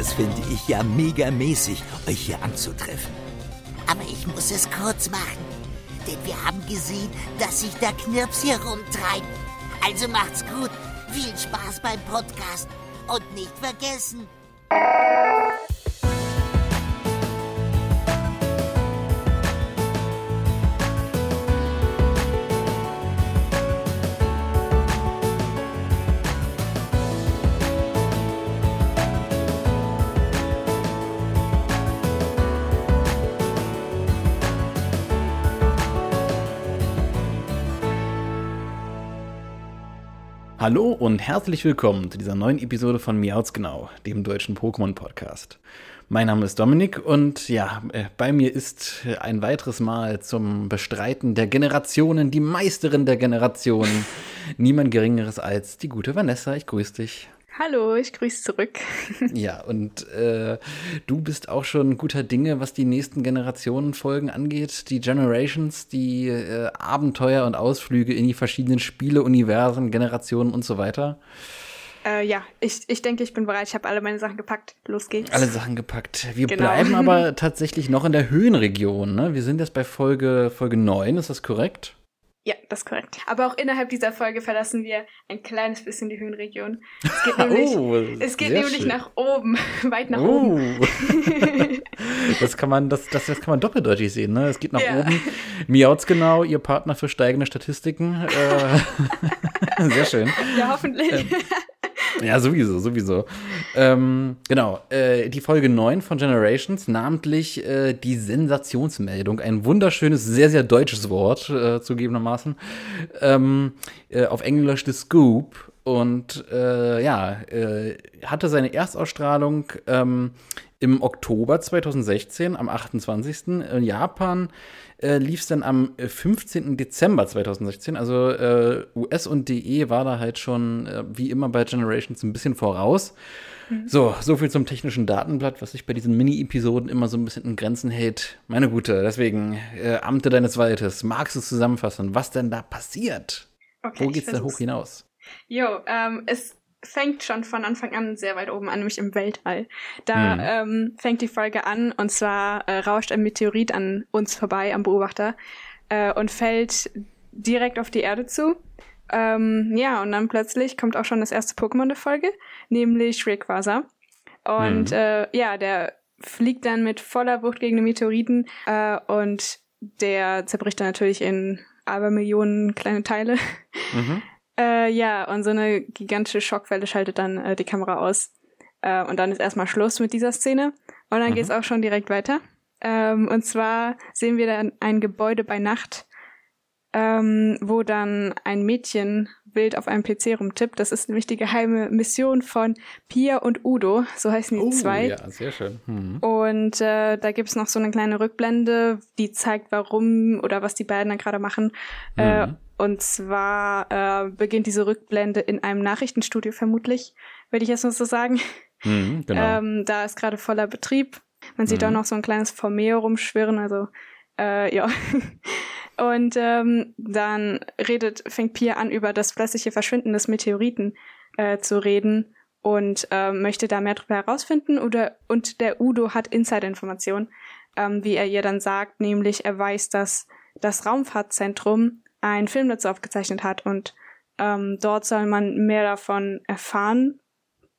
Das finde ich ja mega mäßig, euch hier anzutreffen. Aber ich muss es kurz machen, denn wir haben gesehen, dass sich der Knirps hier rumtreibt. Also macht's gut, viel Spaß beim Podcast und nicht vergessen. Hallo und herzlich willkommen zu dieser neuen Episode von Miauts Genau, dem deutschen Pokémon-Podcast. Mein Name ist Dominik und ja, äh, bei mir ist ein weiteres Mal zum Bestreiten der Generationen die Meisterin der Generationen. Niemand Geringeres als die gute Vanessa. Ich grüße dich. Hallo, ich grüße zurück. ja, und äh, du bist auch schon guter Dinge, was die nächsten Generationen Folgen angeht. Die Generations, die äh, Abenteuer und Ausflüge in die verschiedenen Spiele, Universen, Generationen und so weiter. Äh, ja, ich, ich denke, ich bin bereit. Ich habe alle meine Sachen gepackt. Los geht's. Alle Sachen gepackt. Wir genau. bleiben aber tatsächlich noch in der Höhenregion. Ne? Wir sind jetzt bei Folge, Folge 9, ist das korrekt? Ja, das ist korrekt. Aber auch innerhalb dieser Folge verlassen wir ein kleines bisschen die Höhenregion. Es geht nämlich, oh, es geht nämlich nach oben, weit nach oh. oben. das kann man, das, das, das kann man doppeldeutig sehen, ne? Es geht nach ja. oben. Miauts genau, ihr Partner für steigende Statistiken. Äh, sehr schön. Ja, hoffentlich. Ähm, ja, sowieso, sowieso. Ähm, genau, äh, die Folge 9 von Generations, namentlich äh, die Sensationsmeldung. Ein wunderschönes, sehr, sehr deutsches Wort, äh, zugegebenermaßen. Ähm, äh, auf Englisch The Scoop. Und äh, ja, äh, hatte seine Erstausstrahlung ähm, im Oktober 2016, am 28. in Japan äh, lief es dann am 15. Äh, Dezember 2016. Also äh, US und DE war da halt schon, äh, wie immer bei Generations, ein bisschen voraus. Mhm. So, so viel zum technischen Datenblatt, was sich bei diesen Mini-Episoden immer so ein bisschen in Grenzen hält. Meine Gute, deswegen, äh, Amte deines Waldes, magst du zusammenfassen, was denn da passiert? Okay, Wo geht's denn hoch hinaus? Jo, ähm, es fängt schon von Anfang an sehr weit oben an, nämlich im Weltall. Da mhm. ähm, fängt die Folge an und zwar äh, rauscht ein Meteorit an uns vorbei, am Beobachter, äh, und fällt direkt auf die Erde zu. Ähm, ja, und dann plötzlich kommt auch schon das erste Pokémon der Folge, nämlich Rayquaza. Und mhm. äh, ja, der fliegt dann mit voller Wucht gegen den Meteoriten äh, und der zerbricht dann natürlich in Abermillionen kleine Teile. Mhm. Äh, ja, und so eine gigantische Schockwelle schaltet dann äh, die Kamera aus. Äh, und dann ist erstmal Schluss mit dieser Szene. Und dann mhm. geht's auch schon direkt weiter. Ähm, und zwar sehen wir dann ein Gebäude bei Nacht, ähm, wo dann ein Mädchen wild auf einem PC rumtippt. Das ist nämlich die geheime Mission von Pia und Udo, so heißen die oh, zwei. Ja, sehr schön. Mhm. Und äh, da gibt's noch so eine kleine Rückblende, die zeigt, warum oder was die beiden da gerade machen. Äh, mhm. Äh, und zwar äh, beginnt diese Rückblende in einem Nachrichtenstudio vermutlich, würde ich jetzt mal so sagen. Mhm, genau. ähm, da ist gerade voller Betrieb. Man sieht mhm. auch noch so ein kleines Formeo rumschwirren, also äh, ja. Und ähm, dann redet, fängt Pia an, über das plötzliche Verschwinden des Meteoriten äh, zu reden und äh, möchte da mehr darüber herausfinden. Oder, und der Udo hat Insider-Informationen, ähm, wie er ihr dann sagt, nämlich er weiß, dass das Raumfahrtzentrum einen Film dazu aufgezeichnet hat und ähm, dort soll man mehr davon erfahren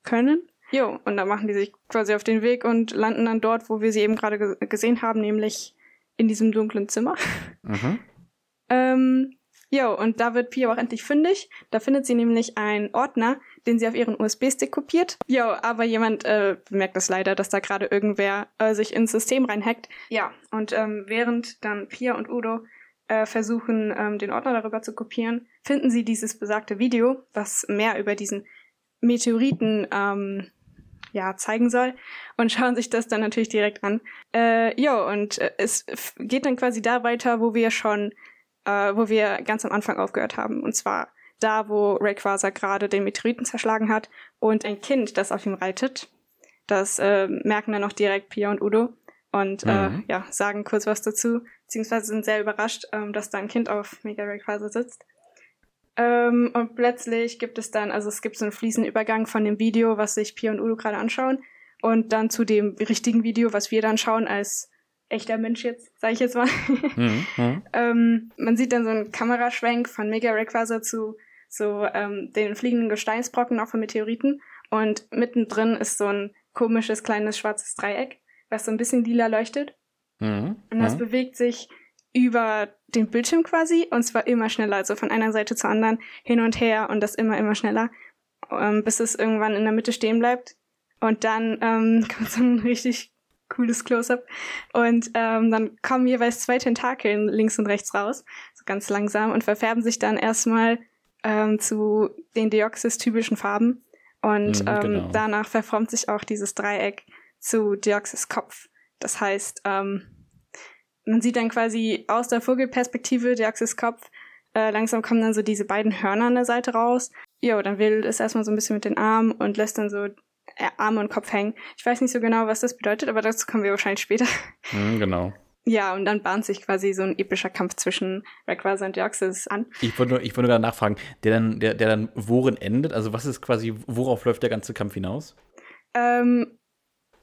können. Jo, und dann machen die sich quasi auf den Weg und landen dann dort, wo wir sie eben gerade gesehen haben, nämlich in diesem dunklen Zimmer. Mhm. Ähm, jo, und da wird Pia auch endlich fündig. Da findet sie nämlich einen Ordner, den sie auf ihren USB-Stick kopiert. Jo, aber jemand äh, bemerkt das leider, dass da gerade irgendwer äh, sich ins System reinhackt. Ja, und ähm, während dann Pia und Udo äh, versuchen, ähm, den Ordner darüber zu kopieren, finden sie dieses besagte Video, was mehr über diesen Meteoriten ähm, ja, zeigen soll und schauen sich das dann natürlich direkt an. Äh, ja, und äh, es geht dann quasi da weiter, wo wir schon, äh, wo wir ganz am Anfang aufgehört haben. Und zwar da, wo Rayquaza gerade den Meteoriten zerschlagen hat und ein Kind, das auf ihm reitet. Das äh, merken dann auch direkt Pia und Udo. und äh, mhm. äh, ja, sagen kurz was dazu, beziehungsweise sind sehr überrascht, ähm, dass da ein Kind auf Mega Rayquaza sitzt. Ähm, und plötzlich gibt es dann, also es gibt so einen fließenden Übergang von dem Video, was sich Pia und Udo gerade anschauen, und dann zu dem richtigen Video, was wir dann schauen als echter Mensch jetzt, sage ich jetzt mal. Mhm, mhm. ähm, man sieht dann so einen Kameraschwenk von Mega Rayquaza zu so ähm, den fliegenden Gesteinsbrocken auch von Meteoriten und mittendrin ist so ein komisches kleines schwarzes Dreieck, was so ein bisschen lila leuchtet. Mhm. Und das mhm. bewegt sich über den Bildschirm quasi und zwar immer schneller, also von einer Seite zur anderen hin und her und das immer, immer schneller, ähm, bis es irgendwann in der Mitte stehen bleibt. Und dann ähm, kommt so ein richtig cooles Close-up. Und ähm, dann kommen jeweils zwei Tentakeln links und rechts raus, so ganz langsam, und verfärben sich dann erstmal ähm, zu den Deoxys-typischen Farben. Und mhm, ähm, genau. danach verformt sich auch dieses Dreieck zu Deoxys Kopf. Das heißt, ähm, man sieht dann quasi aus der Vogelperspektive Deoxys Kopf, äh, langsam kommen dann so diese beiden Hörner an der Seite raus. Jo, dann wedelt es erstmal so ein bisschen mit den Armen und lässt dann so Arme und Kopf hängen. Ich weiß nicht so genau, was das bedeutet, aber dazu kommen wir wahrscheinlich später. Mhm, genau. Ja, und dann bahnt sich quasi so ein epischer Kampf zwischen Rayquaza und Deoxys an. Ich wollte nur, ich wollte nur nachfragen, der dann, der, der dann worin endet? Also was ist quasi, worauf läuft der ganze Kampf hinaus? Ähm,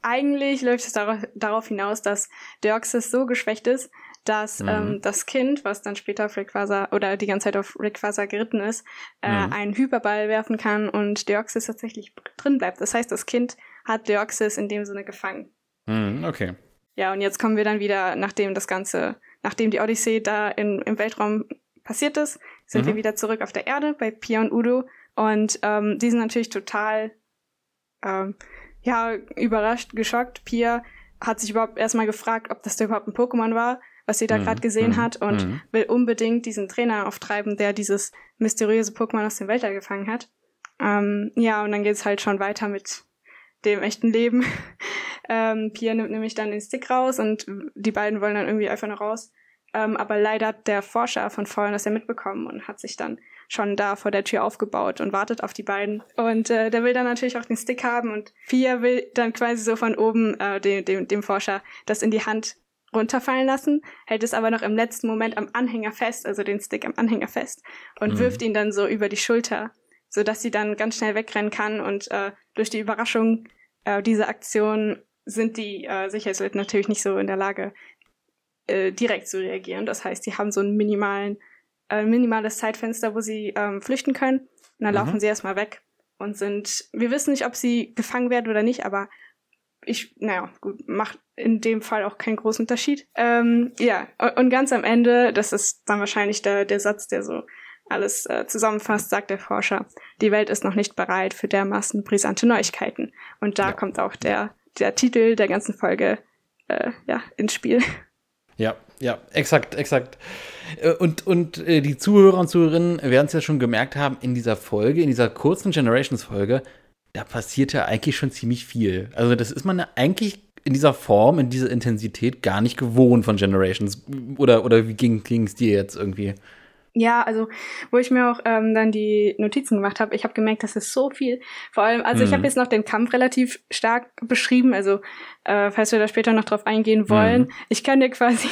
eigentlich läuft es darauf, darauf hinaus, dass Deoxys so geschwächt ist, dass mhm. ähm, das Kind, was dann später auf Rayquaza oder die ganze Zeit auf Rayquaza geritten ist, äh, mhm. einen Hyperball werfen kann und Deoxys tatsächlich drin bleibt. Das heißt, das Kind hat Deoxys in dem Sinne gefangen. Mhm, okay. Ja, und jetzt kommen wir dann wieder, nachdem das Ganze, nachdem die Odyssee da in, im Weltraum passiert ist, sind wir mhm. wieder zurück auf der Erde bei Pia und Udo. Und ähm, die sind natürlich total ähm, ja, überrascht, geschockt. Pia hat sich überhaupt erstmal gefragt, ob das da überhaupt ein Pokémon war, was sie da mhm. gerade gesehen mhm. hat und mhm. will unbedingt diesen Trainer auftreiben, der dieses mysteriöse Pokémon aus dem Weltall gefangen hat. Ähm, ja, und dann geht's halt schon weiter mit dem echten Leben. ähm, Pia nimmt nämlich dann den Stick raus und die beiden wollen dann irgendwie einfach noch raus. Ähm, aber leider hat der Forscher von vorhin das ja mitbekommen und hat sich dann schon da vor der Tür aufgebaut und wartet auf die beiden. Und äh, der will dann natürlich auch den Stick haben und Pia will dann quasi so von oben äh, dem, dem, dem Forscher das in die Hand runterfallen lassen, hält es aber noch im letzten Moment am Anhänger fest, also den Stick am Anhänger fest und mhm. wirft ihn dann so über die Schulter so dass sie dann ganz schnell wegrennen kann und äh, durch die Überraschung äh, dieser Aktion sind die äh, Sicherheitsleute natürlich nicht so in der Lage, äh, direkt zu reagieren. Das heißt, die haben so ein minimalen, äh, minimales Zeitfenster, wo sie ähm, flüchten können. Und dann mhm. laufen sie erstmal weg und sind, wir wissen nicht, ob sie gefangen werden oder nicht, aber ich, naja, gut, macht in dem Fall auch keinen großen Unterschied. Ähm, ja, und, ganz am Ende, das ist dann wahrscheinlich der, der Satz, der so alles äh, zusammenfasst, sagt der Forscher, die Welt ist noch nicht bereit für dermaßen brisante Neuigkeiten. Und da ja. kommt auch der, der Titel der ganzen Folge äh, ja, ins Spiel. Ja, ja, exakt, exakt. Äh, und, und äh, die Zuhörer und Zuhörerinnen werden es ja schon gemerkt haben, in dieser Folge, in dieser kurzen Generations-Folge, da passiert ja eigentlich schon ziemlich viel. Also, das ist man eigentlich in dieser Form, in dieser Intensität gar nicht gewohnt von Generations. Oder, oder wie ging es dir jetzt irgendwie? Ja, also wo ich mir auch ähm, dann die Notizen gemacht habe, ich habe gemerkt, das ist so viel. Vor allem, also mhm. ich habe jetzt noch den Kampf relativ stark beschrieben, also äh, falls wir da später noch drauf eingehen wollen. Mhm. Ich kann dir quasi,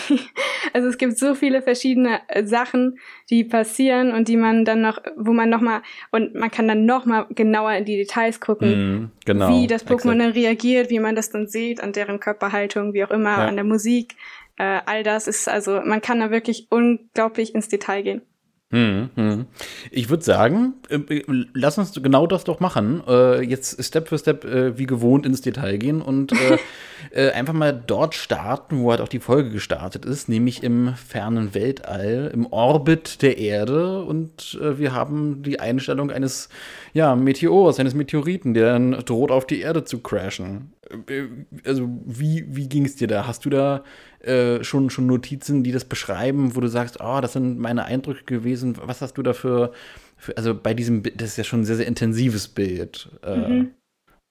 also es gibt so viele verschiedene äh, Sachen, die passieren und die man dann noch, wo man noch mal und man kann dann noch mal genauer in die Details gucken, mhm, genau, wie das Pokémon dann reagiert, wie man das dann sieht, an deren Körperhaltung, wie auch immer, ja. an der Musik. Äh, all das ist also, man kann da wirklich unglaublich ins Detail gehen. Hm, hm. Ich würde sagen, äh, äh, lass uns genau das doch machen. Äh, jetzt Step für Step wie gewohnt ins Detail gehen und einfach mal dort starten, wo halt auch die Folge gestartet ist, nämlich im fernen Weltall, im Orbit der Erde. Und wir haben die Einstellung eines ja, Meteors, eines Meteoriten, der dann droht, auf die Erde zu crashen. Also, wie, wie ging es dir da? Hast du da äh, schon, schon Notizen, die das beschreiben, wo du sagst, oh, das sind meine Eindrücke gewesen. Was hast du dafür? Für, also bei diesem, das ist ja schon ein sehr, sehr intensives Bild. Äh, mhm.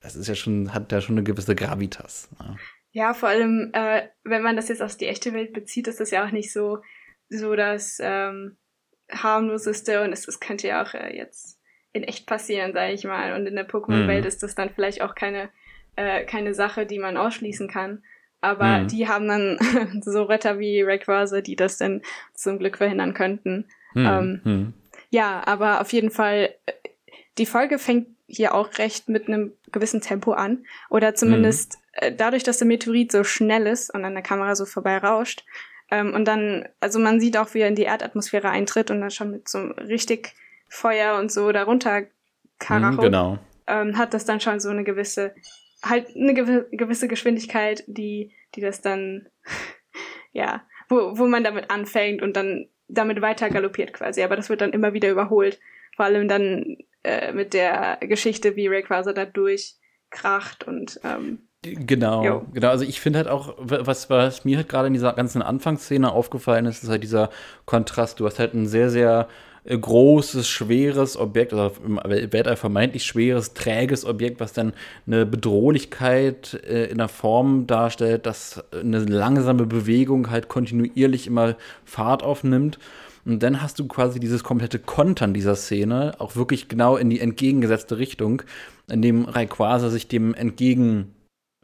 Das ist ja schon, hat ja schon eine gewisse Gravitas. Ne? Ja, vor allem, äh, wenn man das jetzt auf die echte Welt bezieht, ist das ja auch nicht so, so das ähm, harmloseste und es, es könnte ja auch äh, jetzt in echt passieren, sage ich mal. Und in der Pokémon-Welt mhm. ist das dann vielleicht auch keine, äh, keine Sache, die man ausschließen kann. Aber Mhm. die haben dann so Retter wie Rayquaza, die das dann zum Glück verhindern könnten. Hm, Ähm, hm. Ja, aber auf jeden Fall, äh, die Folge fängt hier auch recht mit einem gewissen Tempo an. Oder zumindest äh, dadurch, dass der Meteorit so schnell ist und an der Kamera so vorbei rauscht. Ähm, und dann, also man sieht auch, wie er in die Erdatmosphäre eintritt und dann schon mit so richtig Feuer und so darunter Hm, Karacho, genau. ähm, hat das dann schon so eine gewisse, halt eine gewi gewisse Geschwindigkeit, die, die das dann, ja, wo, wo man damit anfängt und dann damit weiter galoppiert quasi. Aber das wird dann immer wieder überholt. Vor allem dann äh, mit der Geschichte, wie Rayquaza da durchkracht und ähm, Genau, Jo. genau. Also ich finde halt auch, was, was mir halt gerade in dieser ganzen Anfangsszene aufgefallen ist, ist halt dieser Kontrast. Du hast halt ein sehr, sehr großes, schweres Objekt, also im Weltall vermeintlich schweres, träges Objekt, was dann eine Bedrohlichkeit äh, in der Form darstellt, dass eine langsame Bewegung halt kontinuierlich immer Fahrt aufnimmt. Und dann hast du quasi dieses komplette Kontern dieser Szene, auch wirklich genau in die entgegengesetzte Richtung, in dem Rayquaza sich dem entgegen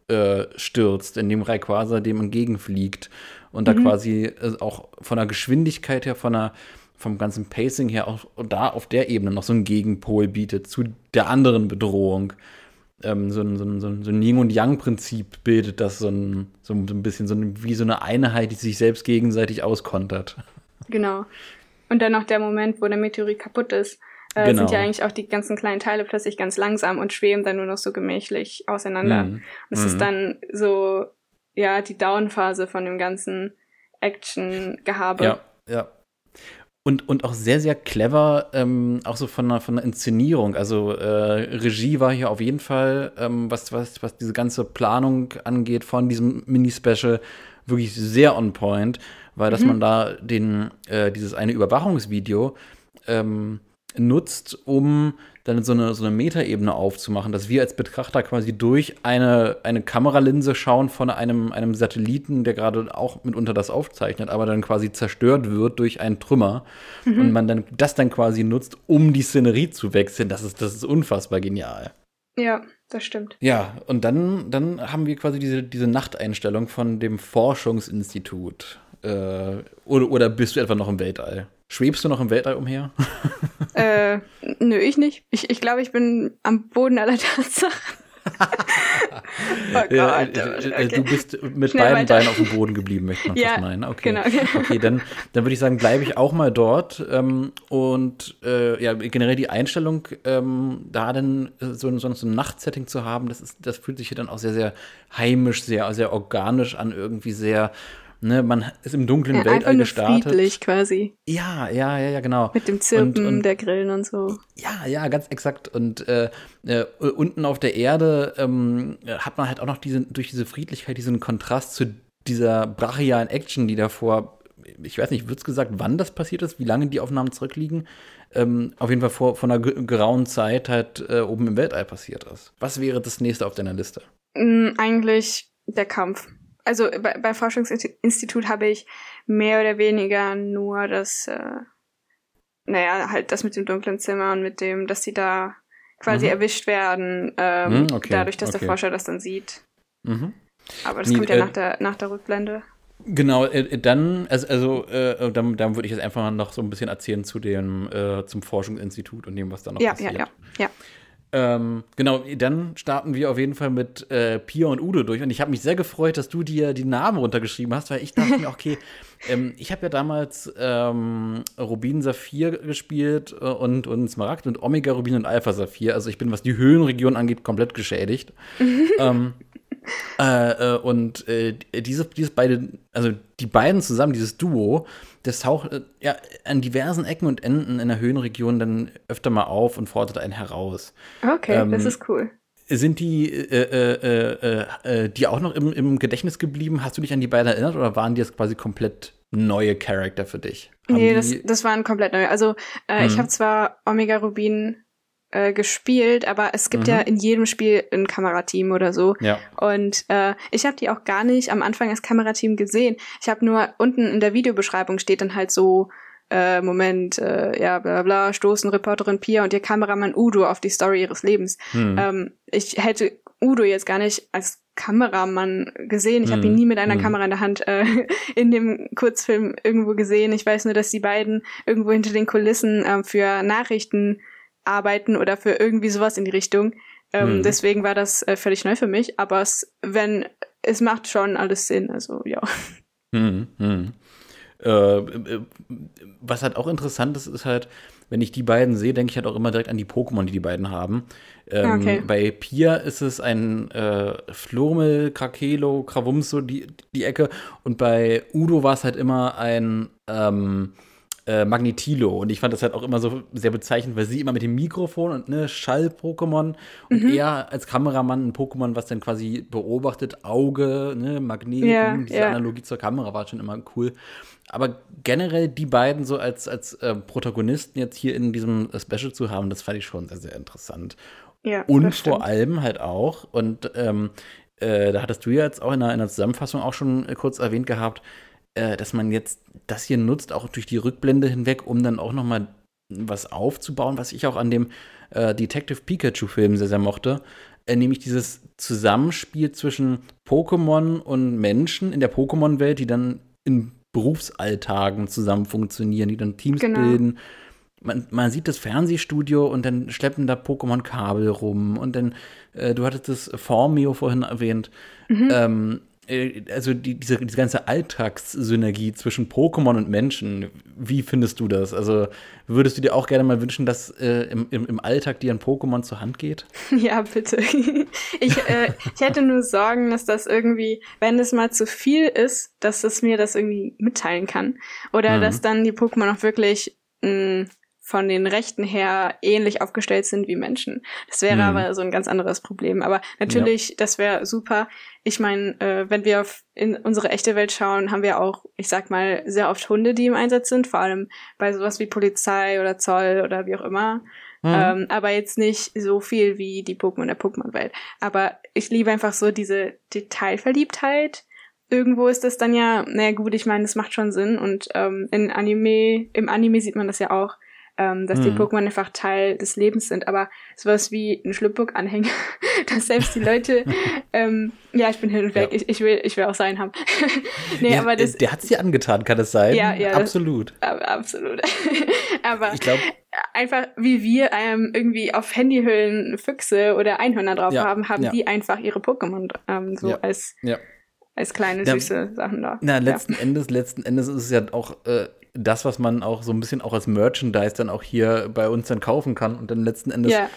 äh, stürzt, indem Rayquaza dem entgegenfliegt und da Mhm. quasi äh, auch von der Geschwindigkeit her, von der, vom ganzen Pacing her auch da auf der Ebene noch so einen Gegenpol bietet zu der anderen Bedrohung. Ähm, so ein, so ein, so ein, so ein Yin- und Yang-Prinzip bildet das so ein, so ein bisschen so ein, wie so eine Einheit, die sich selbst gegenseitig auskontert. genau. Und dann noch der Moment, wo der Meteorit kaputt ist, äh, Genau. sind ja eigentlich auch die ganzen kleinen Teile plötzlich ganz langsam und schweben dann nur noch so gemächlich auseinander. Mhm. Und es Mhm. ist dann so, ja, die Down-Phase von dem ganzen Action-Gehabe. Ja, ja. Und, und auch sehr, sehr clever, ähm, auch so von der, von der Inszenierung. Also äh, Regie war hier auf jeden Fall, ähm, was, was, was diese ganze Planung angeht von diesem Mini-Special, wirklich sehr on point, weil dass Mhm. man da den, äh, dieses eine Überwachungsvideo ähm, nutzt, um dann so eine, so eine Metaebene aufzumachen, dass wir als Betrachter quasi durch eine, eine Kameralinse schauen von einem, einem Satelliten, der gerade auch mitunter das aufzeichnet, aber dann quasi zerstört wird durch einen Trümmer und man dann das dann quasi nutzt, um die Szenerie zu wechseln. Das ist, das ist unfassbar genial. Ja, das stimmt. Ja, und dann, dann haben wir quasi diese, diese Nachteinstellung von dem Forschungsinstitut. Äh, oder, oder bist du etwa noch im Weltall? Schwebst du noch im Weltall umher? äh, nö, ich nicht. Ich, ich glaube, ich bin am Boden aller Tatsachen. oh Gott. Äh, äh, äh, okay. Du bist mit Schnell beiden weiter. Beinen auf dem Boden geblieben, möchte man Ja, meinen. Okay. genau, genau. Okay, dann, dann würde ich sagen, bleibe ich auch mal dort. Ähm, und äh, ja, generell die Einstellung, ähm, da dann so, ein- so, so ein Nachtsetting zu haben, das, ist, das fühlt sich hier dann auch sehr, sehr heimisch, sehr, sehr organisch an, irgendwie sehr. Ne, man ist im dunklen Ja, Weltall gestartet. friedlich quasi. Ja, ja, ja, ja, genau. Mit dem Zirpen Und- und- der Grillen und so. Ja, ja, ganz exakt. Und äh, äh, unten auf der Erde ähm, hat man halt auch noch diese, durch diese Friedlichkeit diesen Kontrast zu dieser brachialen Action, die davor, ich weiß nicht, wird's gesagt, wann das passiert ist, wie lange die Aufnahmen zurückliegen, ähm, auf jeden Fall vor, vor einer grauen Zeit halt äh, oben im Weltall passiert ist. Was wäre das nächste auf deiner Liste? Mm, eigentlich der Kampf. Also bei, bei Forschungsinstitut habe ich mehr oder weniger nur das, äh, naja, halt das mit dem dunklen Zimmer und mit dem, dass sie da quasi Mhm. erwischt werden, ähm, Mhm, okay, dadurch, dass okay. der Forscher das dann sieht. Mhm. Aber das Nee, kommt ja äh, nach, der, nach der Rückblende. Genau, äh, dann, also, also äh, dann, dann würde ich jetzt einfach noch so ein bisschen erzählen zu dem, äh, zum Forschungsinstitut und dem, was da noch Ja, passiert. ja, ja, ja. Ähm, genau, dann starten wir auf jeden Fall mit äh, Pia und Udo durch. Und ich habe mich sehr gefreut, dass du dir die Namen runtergeschrieben hast, weil ich dachte mir, okay, ähm, ich habe ja damals ähm, Rubin Saphir gespielt äh, und, und Smaragd und Omega Rubin und Alpha Saphir. Also ich bin, was die Höhenregion angeht, komplett geschädigt. äh, äh, und äh, diese, dieses beide, also die beiden zusammen, dieses Duo, das taucht äh, ja an diversen Ecken und Enden in der Höhenregion dann öfter mal auf und fordert einen heraus. Okay, Ähm, das ist cool. Sind die, äh, äh, äh, äh, die auch noch im, im Gedächtnis geblieben? Hast du dich an die beiden erinnert oder waren die jetzt quasi komplett neue Charakter für dich? Haben Nee, das, das waren komplett neu. Also äh, ich Mhm. habe zwar Omega Rubin äh, gespielt, aber es gibt Mhm. ja in jedem Spiel ein Kamerateam oder so. ja. Und äh, ich habe die auch gar nicht am Anfang als Kamerateam gesehen. Ich habe nur unten in der Videobeschreibung steht dann halt so, äh, Moment, äh, ja, bla bla, stoßen Reporterin Pia und ihr Kameramann Udo auf die Story ihres Lebens. Hm. Ähm, ich hätte Udo jetzt gar nicht als Kameramann gesehen. Ich habe ihn Mhm. nie mit einer Mhm. Kamera in der Hand äh, in dem Kurzfilm irgendwo gesehen. Ich weiß nur, dass die beiden irgendwo hinter den Kulissen ähm, für Nachrichten arbeiten oder für irgendwie sowas in die Richtung. Ähm, Mhm. Deswegen war das äh, völlig neu für mich. Aber es, wenn es macht schon alles Sinn. Also ja. Hm, hm. Äh, was halt auch interessant ist, ist halt, wenn ich die beiden sehe, denke ich halt auch immer direkt an die Pokémon, die die beiden haben. Ähm, Okay. Bei Pia ist es ein äh, Flurmel, Krakelo, Krawums, so die, die Ecke. Und bei Udo war es halt immer ein ähm, äh, Magnetilo. Und ich fand das halt auch immer so sehr bezeichnend, weil sie immer mit dem Mikrofon und ne, Schall-Pokémon und Mhm. er als Kameramann ein Pokémon, was dann quasi beobachtet, Auge, ne, Magneten, Ja, diese ja. Analogie zur Kamera war schon immer cool. Aber generell die beiden so als, als äh, Protagonisten jetzt hier in diesem Special zu haben, das fand ich schon sehr, sehr interessant. ja Und vor allem halt auch, und ähm, äh, da hattest du ja jetzt auch in einer, in einer Zusammenfassung auch schon kurz erwähnt gehabt, äh, dass man jetzt das hier nutzt, auch durch die Rückblende hinweg, um dann auch noch mal was aufzubauen, was ich auch an dem äh, Detective Pikachu-Film sehr, sehr mochte, äh, nämlich dieses Zusammenspiel zwischen Pokémon und Menschen in der Pokémon-Welt, die dann in Berufsalltagen zusammen funktionieren, die dann Teams Genau. bilden. Man, man sieht das Fernsehstudio und dann schleppen da Pokémon-Kabel rum und dann, äh, du hattest das Formio vorhin erwähnt, ähm, äh, also die, diese, diese ganze Alltagssynergie zwischen Pokémon und Menschen, wie findest du das? Also würdest du dir auch gerne mal wünschen, dass äh, im, im, im Alltag dir ein Pokémon zur Hand geht? Ja, bitte. Ich, äh, ich hätte nur Sorgen, dass das irgendwie, wenn es mal zu viel ist, dass es mir das irgendwie mitteilen kann. Oder Mhm. dass dann die Pokémon auch wirklich mh, von den Rechten her ähnlich aufgestellt sind wie Menschen. Das wäre Mhm. aber so ein ganz anderes Problem. Aber natürlich, das wäre super. Ich meine, äh, wenn wir auf in unsere echte Welt schauen, haben wir auch, ich sag mal, sehr oft Hunde, die im Einsatz sind, vor allem bei sowas wie Polizei oder Zoll oder wie auch immer. Ähm, aber jetzt nicht so viel wie die Pokémon der Pokémon-Welt. Aber ich liebe einfach so diese Detailverliebtheit. Irgendwo ist das dann ja, naja gut, ich meine, das macht schon Sinn. Und ähm, in Anime, im Anime sieht man das ja auch, ähm, dass die Mhm. Pokémon einfach Teil des Lebens sind. Aber sowas wie ein Schlüpfbook-Anhänger, dass selbst die Leute, ähm, ja, ich bin hin und weg, Ja. ich, ich will, ich will auch sein haben. nee, Ja, aber das, äh, der hat es dir angetan, kann es sein? Ja, ja, das- Absolut. aber absolut. aber Ich glaube, einfach wie wir ähm, irgendwie auf Handyhüllen Füchse oder Einhörner drauf Ja, haben, haben ja. die einfach ihre Pokémon ähm, so Ja, als, als kleine süße Sachen da. Na, letzten Endes, letzten Endes ist es ja auch äh, das, was man auch so ein bisschen auch als Merchandise dann auch hier bei uns dann kaufen kann und dann letzten Endes Ja.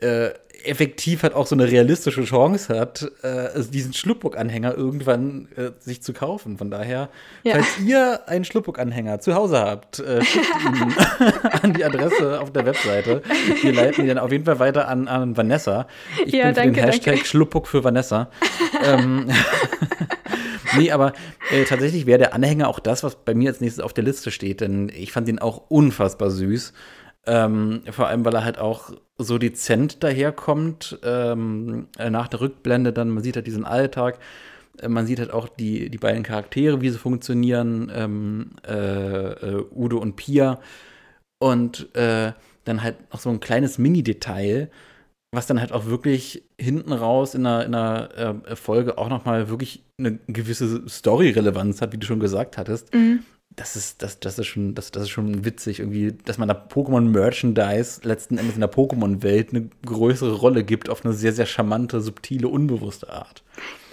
äh, effektiv halt auch so eine realistische Chance hat, äh, also diesen Schluppuck-Anhänger irgendwann äh, sich zu kaufen. Von daher, Ja. falls ihr einen Schluppuck-Anhänger zu Hause habt, äh, schickt ihn an die Adresse auf der Webseite. Wir leiten ihn dann auf jeden Fall weiter an, an Vanessa. Ich Ja, bin für danke, den Hashtag danke. Schluppuck für Vanessa. ähm, nee, aber äh, tatsächlich wäre der Anhänger auch das, was bei mir als nächstes auf der Liste steht, denn ich fand ihn auch unfassbar süß. Ähm, vor allem, weil er halt auch so dezent daherkommt, ähm, äh, nach der Rückblende dann, man sieht halt diesen Alltag, äh, man sieht halt auch die, die beiden Charaktere, wie sie funktionieren, ähm, äh, äh, Udo und Pia. Und äh, dann halt noch so ein kleines Mini-Detail, was dann halt auch wirklich hinten raus in einer, in einer äh, Folge auch noch mal wirklich eine gewisse Story-Relevanz hat, wie du schon gesagt hattest. Mhm. Das ist, das, das ist schon, das, das ist schon witzig, irgendwie, dass man da Pokémon-Merchandise letzten Endes in der Pokémon-Welt eine größere Rolle gibt, auf eine sehr, sehr charmante, subtile, unbewusste Art.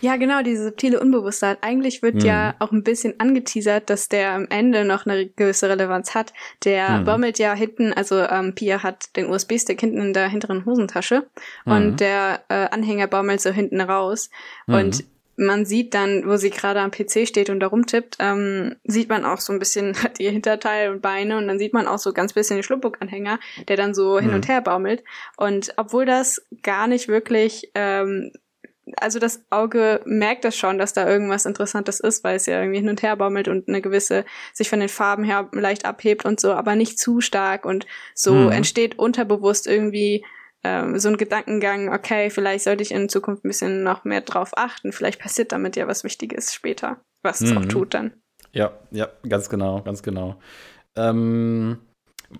Ja, genau, diese subtile Unbewusstheit. Eigentlich wird Mhm. ja auch ein bisschen angeteasert, dass der am Ende noch eine gewisse Relevanz hat. Der Mhm. baumelt ja hinten, also ähm, Pia hat den USB-Stick hinten in der hinteren Hosentasche Mhm. und der äh, Anhänger baumelt so hinten raus. Und man sieht dann, wo sie gerade am PC steht und da rumtippt, ähm, sieht man auch so ein bisschen hat ihr Hinterteil und Beine und dann sieht man auch so ganz bisschen den Schluppuck-Anhänger, der dann so hin Mhm. und her baumelt. Und obwohl das gar nicht wirklich ähm, also das Auge merkt das schon, dass da irgendwas Interessantes ist, weil es ja irgendwie hin und her baumelt und eine gewisse sich von den Farben her leicht abhebt und so, aber nicht zu stark und so Mhm. entsteht unterbewusst irgendwie ähm, so ein Gedankengang, okay, vielleicht sollte ich in Zukunft ein bisschen noch mehr drauf achten, vielleicht passiert damit ja was Wichtiges später, was es auch Mhm. tut dann. Ja, ja, ganz genau, ganz genau. Ähm,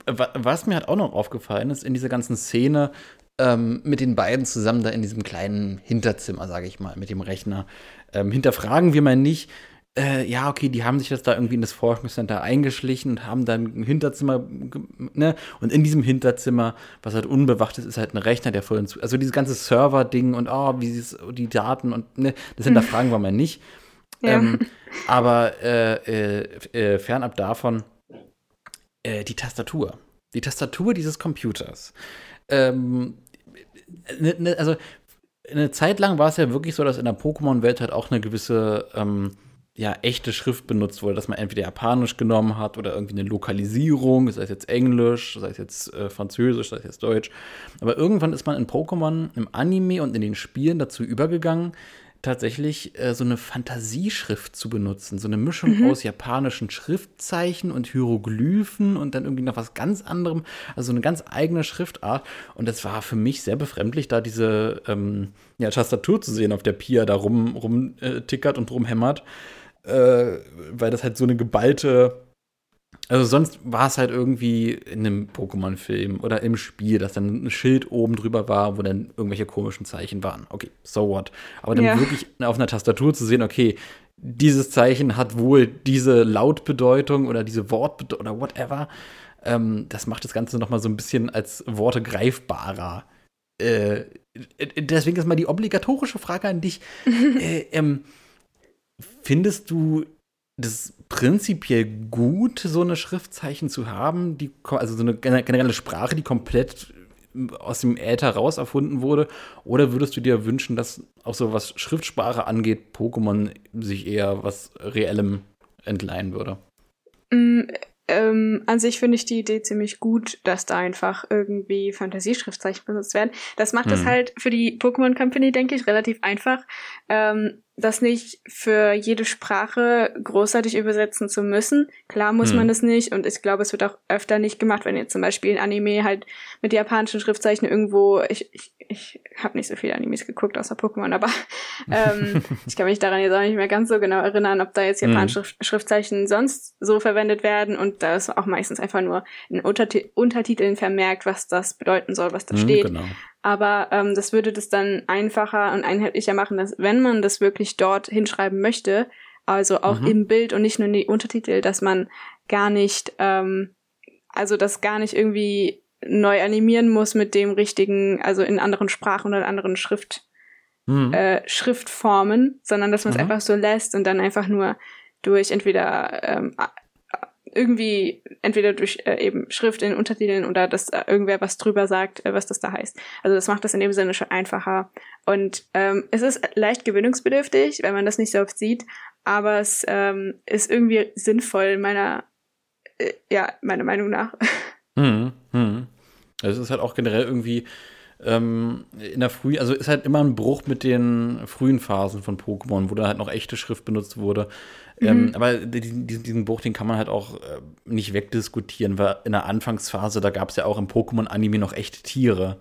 wa- was mir halt auch noch aufgefallen ist in dieser ganzen Szene, ähm, mit den beiden zusammen da in diesem kleinen Hinterzimmer, sage ich mal, mit dem Rechner. Ähm, hinterfragen wir mal nicht, äh, ja, okay, die haben sich das da irgendwie in das Forschungscenter eingeschlichen und haben dann ein Hinterzimmer, ne? Und in diesem Hinterzimmer, was halt unbewacht ist, ist halt ein Rechner, der voll Also dieses ganze Server-Ding und oh, wie sie die Daten und ne, das hinterfragen wir mal nicht. Ja. Ähm, aber äh, äh, äh, fernab davon, äh, die Tastatur. Die Tastatur dieses Computers. Ähm, ne, ne, also eine Zeit lang war es ja wirklich so, dass in der Pokémon-Welt halt auch eine gewisse ähm, ja, echte Schrift benutzt wurde, dass man entweder Japanisch genommen hat oder irgendwie eine Lokalisierung, sei es jetzt Englisch, sei es jetzt äh, Französisch, sei es jetzt Deutsch. Aber irgendwann ist man in Pokémon, im Anime und in den Spielen dazu übergegangen, tatsächlich äh, so eine Fantasieschrift zu benutzen. So eine Mischung mhm. aus japanischen Schriftzeichen und Hieroglyphen und dann irgendwie noch was ganz anderem. Also eine ganz eigene Schriftart. Und das war für mich sehr befremdlich, da diese ähm, ja, Tastatur zu sehen, auf der Pia da rum, rum äh, tickert und rumhämmert. Äh, weil das halt so eine geballte also sonst war es halt irgendwie in einem Pokémon-Film oder im Spiel, dass dann ein Schild oben drüber war, wo dann irgendwelche komischen Zeichen waren. Okay, so what. Aber dann ja. wirklich auf einer Tastatur zu sehen, okay, dieses Zeichen hat wohl diese Lautbedeutung oder diese Wortbedeutung oder whatever. Ähm, das macht das Ganze noch mal so ein bisschen als Worte greifbarer. Äh, deswegen ist mal die obligatorische Frage an dich. äh, ähm, findest du das prinzipiell gut, so eine Schriftzeichen zu haben, die, also so eine generelle Sprache, die komplett aus dem Äther raus erfunden wurde? Oder würdest du dir wünschen, dass auch so was Schriftsprache angeht, Pokémon sich eher was Reellem entleihen würde? Ähm, an sich finde ich die Idee ziemlich gut, dass da einfach irgendwie Fantasieschriftzeichen benutzt werden. Das macht es mhm. halt für die Pokémon Company, denke ich, relativ einfach, ähm, das nicht für jede Sprache großartig übersetzen zu müssen. Klar muss hm. man das nicht und ich glaube, es wird auch öfter nicht gemacht, wenn jetzt zum Beispiel ein Anime halt mit japanischen Schriftzeichen irgendwo, ich, ich, ich habe nicht so viele Animes geguckt außer Pokémon, aber ähm, ich kann mich daran jetzt auch nicht mehr ganz so genau erinnern, ob da jetzt japanische hm. Schriftzeichen sonst so verwendet werden und da ist auch meistens einfach nur in Unterti Untertiteln vermerkt, was das bedeuten soll, was da hm, steht. Genau. Aber ähm, das würde das dann einfacher und einheitlicher machen, dass wenn man das wirklich dort hinschreiben möchte, also auch mhm. im Bild und nicht nur in die Untertitel, dass man gar nicht, ähm, also das gar nicht irgendwie neu animieren muss mit dem richtigen, also in anderen Sprachen oder anderen Schrift, mhm. äh, Schriftformen, sondern dass man es mhm. einfach so lässt und dann einfach nur durch entweder ähm, irgendwie entweder durch äh, eben Schrift in Untertiteln oder dass äh, irgendwer was drüber sagt, äh, was das da heißt. Also das macht das in dem Sinne schon einfacher. Und ähm, es ist leicht gewöhnungsbedürftig, wenn man das nicht so oft sieht, aber es ähm, ist irgendwie sinnvoll meiner, äh, ja, meiner Meinung nach. Hm, hm. Es ist halt auch generell irgendwie ähm, in der frühen, also ist halt immer ein Bruch mit den frühen Phasen von Pokémon, wo da halt noch echte Schrift benutzt wurde. Ähm, mhm. Ähm, aber diesen, diesen Bruch, den kann man halt auch äh, nicht wegdiskutieren, weil in der Anfangsphase, da gab es ja auch im Pokémon-Anime noch echte Tiere.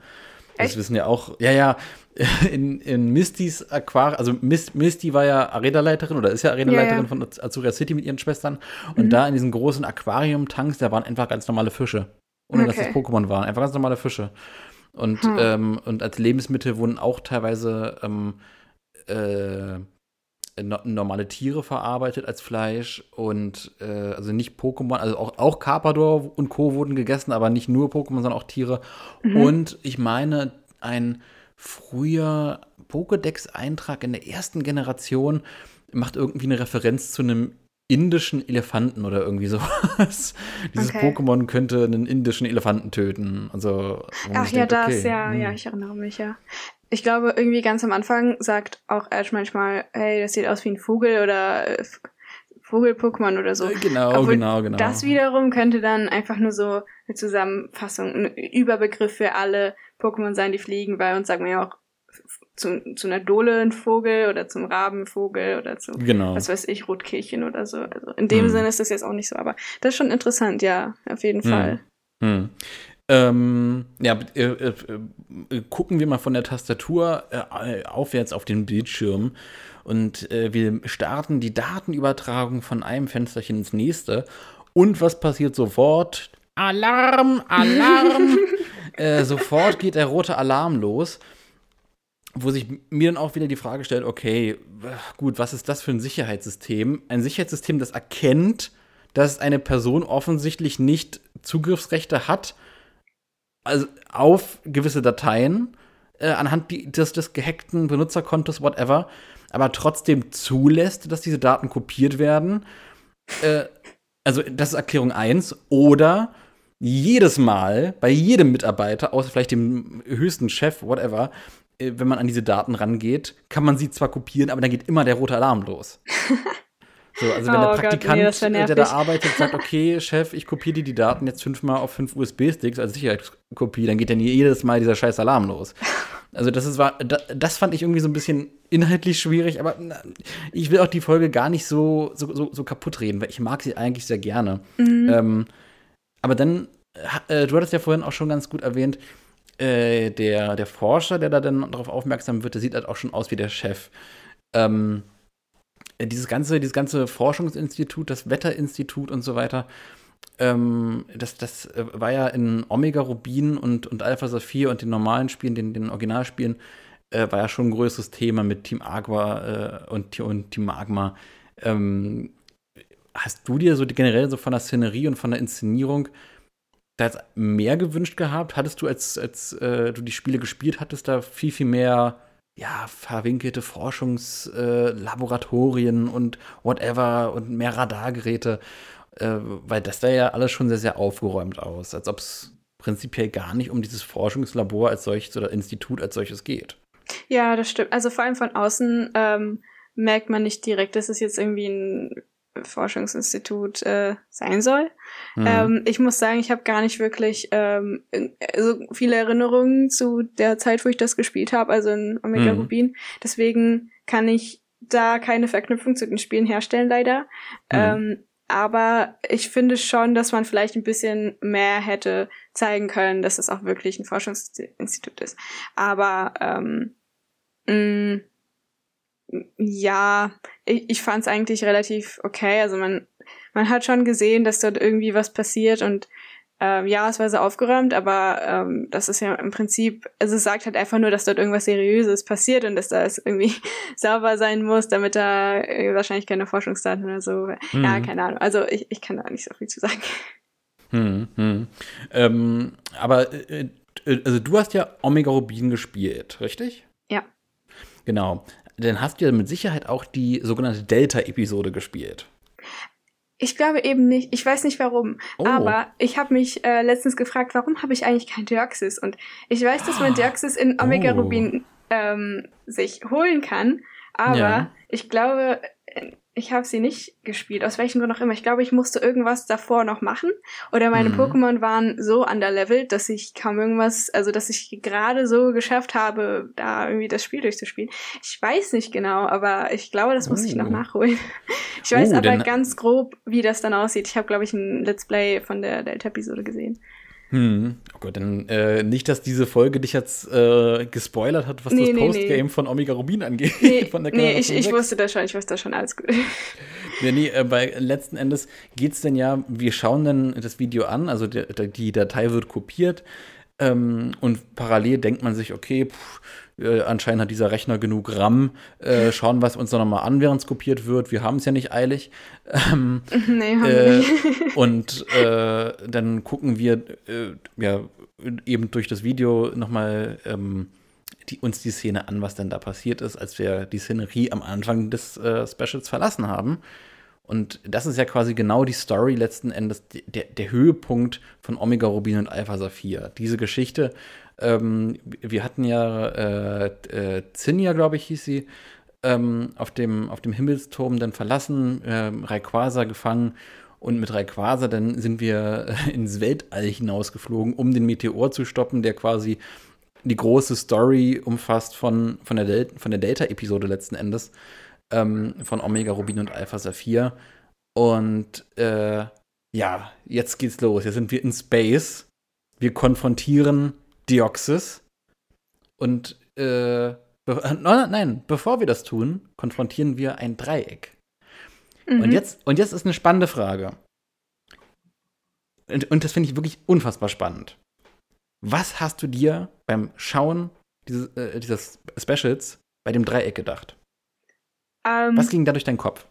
Echt? Das wissen ja auch, ja, ja, in, in Mistys Aquarium, also Mist, Misty war ja Arena-Leiterin oder ist ja Arena-Leiterin ja, ja. von Azuria City mit ihren Schwestern. Und mhm. da in diesen großen Aquarium-Tanks, da waren einfach ganz normale Fische. Ohne okay. dass das Pokémon waren. Einfach ganz normale Fische. Und, hm. ähm, und als Lebensmittel wurden auch teilweise ähm, äh, normale Tiere verarbeitet als Fleisch und äh, also nicht Pokémon, also auch, auch Carpador und Co. wurden gegessen, aber nicht nur Pokémon, sondern auch Tiere. Mhm. Und ich meine, ein früher Pokédex-Eintrag in der ersten Generation macht irgendwie eine Referenz zu einem indischen Elefanten oder irgendwie sowas. Dieses okay. Pokémon könnte einen indischen Elefanten töten. Also, Ach ja, denkt, das, okay, ja, hm. ja, ich erinnere mich, ja. Ich glaube, irgendwie ganz am Anfang sagt auch Ash manchmal, hey, das sieht aus wie ein Vogel oder äh, Vogel-Pokémon oder so. Äh, genau, Obwohl genau, genau. Das wiederum könnte dann einfach nur so eine Zusammenfassung, ein Überbegriff für alle Pokémon sein, die fliegen, weil uns sagen wir ja auch zu, zu einer Dole ein Vogel oder zum Rabenvogel oder zu, genau. was weiß ich, Rotkehlchen oder so. Also in dem hm. Sinne ist das jetzt auch nicht so, aber das ist schon interessant, ja, auf jeden hm. Fall. Hm. Ähm, ja, äh, äh, äh, gucken wir mal von der Tastatur äh, aufwärts auf den Bildschirm und äh, wir starten die Datenübertragung von einem Fensterchen ins nächste. Und was passiert sofort? Alarm, Alarm! äh, sofort geht der rote Alarm los, wo sich mir dann auch wieder die Frage stellt, okay, gut, was ist das für ein Sicherheitssystem? Ein Sicherheitssystem, das erkennt, dass eine Person offensichtlich nicht Zugriffsrechte hat also auf gewisse Dateien äh, anhand die, des, des gehackten Benutzerkontos, whatever, aber trotzdem zulässt, dass diese Daten kopiert werden. Äh, also, das ist Erklärung 1. Oder jedes Mal bei jedem Mitarbeiter, außer vielleicht dem höchsten Chef, whatever, wenn man an diese Daten rangeht, kann man sie zwar kopieren, aber dann geht immer der rote Alarm los. So, also wenn oh der Praktikant, Gott, nee, der da arbeitet, sagt, okay, Chef, ich kopiere dir die Daten jetzt fünfmal auf fünf USB-Sticks als Sicherheitskopie, dann geht dann jedes Mal dieser scheiß Alarm los. Also das ist, war, das fand ich irgendwie so ein bisschen inhaltlich schwierig, aber ich will auch die Folge gar nicht so, so, so, so kaputt reden, weil ich mag sie eigentlich sehr gerne. Mhm. Ähm, aber dann, äh, du hattest ja vorhin auch schon ganz gut erwähnt, äh, der, der Forscher, der da dann darauf aufmerksam wird, der sieht halt auch schon aus wie der Chef. Ähm, dieses ganze, dieses ganze Forschungsinstitut, das Wetterinstitut und so weiter, ähm, das, das äh, war ja in Omega Rubin und, und Alpha Saphir und den normalen Spielen, den, den Originalspielen, äh, war ja schon ein größeres Thema mit Team Agua äh, und, und Team Magma. Ähm, hast du dir so generell so von der Szenerie und von der Inszenierung da jetzt mehr gewünscht gehabt? Hattest du, als, als äh, du die Spiele gespielt hattest, da viel, viel mehr ja, verwinkelte Forschungslaboratorien äh, und whatever und mehr Radargeräte, äh, weil das sah ja alles schon sehr, sehr aufgeräumt aus, als ob es prinzipiell gar nicht um dieses Forschungslabor als solches oder Institut als solches geht. Ja, das stimmt. Also vor allem von außen ähm, merkt man nicht direkt, dass es jetzt irgendwie ein Forschungsinstitut äh, sein soll. Mhm. Ähm, ich muss sagen, ich habe gar nicht wirklich ähm, so viele Erinnerungen zu der Zeit, wo ich das gespielt habe, also in Omega mhm. Rubin. Deswegen kann ich da keine Verknüpfung zu den Spielen herstellen, leider. Mhm. Ähm, aber ich finde schon, dass man vielleicht ein bisschen mehr hätte zeigen können, dass es auch wirklich ein Forschungsinstitut ist. Aber ähm, mh, ja, ich, ich fand es eigentlich relativ okay. Also man, man hat schon gesehen, dass dort irgendwie was passiert und ähm, ja, es war sehr aufgeräumt, aber ähm, das ist ja im Prinzip, also es sagt halt einfach nur, dass dort irgendwas Seriöses passiert und dass da es irgendwie sauber sein muss, damit da äh, wahrscheinlich keine Forschungsdaten oder so. Mhm. Ja, keine Ahnung. Also ich, ich kann da nicht so viel zu sagen. Hm, hm. Ähm, aber äh, äh also du hast ja Omega Rubin gespielt, richtig? Ja. Genau dann hast du ja mit Sicherheit auch die sogenannte Delta-Episode gespielt. Ich glaube eben nicht. Ich weiß nicht warum. Oh. Aber ich habe mich äh, letztens gefragt, warum habe ich eigentlich kein Deoxys? Und ich weiß, dass man Deoxys in Omega oh. Rubin ähm, sich holen kann. Aber ja. ich glaube, ich habe sie nicht gespielt, aus welchem Grund auch immer. Ich glaube, ich musste irgendwas davor noch machen. Oder meine mhm. Pokémon waren so underlevelt, dass ich kaum irgendwas, also dass ich gerade so geschafft habe, da irgendwie das Spiel durchzuspielen. Ich weiß nicht genau, aber ich glaube, das muss oh. ich noch oh. nachholen. Ich weiß oh, aber ganz grob, wie das dann aussieht. Ich habe, glaube ich, ein Let's Play von der Delta-Episode gesehen. Hm. Oh Gott, dann äh, nicht, dass diese Folge dich jetzt äh, gespoilert hat, was nee, das nee, Postgame nee. von Omega Rubin angeht. Nee, nee ich, ich wusste das schon, ich wusste das schon, alles gut. Nee, nee, äh, bei letzten Endes geht es denn ja, wir schauen dann das Video an, also die, die Datei wird kopiert ähm, und parallel denkt man sich, okay, pff, äh, anscheinend hat dieser Rechner genug RAM. Äh, schauen wir es uns doch nochmal an, während es kopiert wird. Wir haben es ja nicht eilig. Ähm, nee, haben äh, wir nicht. und äh, dann gucken wir äh, ja eben durch das Video nochmal ähm, die, uns die Szene an, was denn da passiert ist, als wir die Szenerie am Anfang des äh, Specials verlassen haben. Und das ist ja quasi genau die Story letzten Endes, der, der Höhepunkt von Omega Rubin und Alpha Saphir. Diese Geschichte ähm, wir hatten ja äh, äh, Zinnia, glaube ich, hieß sie, ähm, auf, dem, auf dem Himmelsturm dann verlassen, äh, Rayquaza gefangen und mit Rayquaza dann sind wir ins Weltall hinausgeflogen, um den Meteor zu stoppen, der quasi die große Story umfasst von, von der, Del der Delta-Episode letzten Endes, ähm, von Omega Rubin und Alpha Saphir. Und äh, ja, jetzt geht's los. Jetzt sind wir in Space. Wir konfrontieren Deoxys. Und äh, nein, bevor wir das tun, konfrontieren wir ein Dreieck. Mhm. Und, jetzt, und jetzt ist eine spannende Frage. Und, und das finde ich wirklich unfassbar spannend. Was hast du dir beim Schauen dieses, äh, dieses Specials bei dem Dreieck gedacht? Ähm, Was ging da durch deinen Kopf?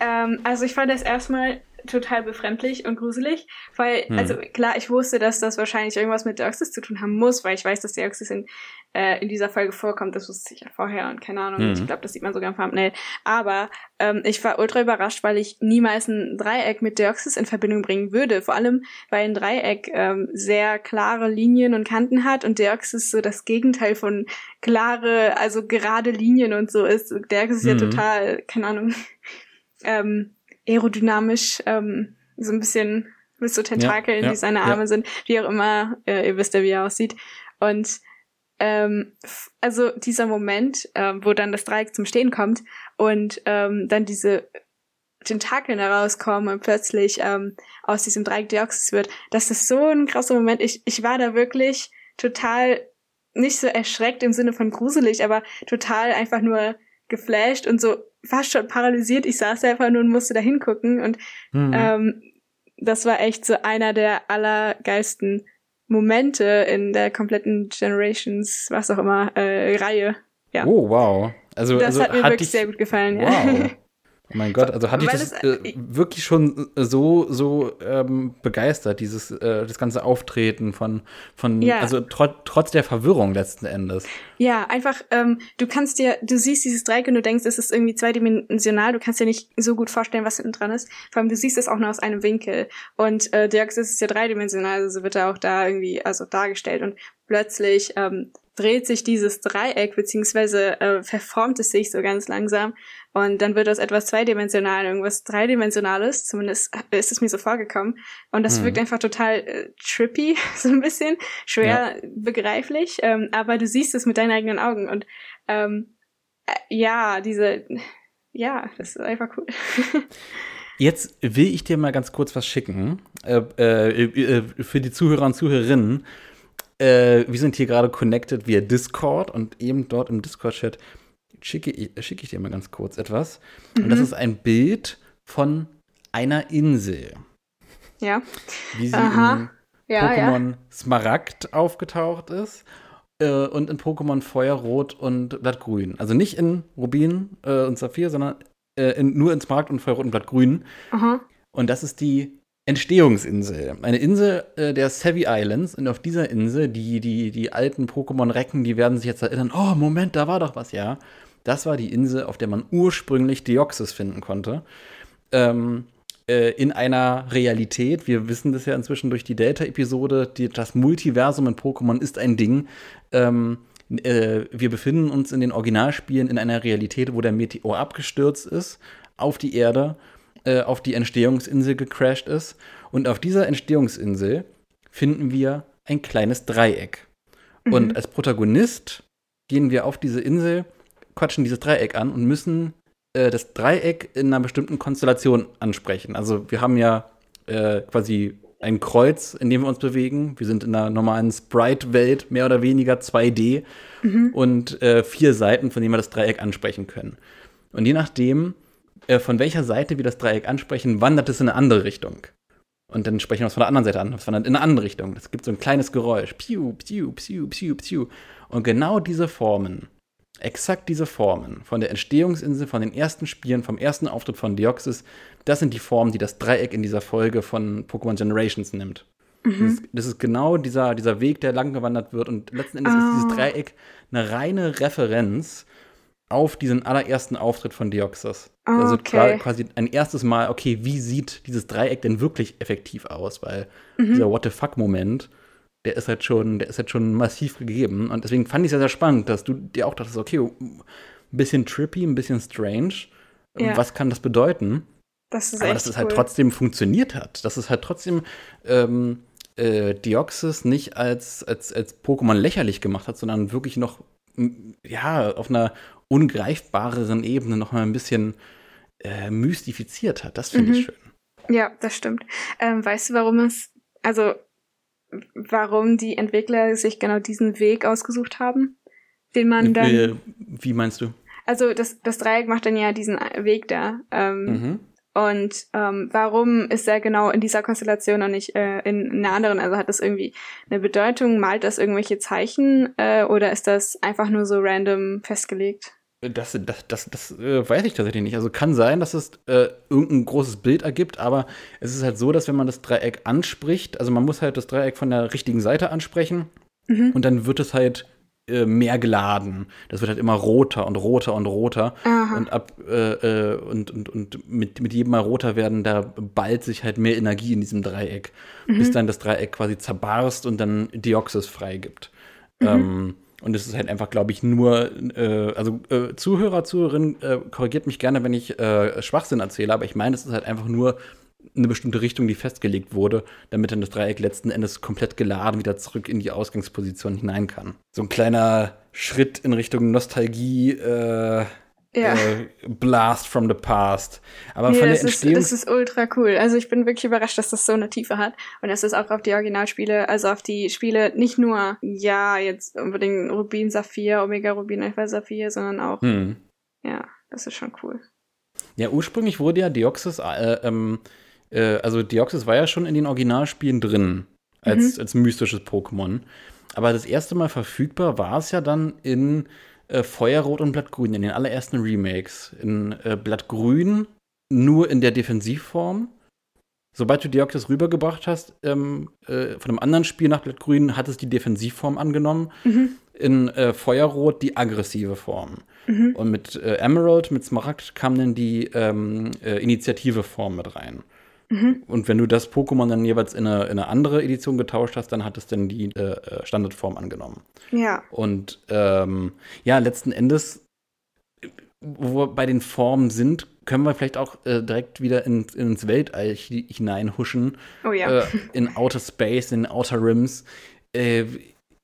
ähm, also ich fand das erstmal total befremdlich und gruselig, weil, Hm. also klar, ich wusste, dass das wahrscheinlich irgendwas mit Deoxys zu tun haben muss, weil ich weiß, dass Deoxys in, äh, in dieser Folge vorkommt, das wusste ich ja vorher und keine Ahnung, Mhm. ich glaube, das sieht man sogar im Thumbnail. Aber ähm, ich war ultra überrascht, weil ich niemals ein Dreieck mit Deoxys in Verbindung bringen würde, vor allem, weil ein Dreieck ähm, sehr klare Linien und Kanten hat und Deoxys so das Gegenteil von klare, also gerade Linien und so ist. Deoxys ist ja Mhm. total, keine Ahnung, ähm, aerodynamisch, ähm, so ein bisschen mit so Tentakeln, ja, die seine. Arme sind, wie auch immer, äh, ihr wisst ja, wie er aussieht. Und ähm, also dieser Moment, ähm, wo dann das Dreieck zum Stehen kommt und ähm, dann diese Tentakeln herauskommen und plötzlich ähm, aus diesem Dreieck Deoxys wird, das ist so ein krasser Moment. Ich, ich war da wirklich total nicht so erschreckt im Sinne von gruselig, aber total einfach nur geflasht und so fast schon paralysiert. Ich saß einfach nur und musste da hingucken und Mhm. ähm, das war echt so einer der allergeilsten Momente in der kompletten Generations, was auch immer, äh, Reihe. ja. Oh, wow. Also, Das also hat mir hat wirklich dich, sehr gut gefallen. Wow. Oh mein Gott, also hat dich das es- äh, wirklich schon so so ähm, begeistert, dieses äh, das ganze Auftreten von von Ja. also tro trotz der Verwirrung letzten Endes. Ja, einfach, ähm, du kannst dir, du siehst dieses Dreieck und du denkst, es ist irgendwie zweidimensional, du kannst dir nicht so gut vorstellen, was hinten dran ist. Vor allem, du siehst es auch nur aus einem Winkel. Und äh, Deoxys ist ja dreidimensional, also wird er auch da irgendwie also dargestellt. Und plötzlich ähm, dreht sich dieses Dreieck, beziehungsweise äh, verformt es sich so ganz langsam. Und dann wird aus etwas zweidimensional irgendwas dreidimensionales, zumindest ist es mir so vorgekommen. Und das Mhm. wirkt einfach total äh, trippy, so ein bisschen, schwer begreiflich, ähm, aber du siehst es mit deinen eigenen Augen. Und ähm, äh, ja, diese, ja, das ist einfach cool. Jetzt will ich dir mal ganz kurz was schicken äh, äh, äh, für die Zuhörer und Zuhörerinnen. Äh, wir sind hier gerade connected via Discord und eben dort im Discord-Chat schicke ich, schicke ich dir mal ganz kurz etwas. Und das Mhm. ist ein Bild von einer Insel, ja, wie sie Aha. in ja, ja. Pokémon Smaragd aufgetaucht ist äh, und in Pokémon Feuerrot und Blattgrün. Also nicht in Rubin äh, und Saphir, sondern äh, in, nur in Smaragd und Feuerrot und Blattgrün. Aha. Und das ist die Entstehungsinsel. Eine Insel äh, der Savvy Islands. Und auf dieser Insel, die, die, die alten Pokémon-Recken, die werden sich jetzt erinnern, oh, Moment, da war doch was, ja. Das war die Insel, auf der man ursprünglich Deoxys finden konnte. Ähm, äh, in einer Realität, wir wissen das ja inzwischen durch die Delta-Episode, das Multiversum in Pokémon ist ein Ding. Ähm, äh, wir befinden uns in den Originalspielen in einer Realität, wo der Meteor abgestürzt ist auf die Erde, äh, auf die Entstehungsinsel gecrashed ist. Und auf dieser Entstehungsinsel finden wir ein kleines Dreieck. Und als Protagonist gehen wir auf diese Insel, quatschen dieses Dreieck an und müssen äh, das Dreieck in einer bestimmten Konstellation ansprechen. Also wir haben ja äh, quasi ein Kreuz, in dem wir uns bewegen. Wir sind in einer normalen Sprite-Welt, mehr oder weniger 2D und äh, vier Seiten, von denen wir das Dreieck ansprechen können. Und je nachdem, äh, von welcher Seite wir das Dreieck ansprechen, wandert es in eine andere Richtung. Und dann sprechen wir es von der anderen Seite an. Es wandert in eine andere Richtung. Es gibt so ein kleines Geräusch. Piu, piu, piu, piu, piu. Und genau diese Formen, exakt diese Formen von der Entstehungsinsel, von den ersten Spielen, vom ersten Auftritt von Deoxys, das sind die Formen, die das Dreieck in dieser Folge von Pokémon Generations nimmt. Das, ist, das ist genau dieser, dieser Weg, der lang gewandert wird. Und letzten Endes ist Ah. dieses Dreieck eine reine Referenz auf diesen allerersten Auftritt von Deoxys. Also Okay. qua- quasi ein erstes Mal, okay, wie sieht dieses Dreieck denn wirklich effektiv aus? Weil dieser What the fuck-Moment, der ist halt schon, der ist halt schon massiv gegeben. Und deswegen fand ich es sehr, sehr spannend, dass du dir auch dachtest, okay, ein bisschen trippy, ein bisschen strange. Ja. Was kann das bedeuten? Das ist Aber dass es cool. halt trotzdem funktioniert hat. Dass es halt trotzdem ähm, äh, Deoxys nicht als, als, als Pokémon lächerlich gemacht hat, sondern wirklich noch, ja, auf einer ungreifbareren Ebene noch mal ein bisschen äh, mystifiziert hat. Das finde ich Mhm. schön. Ja, das stimmt. Ähm, weißt du, warum es, also warum die Entwickler sich genau diesen Weg ausgesucht haben? Den man dann. Äh, wie meinst du? Also das, das Dreieck macht dann ja diesen Weg da. Ähm, Mhm. Und ähm, warum ist er genau in dieser Konstellation und nicht äh, in einer anderen? Also hat das irgendwie eine Bedeutung? Malt das irgendwelche Zeichen äh, oder ist das einfach nur so random festgelegt? Das, das, das, das äh, weiß ich tatsächlich nicht. Also kann sein, dass es äh, irgendein großes Bild ergibt, aber es ist halt so, dass wenn man das Dreieck anspricht, also man muss halt das Dreieck von der richtigen Seite ansprechen mhm. und dann wird es halt äh, mehr geladen. Das wird halt immer roter und roter und roter. Aha. Und ab äh, äh, und, und, und mit, mit jedem Mal roter werden, da ballt sich halt mehr Energie in diesem Dreieck, mhm. bis dann das Dreieck quasi zerbarst und dann Dioxys freigibt. Mhm. Ähm, und es ist halt einfach, glaube ich, nur, äh, also äh, Zuhörer, Zuhörerin, äh, korrigiert mich gerne, wenn ich äh, Schwachsinn erzähle, aber ich meine, es ist halt einfach nur eine bestimmte Richtung, die festgelegt wurde, damit dann das Dreieck letzten Endes komplett geladen wieder zurück in die Ausgangsposition hinein kann. So ein kleiner Schritt in Richtung Nostalgie, äh, ja. äh, Blast from the Past. Aber nee, von der Entstehung. Ist, das ist ultra cool. Also ich bin wirklich überrascht, dass das so eine Tiefe hat. Und das ist auch auf die Originalspiele, also auf die Spiele nicht nur, ja, jetzt unbedingt Rubin, Saphir, Omega Rubin, Alpha Saphir, sondern auch, hm. ja, das ist schon cool. Ja, ursprünglich wurde ja Deoxys, äh, ähm, äh, also Deoxys war ja schon in den Originalspielen drin, als, mhm. als mystisches Pokémon. Aber das erste Mal verfügbar war es ja dann in äh, Feuerrot und Blattgrün, in den allerersten Remakes. In äh, Blattgrün nur in der Defensivform. Sobald du Deoxys rübergebracht hast, ähm, äh, von einem anderen Spiel nach Blattgrün, hat es die Defensivform angenommen. Mhm. In äh, Feuerrot die aggressive Form. Mhm. Und mit äh, Emerald, mit Smaragd kam dann die ähm, äh, Initiative-Form mit rein. Mhm. Und wenn du das Pokémon dann jeweils in eine, in eine, andere Edition getauscht hast, dann hat es dann die äh, äh, Standardform angenommen. Ja. Und ähm, ja, letzten Endes, wo wir bei den Formen sind, können wir vielleicht auch äh, direkt wieder in, ins Weltall hineinhuschen. Oh ja. Äh, in Outer Space, in Outer Rims. Äh,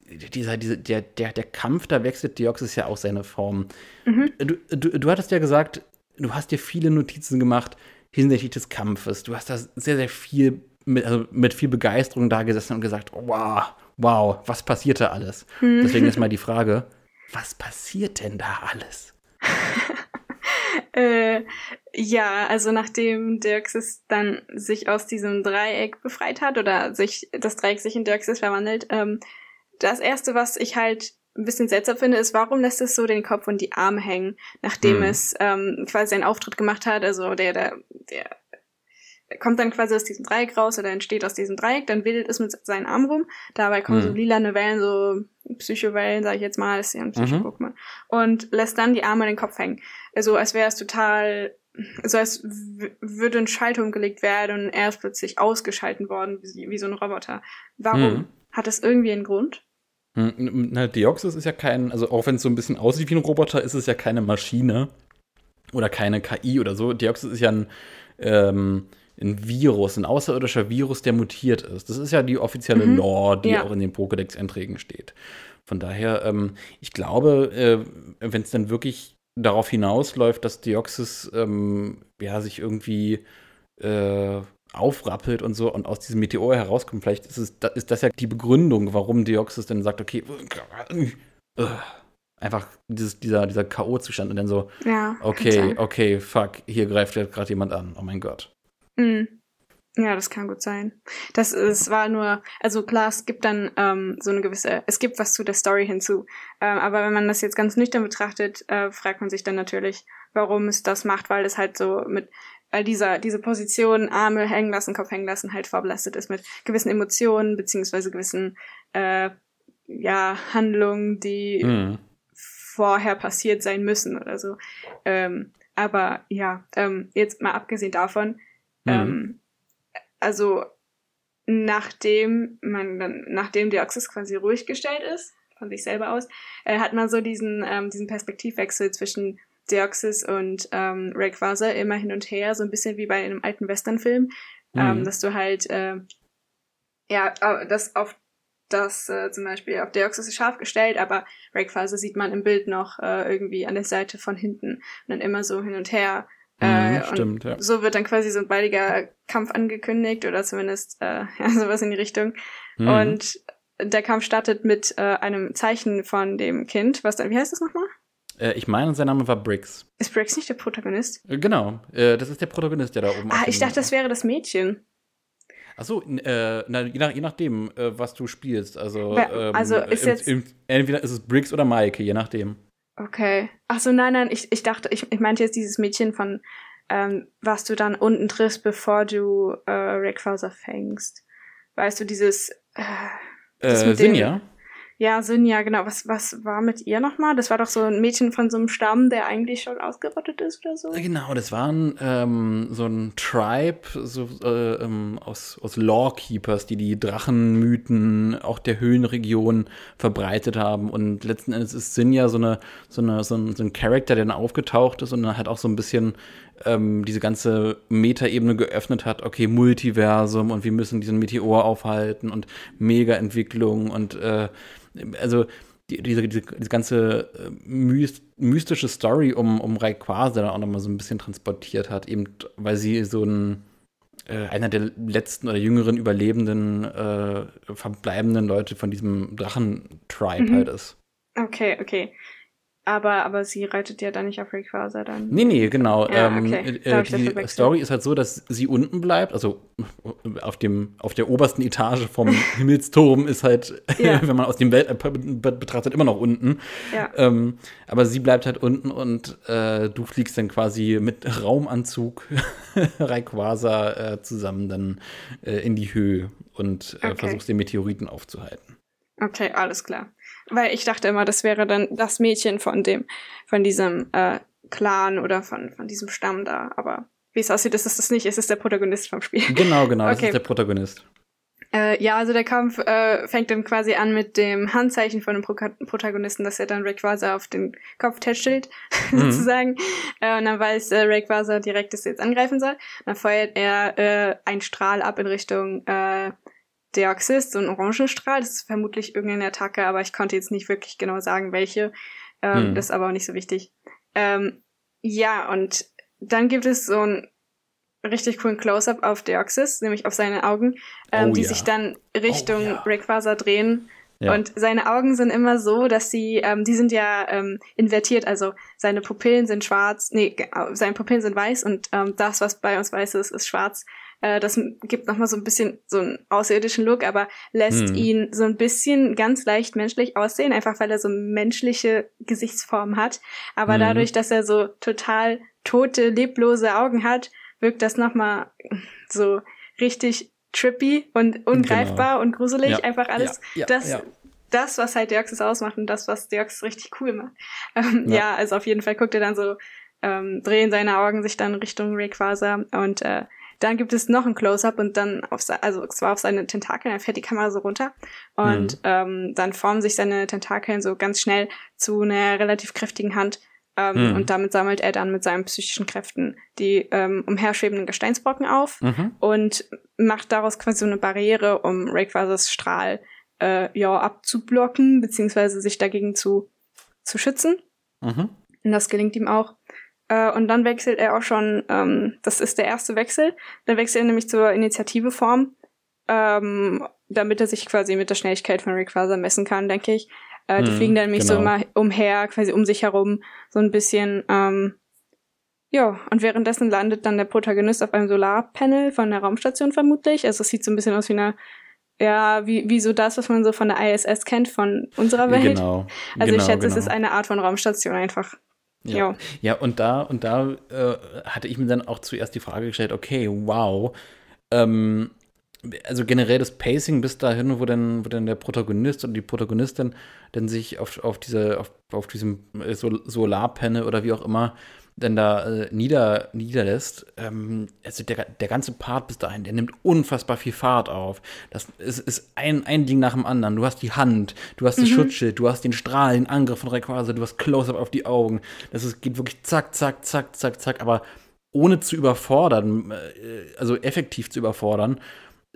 dieser, dieser, der, der, der Kampf, da wechselt Deoxys ja auch seine Form. Mhm. Du, du, du hattest ja gesagt, du hast dir viele Notizen gemacht hinsichtlich des Kampfes. Du hast da sehr, sehr viel mit, also mit viel Begeisterung da gesessen und gesagt, wow, wow, was passiert da alles? Hm. Deswegen ist mal die Frage, was passiert denn da alles? äh, ja, also nachdem Dirxis dann sich aus diesem Dreieck befreit hat oder sich das Dreieck sich in Dirxis verwandelt, ähm, das erste, was ich halt ein bisschen seltsam finde, ist, warum lässt es so den Kopf und die Arme hängen, nachdem hm. es ähm, quasi einen Auftritt gemacht hat. Also der, der, der kommt dann quasi aus diesem Dreieck raus oder entsteht aus diesem Dreieck, dann wedelt es mit seinen Armen rum. Dabei kommen hm. so lilane Wellen, so Psychowellen, sage ich jetzt mal, ist ja ein Psycho-Pokémon. Mhm. Und lässt dann die Arme in den Kopf hängen. Also als wäre es total so als würde ein Schalter umgelegt werden und er ist plötzlich ausgeschalten worden, wie, wie so ein Roboter. Warum? Mhm. Hat das irgendwie einen Grund? Hm, na, Deoxys ist ja kein, also auch wenn es so ein bisschen aussieht wie ein Roboter, ist es ja keine Maschine oder keine KI oder so. Deoxys ist ja ein, ähm, ein Virus, ein außerirdischer Virus, der mutiert ist. Das ist ja die offizielle mhm. Lore, die ja. auch in den Pokédex-Einträgen steht. Von daher, ähm, ich glaube, äh, wenn es dann wirklich darauf hinausläuft, dass Deoxys ähm, ja, sich irgendwie äh, aufrappelt und so und aus diesem Meteor herauskommt. Vielleicht ist, es, ist das ja die Begründung, warum Deoxys dann sagt, okay, äh, einfach dieses, dieser, dieser K.O.-Zustand und dann so, ja, okay, okay, fuck, hier greift ja gerade jemand an. Oh mein Gott. Mhm. Ja, das kann gut sein. Das es war nur, also klar, es gibt dann ähm, so eine gewisse, es gibt was zu der Story hinzu. Ähm, aber wenn man das jetzt ganz nüchtern betrachtet, äh, fragt man sich dann natürlich, warum es das macht, weil es halt so mit weil dieser, diese Position, Arme hängen lassen, Kopf hängen lassen, halt vorbelastet ist mit gewissen Emotionen, beziehungsweise gewissen, äh, ja, Handlungen, die mhm. vorher passiert sein müssen oder so. Ähm, aber ja, ähm, jetzt mal abgesehen davon, mhm. ähm, also nachdem man dann, nachdem Deoxys quasi ruhig gestellt ist, von sich selber aus, äh, hat man so diesen, ähm, diesen Perspektivwechsel zwischen Deoxys und ähm, Rayquaza immer hin und her, so ein bisschen wie bei einem alten Westernfilm, ähm, mhm. ähm, dass du halt, äh, ja, das auf das äh, zum Beispiel auf Deoxys ist scharf gestellt, aber Rayquaza sieht man im Bild noch äh, irgendwie an der Seite von hinten und dann immer so hin und her. Äh, mhm, stimmt, ja. So wird dann quasi so ein baldiger Kampf angekündigt oder zumindest äh, ja, sowas in die Richtung. Mhm. Und der Kampf startet mit äh, einem Zeichen von dem Kind, was dann, wie heißt das nochmal? Äh, ich meine, sein Name war Briggs. Ist Briggs nicht der Protagonist? Äh, genau, äh, das ist der Protagonist, der da oben Ah, ich dachte, das wäre das Mädchen. Achso, äh, na, je, nach, je nachdem, äh, was du spielst. Also, Wer- also ist im, jetzt- im, entweder ist es Briggs oder Maike, je nachdem. Okay. Ach so, nein, nein, ich, ich dachte, ich, ich meinte jetzt dieses Mädchen von, ähm, was du dann unten triffst, bevor du äh, Rayquaza fängst. Weißt du, dieses, äh, Das Äh, Sinja? Ja, Sinja, genau, was, was war mit ihr nochmal? Das war doch so ein Mädchen von so einem Stamm, der eigentlich schon ausgerottet ist oder so. Genau, das waren ähm, so ein Tribe so, äh, ähm, aus, aus Lawkeepers, die die Drachenmythen auch der Höhenregion verbreitet haben. Und letzten Endes ist Sinja so, eine, so, eine, so, ein, so ein Charakter, der dann aufgetaucht ist und dann halt auch so ein bisschen ähm, diese ganze Metaebene geöffnet hat. Okay, Multiversum und wir müssen diesen Meteor aufhalten und Mega-Entwicklung und äh, also die, diese, diese, diese ganze äh, myst, mystische Story um, um Rayquaza dann auch nochmal so ein bisschen transportiert hat, eben weil sie so ein äh, einer der letzten oder jüngeren überlebenden, äh, verbleibenden Leute von diesem Drachen-Tribe Mhm. halt ist. Okay, okay. Aber, aber sie reitet ja dann nicht auf Rayquaza dann. Nee, nee, genau. Ja, ähm, okay. äh, ich das die. Story ist halt so, dass sie unten bleibt, also auf dem auf der obersten Etage vom Himmelsturm ist halt, Ja. wenn man aus dem Welt be- betrachtet, immer noch unten. Ja. Ähm, aber sie bleibt halt unten und äh, du fliegst dann quasi mit Raumanzug Rayquaza äh, zusammen dann äh, in die Höhe und äh, Okay. versuchst den Meteoriten aufzuhalten. Okay, alles klar. Weil ich dachte immer, das wäre dann das Mädchen von dem, von diesem äh, Clan oder von, von diesem Stamm da. Aber wie es aussieht, ist es das nicht. Es ist der Protagonist vom Spiel. Genau, genau, das Okay. ist der Protagonist. Äh, ja, also der Kampf äh, fängt dann quasi an mit dem Handzeichen von dem Pro Protagonisten, dass er dann Rayquaza auf den Kopf tätschelt, Mhm. sozusagen. Äh, und dann weiß äh, Rayquaza direkt, dass er jetzt angreifen soll. Dann feuert er äh, einen Strahl ab in Richtung äh, Deoxys, so ein Orangenstrahl. Das ist vermutlich irgendeine Attacke, aber ich konnte jetzt nicht wirklich genau sagen, welche. Ähm, Hm. Das ist aber auch nicht so wichtig. Ähm, ja, und dann gibt es so ein richtig coolen Close-up auf Deoxys, nämlich auf seine Augen, ähm, Oh die ja. sich dann Richtung Oh ja. Rayquaza drehen. Ja. Und seine Augen sind immer so, dass sie, ähm, die sind ja ähm, invertiert, also seine Pupillen sind schwarz, nee, seine Pupillen sind weiß und ähm, das, was bei uns weiß ist, ist schwarz. Äh, das gibt nochmal so ein bisschen so einen außerirdischen Look, aber lässt Hm. ihn so ein bisschen ganz leicht menschlich aussehen, einfach weil er so menschliche Gesichtsform hat. Aber Mhm. dadurch, dass er so total tote, leblose Augen hat, wirkt das nochmal so richtig trippy und ungreifbar und gruselig. Ja, Einfach alles ja, ja, das, das, was halt Deoxys ausmacht und das, was Deoxys richtig cool macht. Ähm, ja. Ja. also auf jeden Fall guckt er dann so, ähm, drehen seine Augen sich dann Richtung Rayquaza und äh, dann gibt es noch ein Close-up und dann auf, also zwar auf seine Tentakeln, dann fährt die Kamera so runter und Mhm. ähm, dann formen sich seine Tentakeln so ganz schnell zu einer relativ kräftigen Hand ähm, Mhm. und damit sammelt er dann mit seinen psychischen Kräften die ähm, umherschwebenden Gesteinsbrocken auf Mhm. und macht daraus quasi so eine Barriere, um Rayquazas Strahl äh, ja abzublocken, beziehungsweise sich dagegen zu, zu schützen. Mhm. Und das gelingt ihm auch. Äh, und dann wechselt er auch schon, ähm, das ist der erste Wechsel, dann wechselt er nämlich zur Initiative-Form, ähm, damit er sich quasi mit der Schnelligkeit von Rayquaza messen kann, denke ich. Äh, die Mhm, fliegen dann nämlich so genau. immer umher, quasi um sich herum, so ein bisschen, ähm, ja, und währenddessen landet dann der Protagonist auf einem Solarpanel von der Raumstation vermutlich. Also es sieht so ein bisschen aus wie eine, ja, wie, wie so das, was man so von der ISS kennt, von unserer Welt. Genau. Also genau, ich schätze, es genau. ist eine Art von Raumstation einfach. Ja. Ja. ja, und da, und da äh, hatte ich mir dann auch zuerst die Frage gestellt, okay, wow. Ähm, also generell das Pacing bis dahin, wo dann, wo dann der Protagonist oder die Protagonistin dann sich auf, auf diese, auf, auf diesem äh, Sol Solarpanel oder wie auch immer dann da äh, nieder, niederlässt, ähm, also der, der ganze Part bis dahin, der nimmt unfassbar viel Fahrt auf. Das ist, ist ein, ein Ding nach dem anderen. Du hast die Hand, du hast das Schutzschild, du hast den Strahl, den Angriff von Rayquaza, du hast Close-Up auf die Augen. Das ist, geht wirklich zack, zack, zack, zack, zack, aber ohne zu überfordern, äh, also effektiv zu überfordern,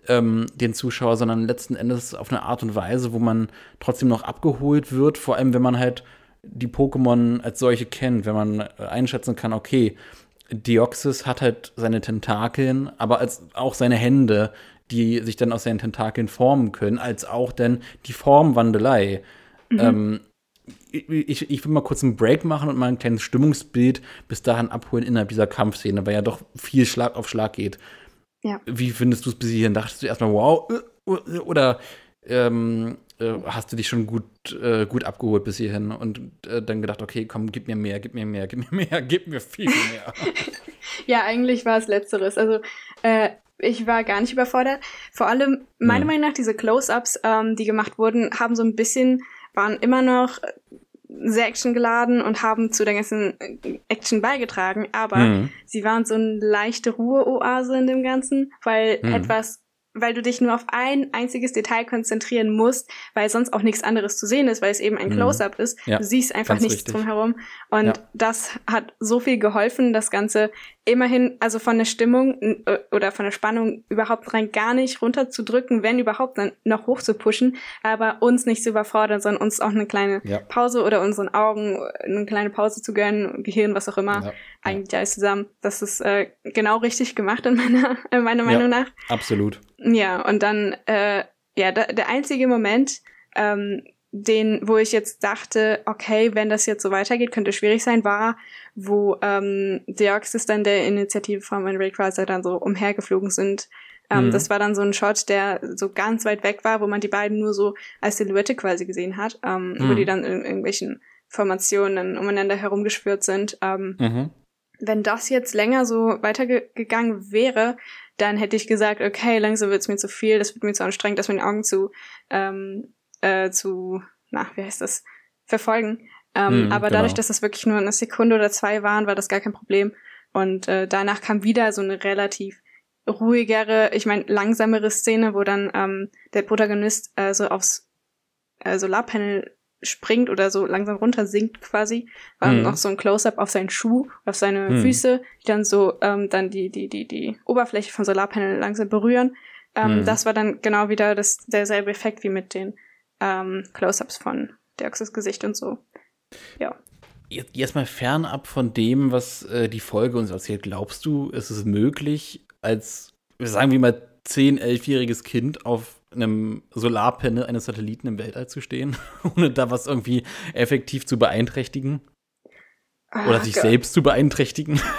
ähm, den Zuschauer, sondern letzten Endes auf eine Art und Weise, wo man trotzdem noch abgeholt wird, vor allem wenn man halt die Pokémon als solche kennt, wenn man äh, einschätzen kann, okay, Deoxys hat halt seine Tentakeln, aber als auch seine Hände, die sich dann aus seinen Tentakeln formen können, als auch dann die Formwandelei. Ähm, ich, ich will mal kurz einen Break machen und mal ein kleines Stimmungsbild bis dahin abholen innerhalb dieser Kampfszene, weil ja doch viel Schlag auf Schlag geht. Ja. Wie findest du es bis hierhin? Dachtest du erstmal, wow, äh, äh, oder ähm, äh, hast du dich schon gut, äh, gut abgeholt bis hierhin und äh, dann gedacht, okay, komm, gib mir mehr, gib mir mehr, gib mir mehr, gib mir viel mehr. ja, eigentlich war es letzteres. Also äh, ich war gar nicht überfordert. Vor allem, meiner ja. Meinung nach, diese Close-Ups, ähm, die gemacht wurden, haben so ein bisschen, waren immer noch sehr actiongeladen und haben zu der ganzen Action beigetragen, aber mhm. sie waren so eine leichte Ruheoase in dem Ganzen, weil mhm. etwas weil du dich nur auf ein einziges Detail konzentrieren musst, weil sonst auch nichts anderes zu sehen ist, weil es eben ein mhm. Close-up ist. Ja, du siehst einfach nichts richtig. drumherum. Und ja. das hat so viel geholfen, das Ganze immerhin, also von der Stimmung äh, oder von der Spannung überhaupt rein gar nicht runterzudrücken, wenn überhaupt dann noch hoch zu pushen, aber uns nicht zu überfordern, sondern uns auch eine kleine ja. Pause oder unseren Augen eine kleine Pause zu gönnen, Gehirn, was auch immer, ja. eigentlich alles zusammen. Das ist äh, genau richtig gemacht in meiner, in meiner Meinung nach. Absolut. Ja, und dann, äh, ja, da, der einzige Moment, ähm, den, wo ich jetzt dachte, okay, wenn das jetzt so weitergeht, könnte schwierig sein, war, wo ähm, Deoxys dann der Initiative von Raycraft dann so umhergeflogen sind. Ähm, mhm. Das war dann so ein Shot, der so ganz weit weg war, wo man die beiden nur so als Silhouette quasi gesehen hat, ähm, mhm. wo die dann in irgendwelchen Formationen umeinander herumgeschwört sind. Ähm, mhm. Wenn das jetzt länger so weitergegangen wäre, dann hätte ich gesagt, okay, langsam wird's mir zu viel, das wird mir zu anstrengend, das mit den Augen zu ähm, äh, zu, na, wie heißt das, verfolgen. Ähm, mm, aber genau. dadurch, dass das wirklich nur eine Sekunde oder zwei waren, war das gar kein Problem. Und äh, danach kam wieder so eine relativ ruhigere, ich meine langsamere Szene, wo dann ähm, der Protagonist äh, so aufs äh, Solarpanel springt oder so langsam runter sinkt quasi. War mhm. noch so ein Close-up auf seinen Schuh, auf seine mhm. Füße, die dann so ähm, dann die die die die Oberfläche von Solarpanel langsam berühren. Ähm, mhm. Das war dann genau wieder das derselbe Effekt wie mit den ähm, Close-ups von Deoxys Gesicht und so. Ja. Jetzt, jetzt mal fernab von dem, was äh, die Folge uns erzählt, glaubst du, ist es möglich, als, sagen wir mal, 10-, 11-jähriges Kind auf einem Solarpanel eines Satelliten im Weltall zu stehen, ohne da was irgendwie effektiv zu beeinträchtigen? Oder sich Gott. selbst zu beeinträchtigen?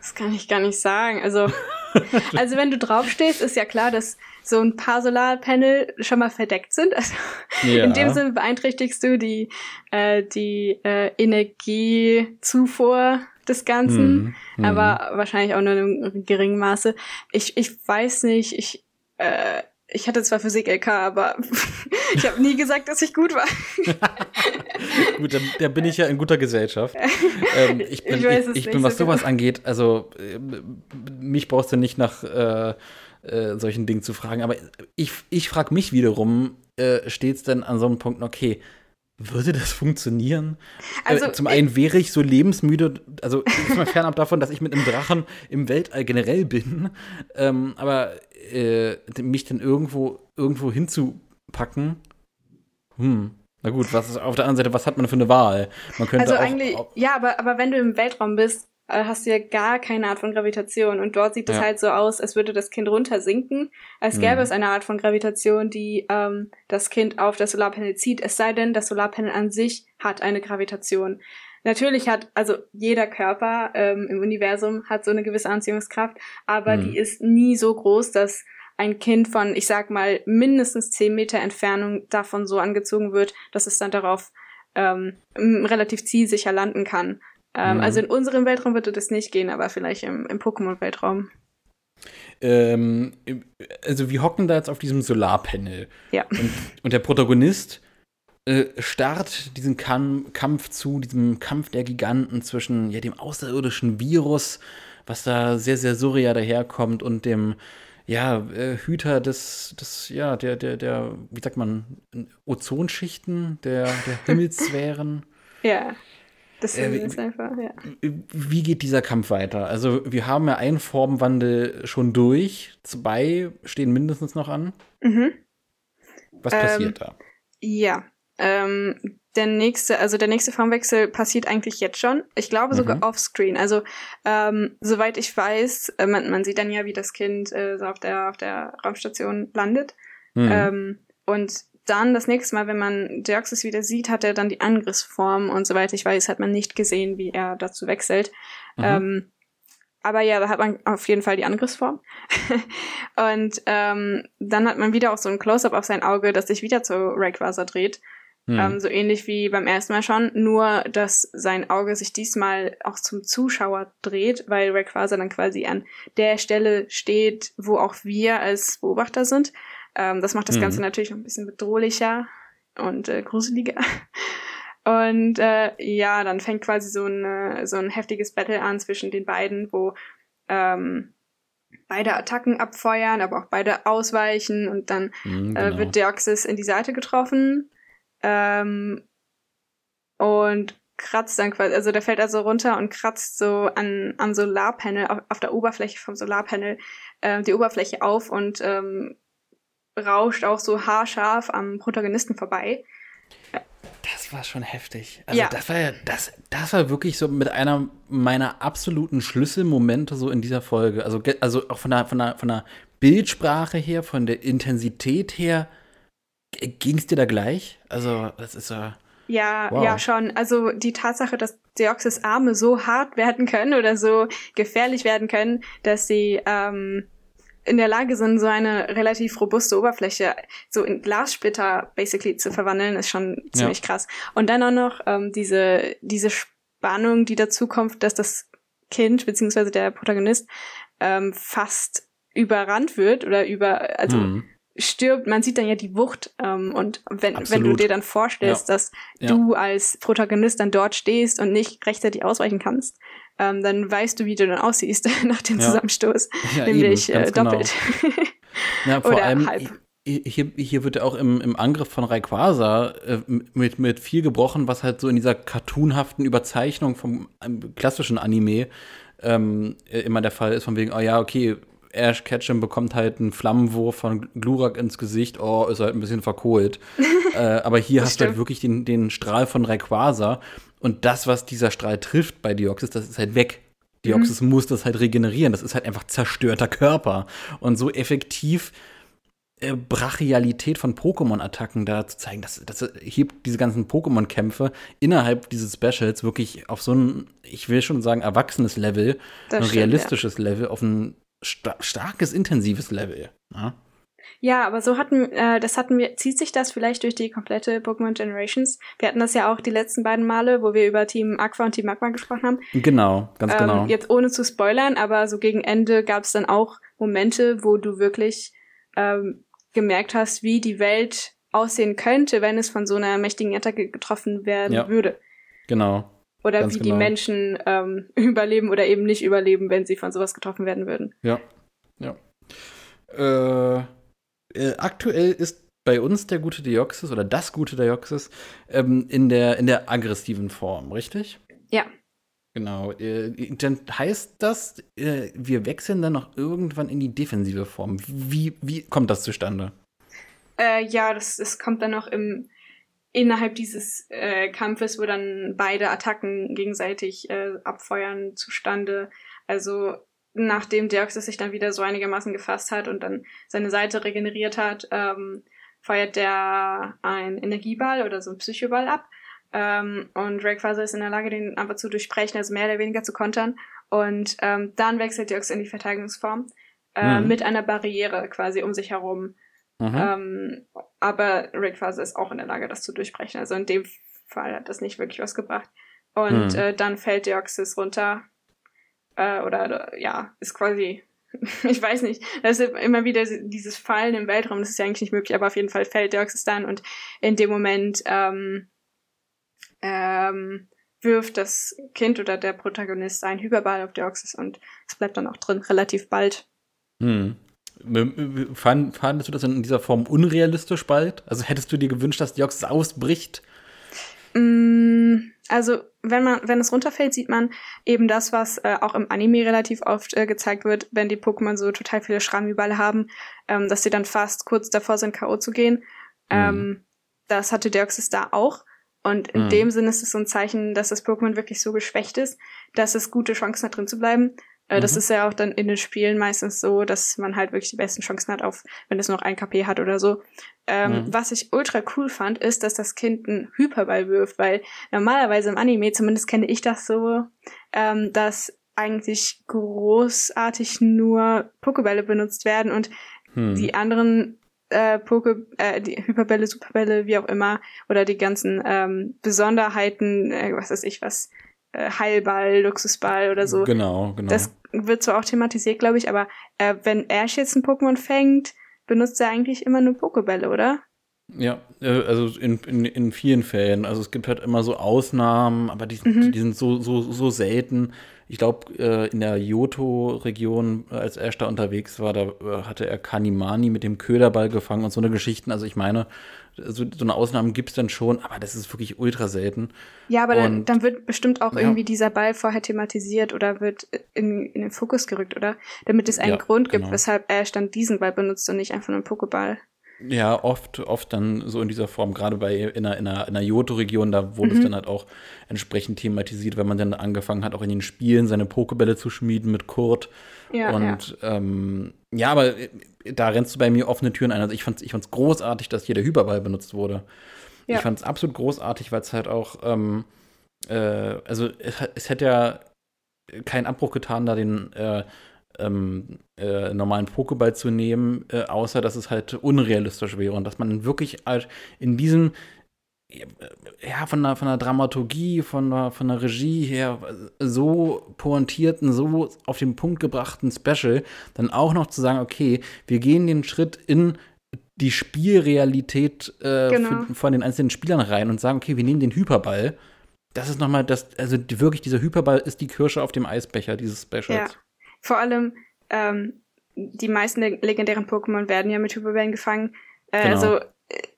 Das kann ich gar nicht sagen. Also, also wenn du draufstehst, ist ja klar, dass so ein paar Solarpanel schon mal verdeckt sind. Also ja. in dem Sinne beeinträchtigst du die, äh, die äh, Energiezufuhr des Ganzen, hm, aber wahrscheinlich auch nur in einem geringen Maße. Ich, ich weiß nicht, ich, äh, ich hatte zwar Physik LK, aber ich habe nie gesagt, dass ich gut war. gut, dann, dann, bin ich ja in guter Gesellschaft. Ähm, ich bin, ich, ich, ich bin was so sowas genau. angeht, also äh, mich brauchst du nicht nach äh, äh, solchen Dingen zu fragen. Aber ich, ich frage mich wiederum, äh, steht es denn an so einem Punkt, okay, würde das funktionieren? Äh, also, äh, zum einen wäre ich so lebensmüde, also ist mal fernab davon, dass ich mit einem Drachen im Weltall generell bin, ähm, aber äh, mich dann irgendwo, irgendwo hinzupacken, hm. Na gut, was ist auf der anderen Seite, was hat man für eine Wahl? Man könnte also eigentlich, auch, ja, aber, aber wenn du im Weltraum bist, hast du ja gar keine Art von Gravitation. Und dort sieht es ja. halt so aus, als würde das Kind runtersinken, als gäbe mhm. es eine Art von Gravitation, die ähm, das Kind auf das Solarpanel zieht. Es sei denn, das Solarpanel an sich hat eine Gravitation. Natürlich hat, also jeder Körper ähm, im Universum hat so eine gewisse Anziehungskraft, aber mhm. die ist nie so groß, dass ein Kind von, ich sag mal, mindestens zehn Meter Entfernung davon so angezogen wird, dass es dann darauf ähm, relativ zielsicher landen kann. Ähm, mhm. Also in unserem Weltraum würde das nicht gehen, aber vielleicht im, im Pokémon-Weltraum. Ähm, also wir hocken da jetzt auf diesem Solarpanel. Ja. Und, und der Protagonist äh, starrt diesen Kam Kampf zu, diesem Kampf der Giganten zwischen ja, dem außerirdischen Virus, was da sehr, sehr surreal daherkommt, und dem ja, äh, Hüter des, des, ja, der, der, der, wie sagt man, Ozonschichten, der, der Himmelssphären. ja. Das äh, ist einfach, ja. Wie geht dieser Kampf weiter? Also, wir haben ja einen Formwandel schon durch, zwei stehen mindestens noch an. Mhm. Was passiert ähm, da? Ja, ähm, der nächste, also der nächste Formwechsel passiert eigentlich jetzt schon. Ich glaube sogar mhm. offscreen. Also ähm, soweit ich weiß, äh, man, man sieht dann ja, wie das Kind äh, so auf der auf der Raumstation landet. Mhm. Ähm, und dann das nächste Mal, wenn man Deoxys wieder sieht, hat er dann die Angriffsform und soweit ich weiß, hat man nicht gesehen, wie er dazu wechselt. Mhm. Ähm, aber ja, da hat man auf jeden Fall die Angriffsform. und ähm, dann hat man wieder auch so ein Close-up auf sein Auge, das sich wieder zu Rayquaza dreht. Mhm. Ähm, so ähnlich wie beim ersten Mal schon, nur dass sein Auge sich diesmal auch zum Zuschauer dreht, weil Rayquaza dann quasi an der Stelle steht, wo auch wir als Beobachter sind. Ähm, das macht das mhm. Ganze natürlich noch ein bisschen bedrohlicher und äh, gruseliger. Und äh, ja, dann fängt quasi so, eine, so ein heftiges Battle an zwischen den beiden, wo ähm, beide Attacken abfeuern, aber auch beide ausweichen und dann mhm, genau. äh, wird Deoxys in die Seite getroffen ähm, und kratzt dann quasi, also der fällt also runter und kratzt so an, am Solarpanel, auf, auf der Oberfläche vom Solarpanel äh, die Oberfläche auf und ähm, rauscht auch so haarscharf am Protagonisten vorbei. Das war schon heftig. Also ja. das war ja, das, das war wirklich so mit einer meiner absoluten Schlüsselmomente so in dieser Folge. Also, also auch von der, von der, von der Bildsprache her, von der Intensität her, ging es dir da gleich? Also, das ist ja. Ja, wow. ja, schon. Also die Tatsache, dass Deoxys Arme so hart werden können oder so gefährlich werden können, dass sie ähm, in der Lage sind, so eine relativ robuste Oberfläche so in Glassplitter basically zu verwandeln, ist schon ziemlich ja. krass. Und dann auch noch ähm, diese, diese Spannung, die dazu kommt, dass das Kind beziehungsweise der Protagonist ähm, fast überrannt wird oder über, also mhm. stirbt. Man sieht dann ja die Wucht ähm, und wenn, wenn du dir dann vorstellst, ja. dass ja. du als Protagonist dann dort stehst und nicht rechtzeitig ausweichen kannst, ähm, dann weißt du, wie du dann aussiehst nach dem ja. Zusammenstoß. Ja, Nämlich eben, äh, genau. doppelt. Genau. ja, vor Oder allem, halb. Hier, hier wird ja auch im, im Angriff von Rayquaza äh, mit, mit viel gebrochen, was halt so in dieser cartoonhaften Überzeichnung vom klassischen Anime ähm, immer der Fall ist, von wegen, oh ja, okay, Ash Ketchum bekommt halt einen Flammenwurf von Glurak ins Gesicht, oh, ist halt ein bisschen verkohlt. äh, aber hier hast stimmt. du halt wirklich den, den Strahl von Rayquaza und das, was dieser Strahl trifft bei Deoxys, das ist halt weg. Deoxys mhm. muss das halt regenerieren. Das ist halt einfach zerstörter Körper. Und so effektiv äh, Brachialität von Pokémon-Attacken da zu zeigen, das, das hebt diese ganzen Pokémon-Kämpfe innerhalb dieses Specials wirklich auf so ein, ich will schon sagen, erwachsenes Level, das ein stimmt, realistisches ja. Level, auf ein sta starkes, intensives Level. Ja? Ja, aber so hatten, äh, das hatten wir, zieht sich das vielleicht durch die komplette Pokémon Generations? Wir hatten das ja auch die letzten beiden Male, wo wir über Team Aqua und Team Magma gesprochen haben. Genau, ganz ähm, genau. Jetzt ohne zu spoilern, aber so gegen Ende gab es dann auch Momente, wo du wirklich ähm, gemerkt hast, wie die Welt aussehen könnte, wenn es von so einer mächtigen Attacke getroffen werden ja, würde. Genau. Oder wie genau. die Menschen ähm, überleben oder eben nicht überleben, wenn sie von sowas getroffen werden würden. Ja. Ja. Äh äh, aktuell ist bei uns der gute Deoxys oder das gute Deoxys ähm, in, der, in der aggressiven Form, richtig? Ja. Genau. Äh, dann heißt das, äh, wir wechseln dann noch irgendwann in die defensive Form. Wie, wie kommt das zustande? Äh, ja, das, das kommt dann noch im innerhalb dieses äh, Kampfes, wo dann beide Attacken gegenseitig äh, abfeuern zustande. Also nachdem Deoxys sich dann wieder so einigermaßen gefasst hat und dann seine Seite regeneriert hat, ähm, feuert der ein Energieball oder so ein Psychoball ab. Ähm, und Rayquaza ist in der Lage, den einfach zu durchbrechen, also mehr oder weniger zu kontern. Und ähm, dann wechselt Deoxys in die Verteidigungsform äh, mhm. mit einer Barriere quasi um sich herum. Mhm. Ähm, aber Rayquaza ist auch in der Lage, das zu durchbrechen. Also in dem Fall hat das nicht wirklich was gebracht. Und mhm. äh, dann fällt Deoxys runter äh, oder ja, ist quasi, ich weiß nicht, das ist immer wieder dieses Fallen im Weltraum, das ist ja eigentlich nicht möglich, aber auf jeden Fall fällt Deoxys dann und in dem Moment ähm, ähm, wirft das Kind oder der Protagonist einen Hyperball auf Deoxys und es bleibt dann auch drin, relativ bald. Hm. Fand, fandest du das in dieser Form unrealistisch bald? Also hättest du dir gewünscht, dass Deoxys ausbricht? Mm, also wenn man, wenn es runterfällt, sieht man eben das, was äh, auch im Anime relativ oft äh, gezeigt wird, wenn die Pokémon so total viele Schrammen überall haben, ähm, dass sie dann fast kurz davor sind, K.O. zu gehen. Mhm. Ähm, das hatte Deoxys da auch. Und in mhm. dem Sinne ist es so ein Zeichen, dass das Pokémon wirklich so geschwächt ist, dass es gute Chancen hat, drin zu bleiben. Äh, das ist ja auch dann in den Spielen meistens so, dass man halt wirklich die besten Chancen hat, auf, wenn es noch ein KP hat oder so. Ähm, Mhm. Was ich ultra cool fand, ist, dass das Kind einen Hyperball wirft, weil normalerweise im Anime, zumindest kenne ich das so, ähm, dass eigentlich großartig nur Pokebälle benutzt werden und Hm. die anderen äh, Poke, äh, die Hyperbälle, Superbälle, wie auch immer, oder die ganzen ähm, Besonderheiten, äh, was weiß ich was, äh, Heilball, Luxusball oder so. Genau, genau. Das wird zwar auch thematisiert, glaube ich, aber äh, wenn Ash jetzt ein Pokémon fängt, benutzt er eigentlich immer nur Pokebälle, oder? Ja, äh, also in, in, in vielen Fällen. Also es gibt halt immer so Ausnahmen, aber die, sind- Mhm. die sind so, so, so selten. Ich glaube, äh, in der Johto-Region, äh, als Ash da unterwegs war, da äh, hatte er Kanimani mit dem Köderball gefangen und so eine Geschichten. Also ich meine, so, so eine Ausnahme gibt es dann schon, aber das ist wirklich ultra selten. Ja, aber dann, dann wird bestimmt auch Ja. irgendwie dieser Ball vorher thematisiert oder wird in, in den Fokus gerückt, oder? Damit es einen Ja, Grund gibt, genau. weshalb Ash dann diesen Ball benutzt und nicht einfach nur einen Pokéball. Ja, oft, oft dann so in dieser Form, gerade bei in einer, in einer, in einer Johto-Region, da wurde Mhm. es dann halt auch entsprechend thematisiert, wenn man dann angefangen hat, auch in den Spielen seine Pokebälle zu schmieden mit Kurt. Ja, ja. und ähm, ja, aber äh, da rennst du bei mir offene Türen ein. Also ich fand's, ich fand's großartig, dass hier der Hyperball benutzt wurde. Ja. Ich fand's absolut großartig, weil es halt auch, ähm, äh, also es, es hätte ja keinen Abbruch getan, da den äh, ähm, äh, normalen Pokéball zu nehmen, äh, außer dass es halt unrealistisch wäre und dass man wirklich halt in diesem ja, von der, von der Dramaturgie, von der, von der Regie her so pointierten, so auf den Punkt gebrachten Special, dann auch noch zu sagen, okay, wir gehen den Schritt in die Spielrealität äh, Genau. für, von den einzelnen Spielern rein und sagen, okay, wir nehmen den Hyperball. Das ist nochmal das, also die, wirklich dieser Hyperball ist die Kirsche auf dem Eisbecher dieses Specials. Ja. Vor allem, ähm, die meisten leg- legendären Pokémon werden ja mit Hyperbällen gefangen. Äh, Genau. Also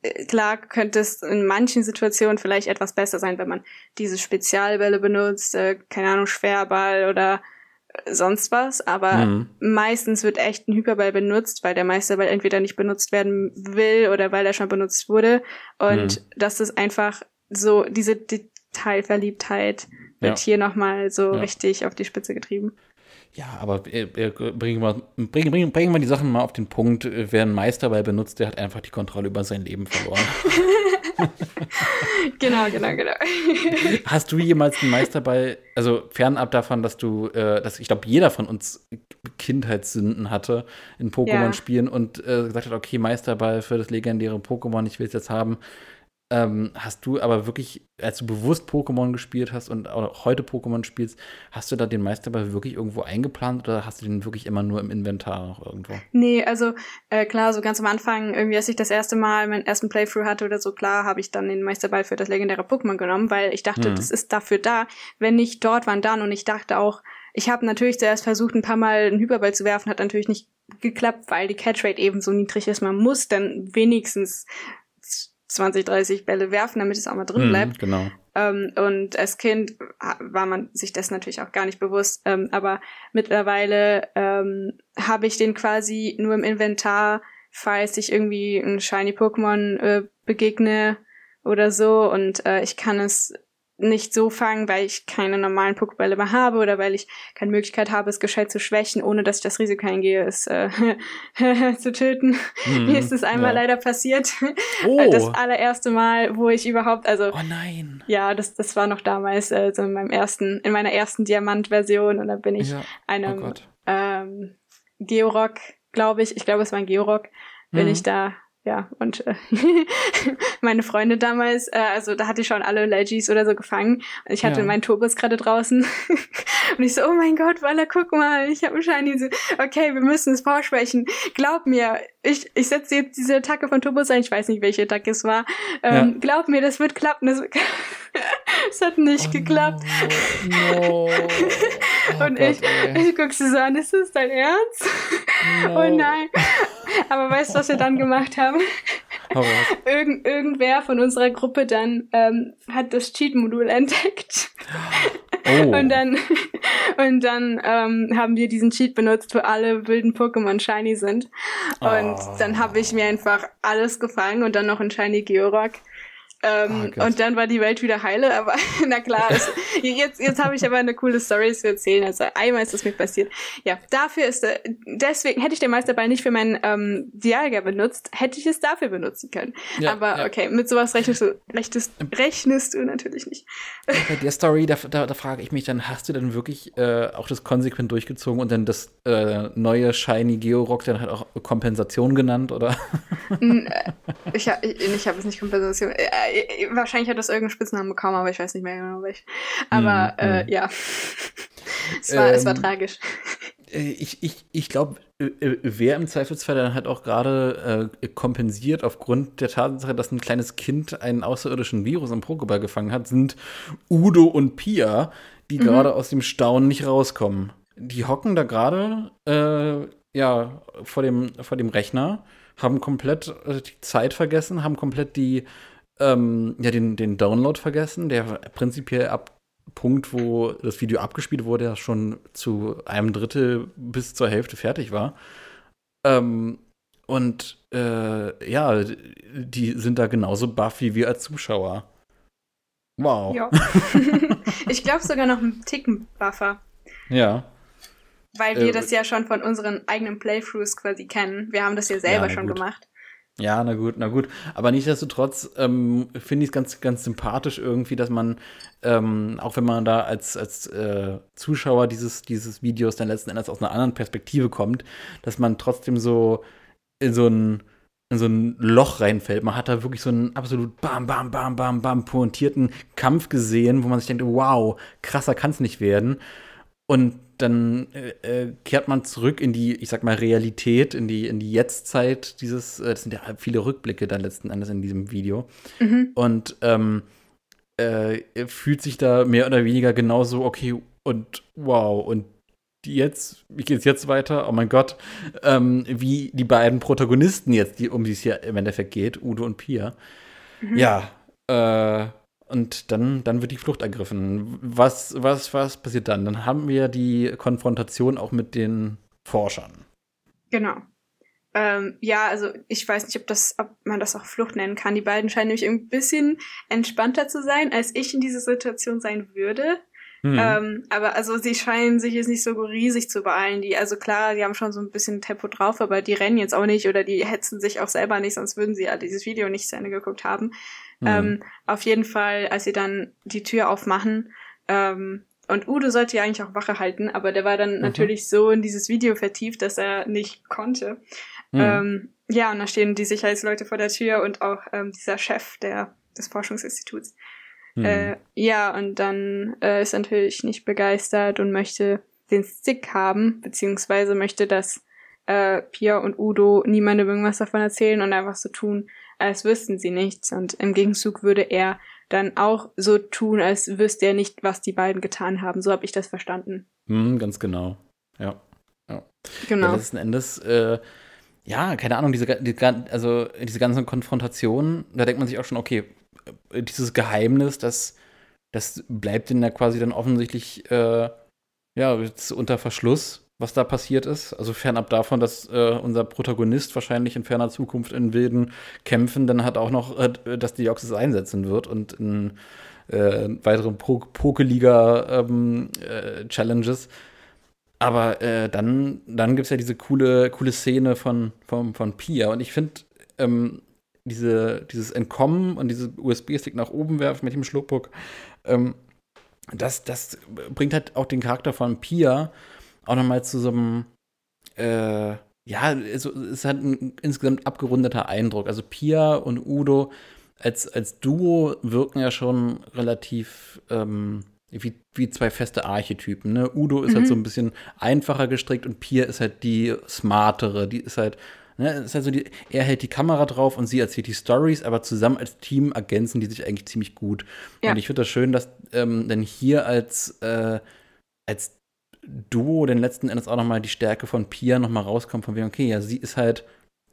äh, klar könnte es in manchen Situationen vielleicht etwas besser sein, wenn man diese Spezialbälle benutzt, äh, keine Ahnung, Schwerball oder äh, sonst was, aber Mhm. meistens wird echt ein Hyperball benutzt, weil der Meisterball entweder nicht benutzt werden will oder weil er schon benutzt wurde. Und Mhm. das ist einfach so, diese Detailverliebtheit wird Ja. hier nochmal so Ja. richtig auf die Spitze getrieben. Ja, aber äh, bringen, wir, bringen, bringen, bringen wir die Sachen mal auf den Punkt. Wer einen Meisterball benutzt, der hat einfach die Kontrolle über sein Leben verloren. Genau, genau, genau. Hast du jemals einen Meisterball, also fernab davon, dass du, äh, dass ich glaube, jeder von uns Kindheitssünden hatte in Pokémon-Spielen und äh, gesagt hat, okay, Meisterball für das legendäre Pokémon, ich will es jetzt haben. Ähm, hast du aber wirklich, als du bewusst Pokémon gespielt hast und auch heute Pokémon spielst, hast du da den Meisterball wirklich irgendwo eingeplant oder hast du den wirklich immer nur im Inventar noch irgendwo? Nee, also äh, klar, so ganz am Anfang, irgendwie, als ich das erste Mal meinen ersten Playthrough hatte oder so, klar, habe ich dann den Meisterball für das legendäre Pokémon genommen, weil ich dachte, Mhm. das ist dafür da. Wenn nicht dort, wann dann? Und ich dachte auch, ich habe natürlich zuerst versucht, ein paar Mal einen Hyperball zu werfen, hat natürlich nicht geklappt, weil die Catchrate eben so niedrig ist. Man muss dann wenigstens 20, 30 Bälle werfen, damit es auch mal drin bleibt. Mhm, genau. Ähm, und als Kind war man sich das natürlich auch gar nicht bewusst. Ähm, aber mittlerweile ähm, habe ich den quasi nur im Inventar, falls ich irgendwie ein Shiny Pokémon äh, begegne oder so. Und äh, ich kann es nicht so fangen, weil ich keine normalen Pokébälle mehr habe oder weil ich keine Möglichkeit habe, es gescheit zu schwächen, ohne dass ich das Risiko eingehe, es äh, zu töten. Mhm, Mir ist es einmal ja. leider passiert. Oh. Das allererste Mal, wo ich überhaupt, also oh nein. ja, das, das war noch damals äh, so in meinem ersten, in meiner ersten Diamant-Version und da bin ich Ja. Oh einem Gott. ähm, Georock, glaube ich, ich glaube es war ein Georock, bin Mhm. ich da, ja, und äh, meine Freunde damals, äh, also da hatte ich schon alle Legis oder so gefangen ich hatte Ja. meinen Turbos gerade draußen und ich so, oh mein Gott, Walla, guck mal, ich habe einen Shiny, so, okay, wir müssen es vorsprechen, glaub mir, ich, ich setze jetzt diese Attacke von Turbos ein, ich weiß nicht, welche Attacke es war, ähm, glaub mir, das wird klappen, das es hat nicht Oh geklappt. No. Oh Und Gott, ich, ey. ich guck sie so an, ist das dein Ernst? No. Oh nein. Aber weißt du, was wir dann gemacht haben? Irgend, irgendwer von unserer Gruppe dann ähm, hat das Cheat-Modul entdeckt. Oh. Und dann, und dann ähm, haben wir diesen Cheat benutzt, wo alle wilden Pokémon shiny sind. Und Oh. dann habe ich mir einfach alles gefangen und dann noch ein Shiny Georock. Ähm, oh und dann war die Welt wieder heile, aber na klar, es, jetzt, jetzt habe ich aber eine coole Story zu erzählen. Also einmal ist das mir passiert. Ja, dafür ist, äh, deswegen hätte ich den Meisterball nicht für meinen ähm, Dialga benutzt, hätte ich es dafür benutzen können. Ja, aber ja. okay, mit sowas rechnest du, rechnest, rechnest du natürlich nicht. Bei der Story, da, da, da frage ich mich dann, hast du dann wirklich äh, auch das konsequent durchgezogen und dann das äh, neue Shiny Georock dann halt auch Kompensation genannt, oder? Äh, ich, ich, ich habe es nicht Kompensation. Äh, wahrscheinlich hat das irgendeinen Spitznamen bekommen, aber ich weiß nicht mehr genau welchen. Aber mm, äh, mm. ja, es, war, ähm, es war tragisch. Äh, ich, ich, ich glaube, wer im Zweifelsfall dann halt auch gerade äh, kompensiert aufgrund der Tatsache, dass ein kleines Kind einen außerirdischen Virus im Pokéball gefangen hat, sind Udo und Pia, die mhm. gerade aus dem Staunen nicht rauskommen. Die hocken da gerade äh, ja vor dem, vor dem Rechner, haben komplett die Zeit vergessen, haben komplett die ähm, ja, den, den Download vergessen, der prinzipiell ab Punkt, wo das Video abgespielt wurde, schon zu einem Drittel bis zur Hälfte fertig war. Ähm, und äh, ja, die sind da genauso buff wie wir als Zuschauer. Wow. Ja. ich glaube sogar noch einen Ticken buffer. Ja. Weil wir äh, das ja schon von unseren eigenen Playthroughs quasi kennen. Wir haben das ja selber ja, schon gut. gemacht. Ja, na gut, na gut. Aber nichtsdestotrotz ähm, finde ich es ganz, ganz sympathisch irgendwie, dass man, ähm, auch wenn man da als, als äh, Zuschauer dieses, dieses Videos dann letzten Endes aus einer anderen Perspektive kommt, dass man trotzdem so in so ein, in so ein Loch reinfällt. Man hat da wirklich so einen absolut bam, bam, bam, bam, bam pointierten Kampf gesehen, wo man sich denkt, wow, krasser kann es nicht werden. Und dann äh, äh, kehrt man zurück in die, ich sag mal, Realität, in die, in die Jetztzeit dieses, äh, das sind ja viele Rückblicke dann letzten Endes in diesem Video. Mhm. Und ähm, äh, fühlt sich da mehr oder weniger genauso, okay, und wow, und jetzt, wie geht's jetzt weiter? Oh mein Gott, ähm, wie die beiden Protagonisten jetzt, die, um die es hier im Endeffekt geht, Udo und Pia. Mhm. Ja, äh, und dann, dann wird die Flucht ergriffen. Was, was, was passiert dann? Dann haben wir die Konfrontation auch mit den Forschern. Genau. Ähm, ja, also ich weiß nicht, ob, das, ob man das auch Flucht nennen kann. Die beiden scheinen nämlich ein bisschen entspannter zu sein, als ich in dieser Situation sein würde. Mhm. Ähm, aber also sie scheinen sich jetzt nicht so riesig zu beeilen. Die, also klar, die haben schon so ein bisschen Tempo drauf, aber die rennen jetzt auch nicht oder die hetzen sich auch selber nicht, sonst würden sie ja dieses Video nicht zu Ende geguckt haben. Mhm. Ähm, auf jeden Fall, als sie dann die Tür aufmachen, ähm, und Udo sollte ja eigentlich auch Wache halten, aber der war dann mhm. natürlich so in dieses Video vertieft, dass er nicht konnte. Mhm. Ähm, ja, und da stehen die Sicherheitsleute vor der Tür und auch ähm, dieser Chef der, des Forschungsinstituts. Mhm. Äh, ja, und dann äh, ist er natürlich nicht begeistert und möchte den Stick haben, beziehungsweise möchte, dass äh, Pia und Udo niemandem irgendwas davon erzählen und einfach so tun, als wüssten sie nichts. Und im Gegenzug würde er dann auch so tun, als wüsste er nicht, was die beiden getan haben. So habe ich das verstanden. Hm, ganz genau. Ja. ja. Genau. Ja, letzten Endes, äh, ja, keine Ahnung, diese, die, also diese ganze Konfrontation, da denkt man sich auch schon, okay, äh, dieses Geheimnis, das, das bleibt ihnen ja quasi dann offensichtlich äh, ja, unter Verschluss was da passiert ist. Also fernab davon, dass äh, unser Protagonist wahrscheinlich in ferner Zukunft in wilden Kämpfen dann hat auch noch, äh, dass die Oxys einsetzen wird und in äh, weiteren po Pokeliga-Challenges. Ähm, äh, Aber äh, dann, dann gibt es ja diese coole, coole Szene von, von, von Pia. Und ich finde, ähm, diese, dieses Entkommen und diese USB-Stick nach oben werfen mit dem Schluckbook, ähm, das, das bringt halt auch den Charakter von Pia auch nochmal zu so einem, äh, ja, es, es hat ein insgesamt abgerundeter Eindruck. Also Pia und Udo als, als Duo wirken ja schon relativ ähm, wie, wie zwei feste Archetypen. Ne? Udo ist mhm. halt so ein bisschen einfacher gestrickt und Pia ist halt die smartere, die ist halt Ne, ist halt so die, er hält die Kamera drauf und sie erzählt die Stories, aber zusammen als Team ergänzen die sich eigentlich ziemlich gut. Ja. Und ich finde das schön, dass ähm, denn hier als, äh, als Duo denn letzten Endes auch nochmal die Stärke von Pia nochmal rauskommt, von wegen, okay, ja, sie ist halt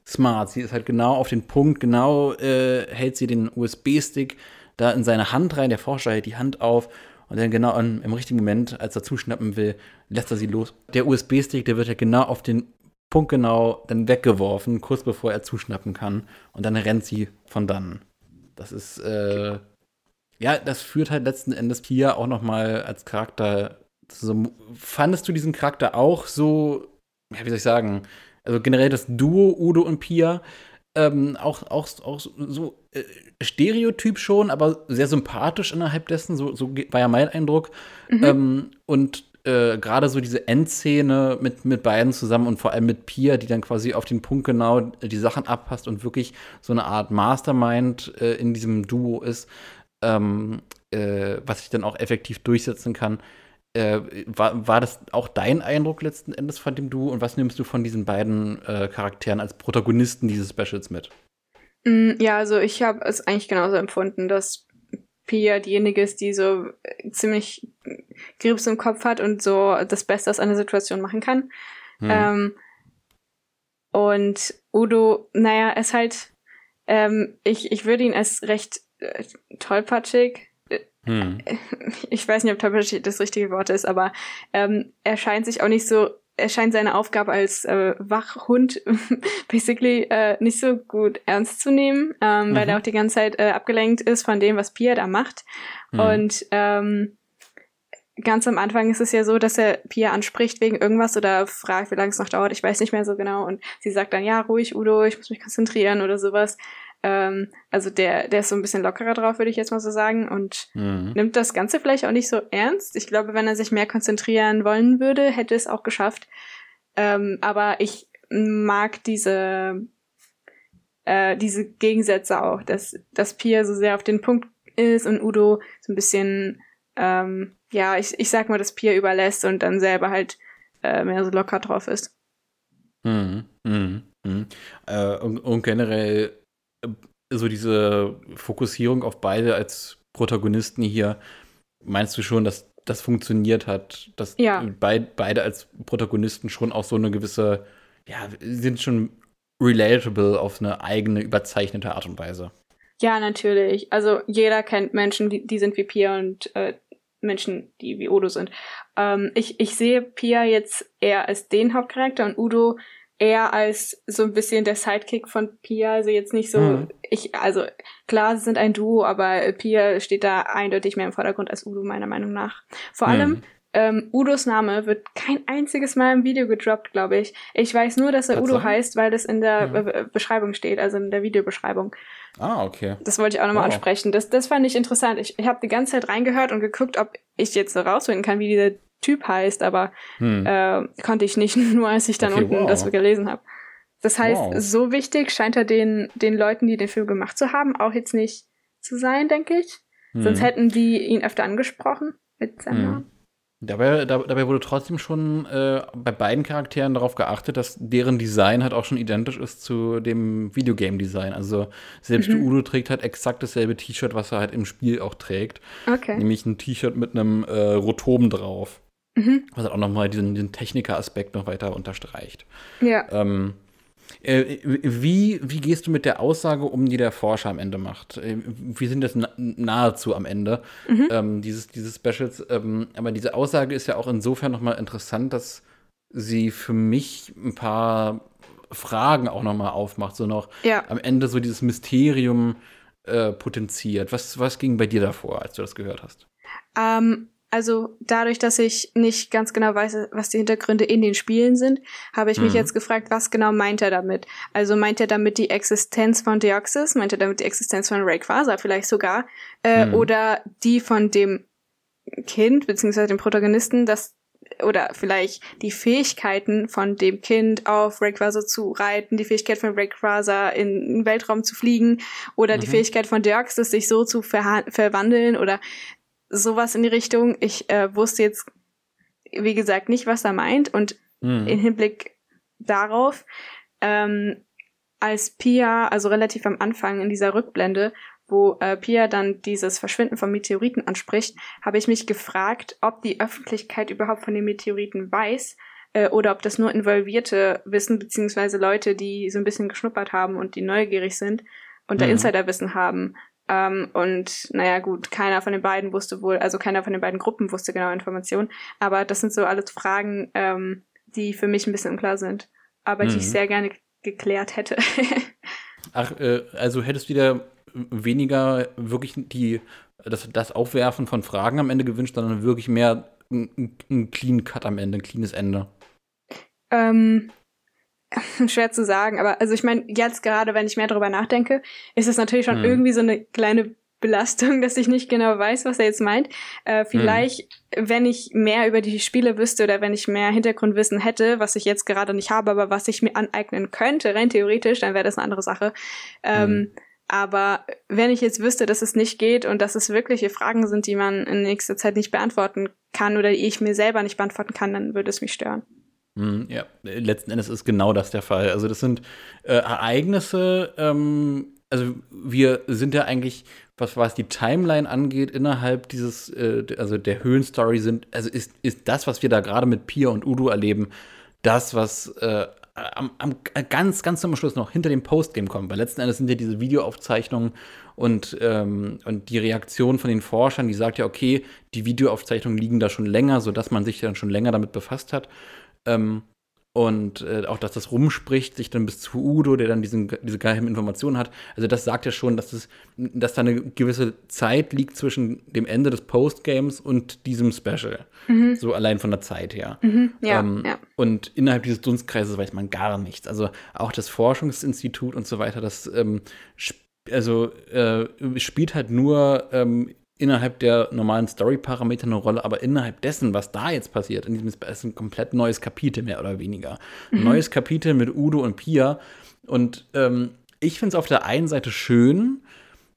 smart, sie ist halt genau auf den Punkt, genau äh, hält sie den USB-Stick da in seine Hand rein, der Forscher hält die Hand auf und dann genau an, im richtigen Moment, als er zuschnappen will, lässt er sie los. Der USB-Stick, der wird ja genau auf den Punkt genau dann weggeworfen, kurz bevor er zuschnappen kann und dann rennt sie von dann. Das ist, äh, ja, das führt halt letzten Endes Pia auch noch mal als Charakter so, fandest du diesen Charakter auch so, ja, wie soll ich sagen, also generell das Duo Udo und Pia, ähm, auch, auch, auch so äh, Stereotyp schon, aber sehr sympathisch innerhalb dessen, so, so war ja mein Eindruck. Mhm. Ähm, und äh, gerade so diese Endszene mit, mit beiden zusammen und vor allem mit Pia, die dann quasi auf den Punkt genau die Sachen abpasst und wirklich so eine Art Mastermind äh, in diesem Duo ist, ähm, äh, was sich dann auch effektiv durchsetzen kann. Äh, war, war das auch dein Eindruck letzten Endes von dem Duo und was nimmst du von diesen beiden äh, Charakteren als Protagonisten dieses Specials mit? Mm, ja, also ich habe es eigentlich genauso empfunden, dass Pia diejenige ist, die so äh, ziemlich Grips im Kopf hat und so das Beste aus einer Situation machen kann. Hm. Ähm, und Udo, naja, ist halt, ähm, ich, ich würde ihn als recht äh, tollpatschig hm. Ich weiß nicht, ob tollpatschig das richtige Wort ist, aber ähm, er scheint sich auch nicht so, er scheint seine Aufgabe als äh, Wachhund basically äh, nicht so gut ernst zu nehmen, ähm, mhm. weil er auch die ganze Zeit äh, abgelenkt ist von dem, was Pia da macht. Mhm. Und ähm, ganz am Anfang ist es ja so, dass er Pia anspricht wegen irgendwas oder fragt, wie lange es noch dauert. Ich weiß nicht mehr so genau. Und sie sagt dann, ja, ruhig, Udo, ich muss mich konzentrieren oder sowas. Ähm, also der, der ist so ein bisschen lockerer drauf, würde ich jetzt mal so sagen, und mhm. nimmt das Ganze vielleicht auch nicht so ernst. Ich glaube, wenn er sich mehr konzentrieren wollen würde, hätte es auch geschafft. Ähm, aber ich mag diese, äh, diese Gegensätze auch, dass, dass Pia so sehr auf den Punkt ist und Udo so ein bisschen, ähm, ja, ich, ich sag mal, dass Pia überlässt und dann selber halt äh, mehr so locker drauf ist. Mhm. Mhm. Mhm. Äh, und, und, generell so diese Fokussierung auf beide als Protagonisten hier, meinst du schon, dass das funktioniert hat, dass ja. beid, beide als Protagonisten schon auch so eine gewisse, ja, sind schon relatable auf eine eigene, überzeichnete Art und Weise. Ja, natürlich. Also jeder kennt Menschen, die, die sind wie Pia und äh, Menschen, die wie Udo sind. Ähm, ich, ich sehe Pia jetzt eher als den Hauptcharakter und Udo eher als so ein bisschen der Sidekick von Pia, also jetzt nicht so, mhm. ich, also klar, sie sind ein Duo, aber Pia steht da eindeutig mehr im Vordergrund als Udo, meiner Meinung nach. Vor mhm. allem, ähm, Udos Name wird kein einziges Mal im Video gedroppt, glaube ich. Ich weiß nur, dass er Udo sein? heißt, weil das in der ja. Be Beschreibung steht, also in der Videobeschreibung. Ah, okay. Das wollte ich auch nochmal wow. ansprechen. Das, das fand ich interessant. Ich, ich habe die ganze Zeit reingehört und geguckt, ob ich jetzt so rausfinden kann, wie dieser Typ heißt, aber hm. äh, konnte ich nicht, nur als ich dann okay, unten wow. das gelesen habe. Das heißt, wow. so wichtig scheint er den, den Leuten, die den Film gemacht zu haben, auch jetzt nicht zu sein, denke ich. Hm. Sonst hätten die ihn öfter angesprochen mit seinem hm. Namen. Dabei, dabei wurde trotzdem schon äh, bei beiden Charakteren darauf geachtet, dass deren Design halt auch schon identisch ist zu dem Videogame-Design. Also selbst mhm. Udo trägt halt exakt dasselbe T-Shirt, was er halt im Spiel auch trägt. Okay. Nämlich ein T-Shirt mit einem äh, Rotoben drauf. Mhm. Was halt auch nochmal diesen, diesen Techniker-Aspekt noch weiter unterstreicht. Ja. Ähm, äh, wie, wie gehst du mit der Aussage um, die der Forscher am Ende macht? Äh, wir sind jetzt nahezu am Ende mhm. ähm, dieses, dieses Specials. Ähm, aber diese Aussage ist ja auch insofern nochmal interessant, dass sie für mich ein paar Fragen auch nochmal aufmacht. So noch ja. am Ende so dieses Mysterium äh, potenziert. Was, was ging bei dir davor, als du das gehört hast? Ähm, also dadurch, dass ich nicht ganz genau weiß, was die Hintergründe in den Spielen sind, habe ich mhm. mich jetzt gefragt, was genau meint er damit? Also meint er damit die Existenz von Deoxys? Meint er damit die Existenz von Rayquaza vielleicht sogar? Äh, mhm. Oder die von dem Kind, beziehungsweise dem Protagonisten, das oder vielleicht die Fähigkeiten von dem Kind auf Rayquaza zu reiten, die Fähigkeit von Rayquaza in den Weltraum zu fliegen oder mhm. die Fähigkeit von Deoxys sich so zu verwandeln oder sowas in die Richtung. Ich äh, wusste jetzt, wie gesagt, nicht, was er meint. Und mhm. im Hinblick darauf, ähm, als Pia, also relativ am Anfang in dieser Rückblende, wo äh, Pia dann dieses Verschwinden von Meteoriten anspricht, habe ich mich gefragt, ob die Öffentlichkeit überhaupt von den Meteoriten weiß äh, oder ob das nur Involvierte wissen, beziehungsweise Leute, die so ein bisschen geschnuppert haben und die neugierig sind und da mhm. Insiderwissen haben. Ähm, und naja, gut, keiner von den beiden wusste wohl, also keiner von den beiden Gruppen wusste genau Informationen. Aber das sind so alles Fragen, ähm, die für mich ein bisschen unklar sind. Aber mhm. die ich mhm. sehr gerne geklärt hätte. Ach, äh, also hättest du dir weniger wirklich die, das, das Aufwerfen von Fragen am Ende gewünscht, sondern wirklich mehr ein, ein Clean Cut am Ende, ein cleanes Ende. Ähm, schwer zu sagen, aber also ich meine, jetzt gerade, wenn ich mehr darüber nachdenke, ist es natürlich schon hm. irgendwie so eine kleine Belastung, dass ich nicht genau weiß, was er jetzt meint. Äh, vielleicht, hm. wenn ich mehr über die Spiele wüsste oder wenn ich mehr Hintergrundwissen hätte, was ich jetzt gerade nicht habe, aber was ich mir aneignen könnte, rein theoretisch, dann wäre das eine andere Sache. Ähm, hm. Aber wenn ich jetzt wüsste, dass es nicht geht und dass es wirkliche Fragen sind, die man in nächster Zeit nicht beantworten kann oder die ich mir selber nicht beantworten kann, dann würde es mich stören. Hm, ja, letzten Endes ist genau das der Fall. Also das sind äh, Ereignisse, ähm, also wir sind ja eigentlich, was, was die Timeline angeht, innerhalb dieses, äh, also der Höhlenstory sind, also ist, ist das, was wir da gerade mit Pia und Udo erleben, das, was äh, am, am, ganz, ganz zum Schluss noch hinter dem Postgame kommt. Weil letzten Endes sind ja diese Videoaufzeichnungen und, ähm, und die Reaktion von den Forschern, die sagt ja, okay, die Videoaufzeichnungen liegen da schon länger, sodass man sich dann schon länger damit befasst hat. Ähm, und äh, auch, dass das rumspricht, sich dann bis zu Udo, der dann diesen, diese geheimen Informationen hat. Also das sagt ja schon, dass, es, dass da eine gewisse Zeit liegt zwischen dem Ende des Postgames und diesem Special. Mhm. So allein von der Zeit her. Mhm, ja, ähm, ja. Und innerhalb dieses Dunstkreises weiß man gar nichts. Also auch das Forschungsinstitut und so weiter, das ähm, also äh, spielt halt nur ähm, innerhalb der normalen Story-Parameter eine Rolle, aber innerhalb dessen, was da jetzt passiert, in diesem ist ein komplett neues Kapitel mehr oder weniger. Ein mhm. neues Kapitel mit Udo und Pia. Und ähm, ich finde es auf der einen Seite schön,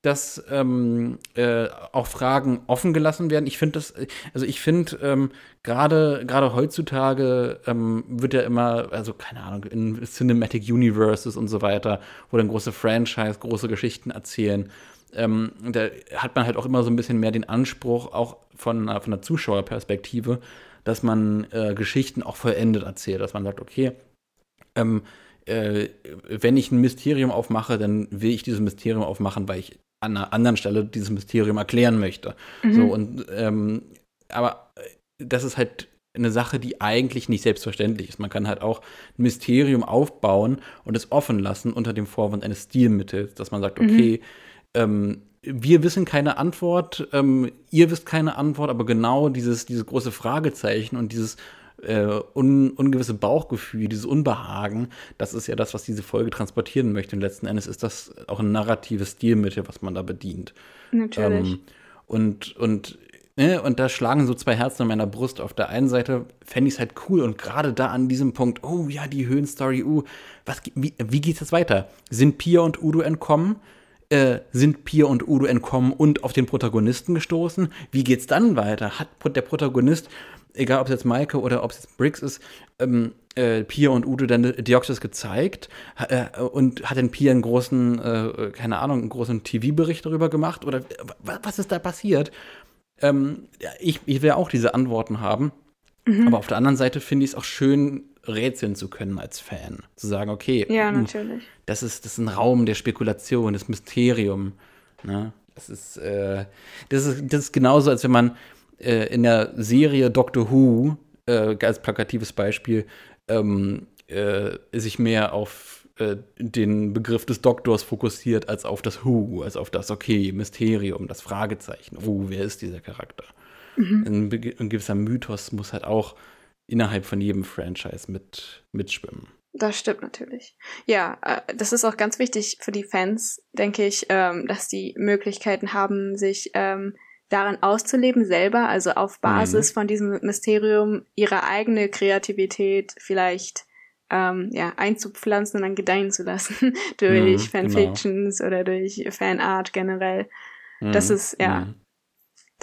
dass ähm, äh, auch Fragen offen gelassen werden. Ich finde das, also ich finde ähm, gerade gerade heutzutage ähm, wird ja immer, also keine Ahnung, in Cinematic Universes und so weiter, wo dann große Franchise, große Geschichten erzählen ähm, da hat man halt auch immer so ein bisschen mehr den Anspruch, auch von, von der Zuschauerperspektive, dass man äh, Geschichten auch vollendet erzählt, dass man sagt, okay, ähm, äh, wenn ich ein Mysterium aufmache, dann will ich dieses Mysterium aufmachen, weil ich an einer anderen Stelle dieses Mysterium erklären möchte. Mhm. So und ähm, aber äh, das ist halt eine Sache, die eigentlich nicht selbstverständlich ist. Man kann halt auch ein Mysterium aufbauen und es offen lassen unter dem Vorwand eines Stilmittels, dass man sagt, mhm. okay, mhm ähm, wir wissen keine Antwort, ähm, ihr wisst keine Antwort, aber genau dieses, dieses große Fragezeichen und dieses äh, un, ungewisse Bauchgefühl, dieses Unbehagen, das ist ja das, was diese Folge transportieren möchte. Und letzten Endes ist das auch ein narratives Stilmittel, was man da bedient. Natürlich. Ähm, und, und, ne, und da schlagen so zwei Herzen in meiner Brust. Auf der einen Seite fände ich es halt cool und gerade da an diesem Punkt, oh ja, die Höhenstory, uh, was, wie, wie geht es jetzt weiter? Sind Pia und Udo entkommen? Äh, sind Pia und Udo entkommen und auf den Protagonisten gestoßen? Wie geht's dann weiter? Hat der Protagonist, egal ob es jetzt Maike oder ob es jetzt Briggs ist, ähm, äh, Pia und Udo dann Deoxys gezeigt äh, und hat denn Pia einen großen, äh, keine Ahnung, einen großen TV-Bericht darüber gemacht? Oder was ist da passiert? Ähm, ich, ich will auch diese Antworten haben. Mhm. Aber auf der anderen Seite finde ich es auch schön, rätseln zu können als Fan. Zu sagen, okay, ja, natürlich. Das, ist, das ist ein Raum der Spekulation, das Mysterium. Ne? Das, ist, äh, das, ist, das ist genauso, als wenn man äh, in der Serie Doctor Who, äh, als plakatives Beispiel, ähm, äh, sich mehr auf äh, den Begriff des Doktors fokussiert, als auf das Who, als auf das, okay, Mysterium, das Fragezeichen. Oh, wer ist dieser Charakter? Mhm. Ein, ein gewisser Mythos muss halt auch innerhalb von jedem Franchise mit, mitschwimmen. Das stimmt natürlich. Ja, äh, das ist auch ganz wichtig für die Fans, denke ich, ähm, dass die Möglichkeiten haben, sich ähm, daran auszuleben selber, also auf Basis mhm. von diesem Mysterium ihre eigene Kreativität vielleicht ähm, ja, einzupflanzen und dann gedeihen zu lassen durch mhm, Fanfictions genau. oder durch Fanart generell. Mhm, das ist, ja, mhm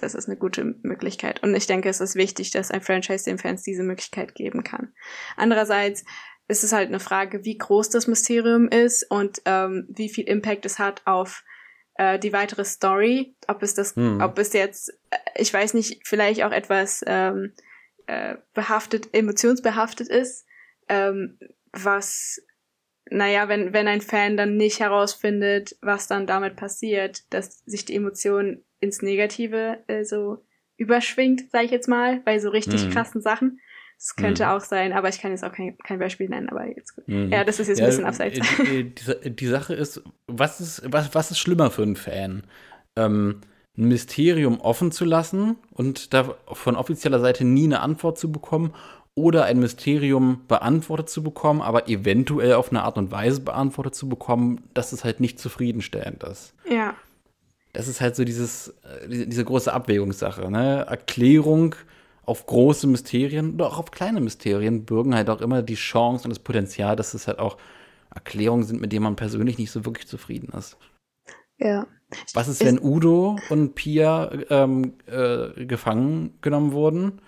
das ist eine gute Möglichkeit. Und ich denke, es ist wichtig, dass ein Franchise den Fans diese Möglichkeit geben kann. Andererseits ist es halt eine Frage, wie groß das Mysterium ist und ähm, wie viel Impact es hat auf äh, die weitere Story. Ob es das, hm. ob es jetzt, äh, ich weiß nicht, vielleicht auch etwas ähm, äh, behaftet, emotionsbehaftet ist, ähm, was naja, wenn, wenn ein Fan dann nicht herausfindet, was dann damit passiert, dass sich die Emotion ins Negative äh, so überschwingt, sag ich jetzt mal, bei so richtig mhm. krassen Sachen. Es könnte Mhm. auch sein, aber ich kann jetzt auch kein, kein Beispiel nennen, aber jetzt. Mhm. Ja, das ist jetzt Ja, ein bisschen abseits. äh, Die, die, die Sache ist, was ist, was, was ist schlimmer für einen Fan? Ähm, ein Mysterium offen zu lassen und da von offizieller Seite nie eine Antwort zu bekommen oder ein Mysterium beantwortet zu bekommen, aber eventuell auf eine Art und Weise beantwortet zu bekommen, dass es halt nicht zufriedenstellend ist. ja. Das ist halt so dieses, äh, diese, große Abwägungssache, ne? Erklärung auf große Mysterien oder auch auf kleine Mysterien bürgen halt auch immer die Chance und das Potenzial, dass es halt auch Erklärungen sind, mit denen man persönlich nicht so wirklich zufrieden ist. Ja. Was ist, wenn Udo und Pia ähm, äh, gefangen genommen wurden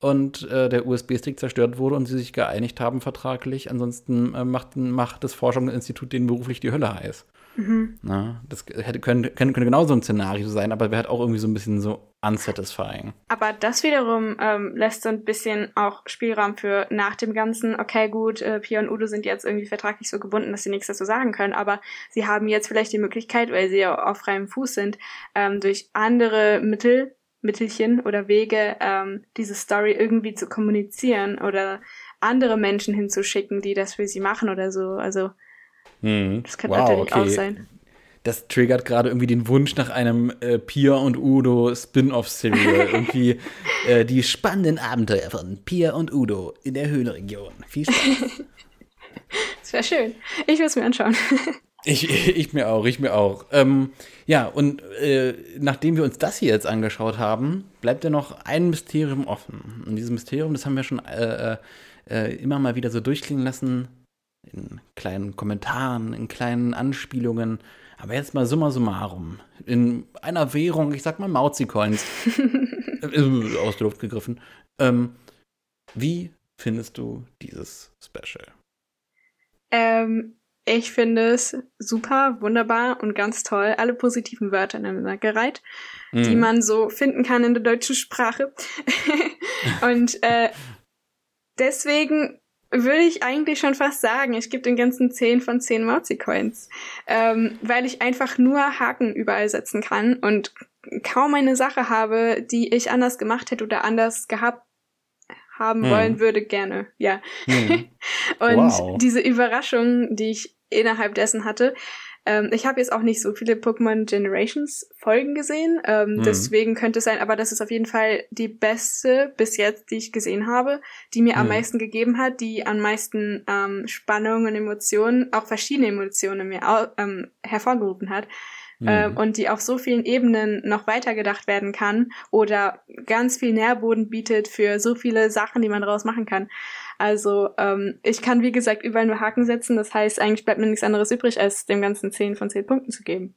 und äh, der USB-Stick zerstört wurde und sie sich geeinigt haben vertraglich? Ansonsten äh, macht, macht das Forschungsinstitut denen beruflich die Hölle heiß. Mhm. Na, das hätte, könnte, könnte, könnte genauso ein Szenario sein, aber wäre halt auch irgendwie so ein bisschen so unsatisfying. Aber das wiederum ähm, lässt so ein bisschen auch Spielraum für nach dem Ganzen, okay, gut, äh, Pia und Udo sind jetzt irgendwie vertraglich so gebunden, dass sie nichts dazu sagen können, aber sie haben jetzt vielleicht die Möglichkeit, weil sie ja auf freiem Fuß sind, ähm, durch andere Mittel, Mittelchen oder Wege ähm, diese Story irgendwie zu kommunizieren oder andere Menschen hinzuschicken, die das für sie machen oder so. Also das könnte natürlich auch sein. Das triggert gerade irgendwie den Wunsch nach einem äh, Pia und Udo Spin-off-Serial. irgendwie äh, die spannenden Abenteuer von Pia und Udo in der Höhlenregion. Viel Spaß. Das wäre schön. Ich will es mir anschauen. Ich, ich mir auch, ich mir auch. Ähm, ja, und äh, nachdem wir uns das hier jetzt angeschaut haben, bleibt ja noch ein Mysterium offen. Und dieses Mysterium, das haben wir schon äh, äh, immer mal wieder so durchklingen lassen, in kleinen Kommentaren, in kleinen Anspielungen. Aber jetzt mal summa summarum. In einer Währung, ich sag mal Mauzi-Coins, äh, aus der Luft gegriffen. Ähm, wie findest du dieses Special? Ähm, ich finde es super, wunderbar und ganz toll. Alle positiven Wörter ineinander gereiht, die Mhm. man so finden kann in der deutschen Sprache. und äh, deswegen würde ich eigentlich schon fast sagen, ich gebe den ganzen 10 von 10 Mauzi-Coins, ähm, weil ich einfach nur Haken überall setzen kann und kaum eine Sache habe, die ich anders gemacht hätte oder anders gehabt haben Mhm. wollen würde, gerne. Ja. Mhm. Und Wow. diese Überraschung, die ich innerhalb dessen hatte, ähm, ich habe jetzt auch nicht so viele Pokémon Generations Folgen gesehen, ähm, Mhm. deswegen könnte es sein, aber das ist auf jeden Fall die beste bis jetzt, die ich gesehen habe, die mir am Mhm. meisten gegeben hat, die am meisten ähm, Spannung und Emotionen, auch verschiedene Emotionen mir ähm, hervorgerufen hat ähm, Mhm. und die auf so vielen Ebenen noch weitergedacht werden kann oder ganz viel Nährboden bietet für so viele Sachen, die man daraus machen kann. Also ähm, ich kann, wie gesagt, überall nur Haken setzen. Das heißt, eigentlich bleibt mir nichts anderes übrig, als dem Ganzen 10 von 10 Punkten zu geben.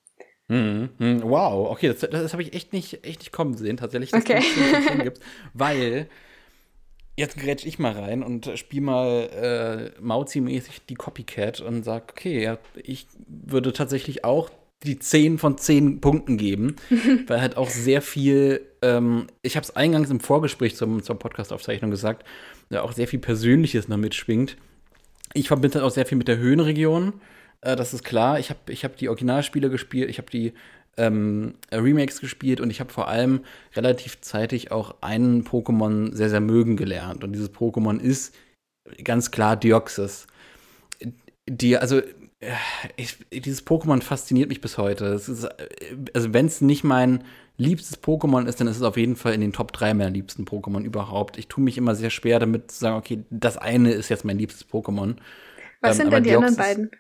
Mhm, mhm. Wow, okay, das, das habe ich echt nicht, echt nicht kommen sehen, tatsächlich, dass Okay. du 10 von 10 gibst, weil jetzt grätsch ich mal rein und spiel mal äh, Mauzi-mäßig die Copycat und sag, okay, ja, ich würde tatsächlich auch die 10 von 10 Punkten geben, weil halt auch sehr viel, ähm, ich habe es eingangs im Vorgespräch zum, zur Podcast-Aufzeichnung gesagt, ja, auch sehr viel Persönliches noch mitschwingt. Ich verbinde das auch sehr viel mit der Höhenregion. Äh, das ist klar. Ich habe ich hab die Originalspiele gespielt, ich habe die ähm, Remakes gespielt und ich habe vor allem relativ zeitig auch einen Pokémon sehr, sehr mögen gelernt. Und dieses Pokémon ist ganz klar Deoxys. Die, also, ich, dieses Pokémon fasziniert mich bis heute. Es ist, also, wenn es nicht mein liebstes Pokémon ist, dann ist es auf jeden Fall in den Top 3 meiner liebsten Pokémon überhaupt. Ich tue mich immer sehr schwer damit zu sagen, okay, das eine ist jetzt mein liebstes Pokémon. Was Ähm, sind denn die anderen Deoxys- beiden?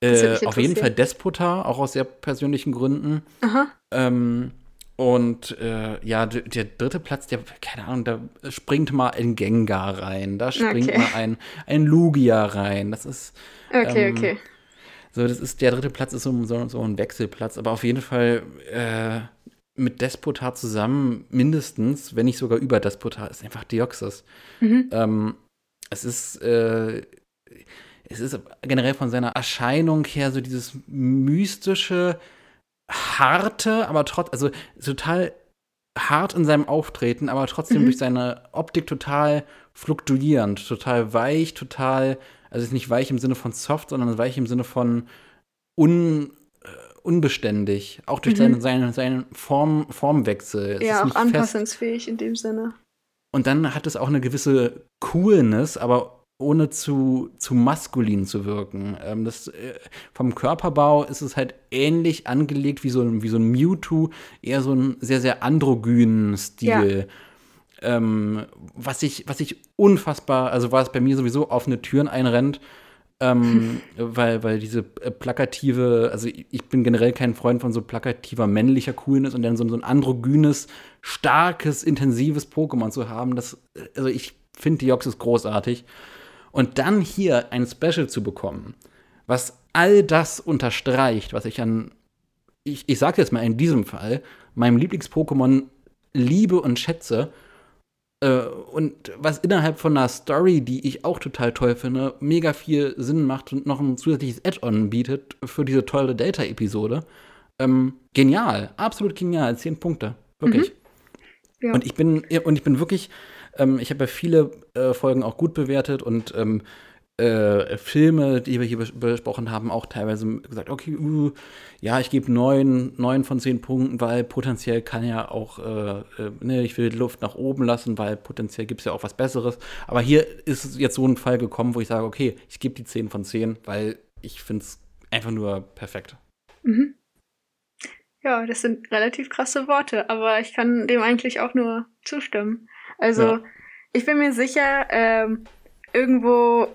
Das würde Äh, auf jeden. Fall Despota, auch aus sehr persönlichen Gründen. Aha. Ähm, und äh, ja, der dritte Platz, der, keine Ahnung, da springt mal ein Gengar rein, da springt Okay. mal ein, ein Lugia rein. Das ist Okay, Ähm, okay. so, das ist, der dritte Platz ist so, so, so ein Wechselplatz, aber auf jeden Fall äh, mit Despota zusammen mindestens, wenn nicht sogar über Despota, ist einfach Deoxys. Mhm. Ähm, es ist, äh, es ist generell von seiner Erscheinung her so dieses mystische, harte, aber trotz, also total hart in seinem Auftreten, aber trotzdem Mhm. durch seine Optik total fluktuierend, total weich, total, also ist nicht weich im Sinne von soft, sondern weich im Sinne von un, äh, unbeständig, auch durch Mhm. seinen, seinen, seinen Form, Formwechsel. Es Ja, auch nicht fest. anpassungsfähig in dem Sinne. und dann hat es auch eine gewisse Coolness, aber ohne zu, zu maskulin zu wirken. Ähm, das, äh, vom Körperbau ist es halt ähnlich angelegt wie so, ein, wie so ein Mewtwo, eher so ein sehr, sehr androgynen Stil. Ja. Ähm, was, ich, was ich unfassbar, also war es bei mir sowieso offene Türen einrennt, ähm, weil, weil diese äh, plakative, also ich, bin generell kein Freund von so plakativer männlicher Coolness und dann so, so ein androgynes, starkes, intensives Pokémon zu haben, das, also ich finde die Joxis großartig. Und dann hier ein Special zu bekommen, was all das unterstreicht, was ich an, ich, ich sage jetzt mal in diesem Fall, meinem Lieblings-Pokémon liebe und schätze, äh, und was innerhalb von einer Story, die ich auch total toll finde, mega viel Sinn macht und noch ein zusätzliches Add-on bietet für diese tolle Data-Episode. Ähm, genial, absolut genial, zehn Punkte, wirklich. Mhm. Ja. Und ich bin und ich bin wirklich, ähm, ich habe ja viele äh, Folgen auch gut bewertet und ähm, äh, Filme, die wir hier besprochen haben, auch teilweise gesagt, okay, uh, ja, ich gebe neun, neun von zehn Punkten, weil potenziell kann ja auch, äh, äh, ne, ich will Luft nach oben lassen, weil potenziell gibt es ja auch was Besseres. Aber hier ist jetzt so ein Fall gekommen, wo ich sage, okay, ich gebe die zehn von zehn, weil ich finde es einfach nur perfekt. Mhm. Ja, das sind relativ krasse Worte, aber ich kann dem eigentlich auch nur zustimmen. Also, ja. ich bin mir sicher, ähm, irgendwo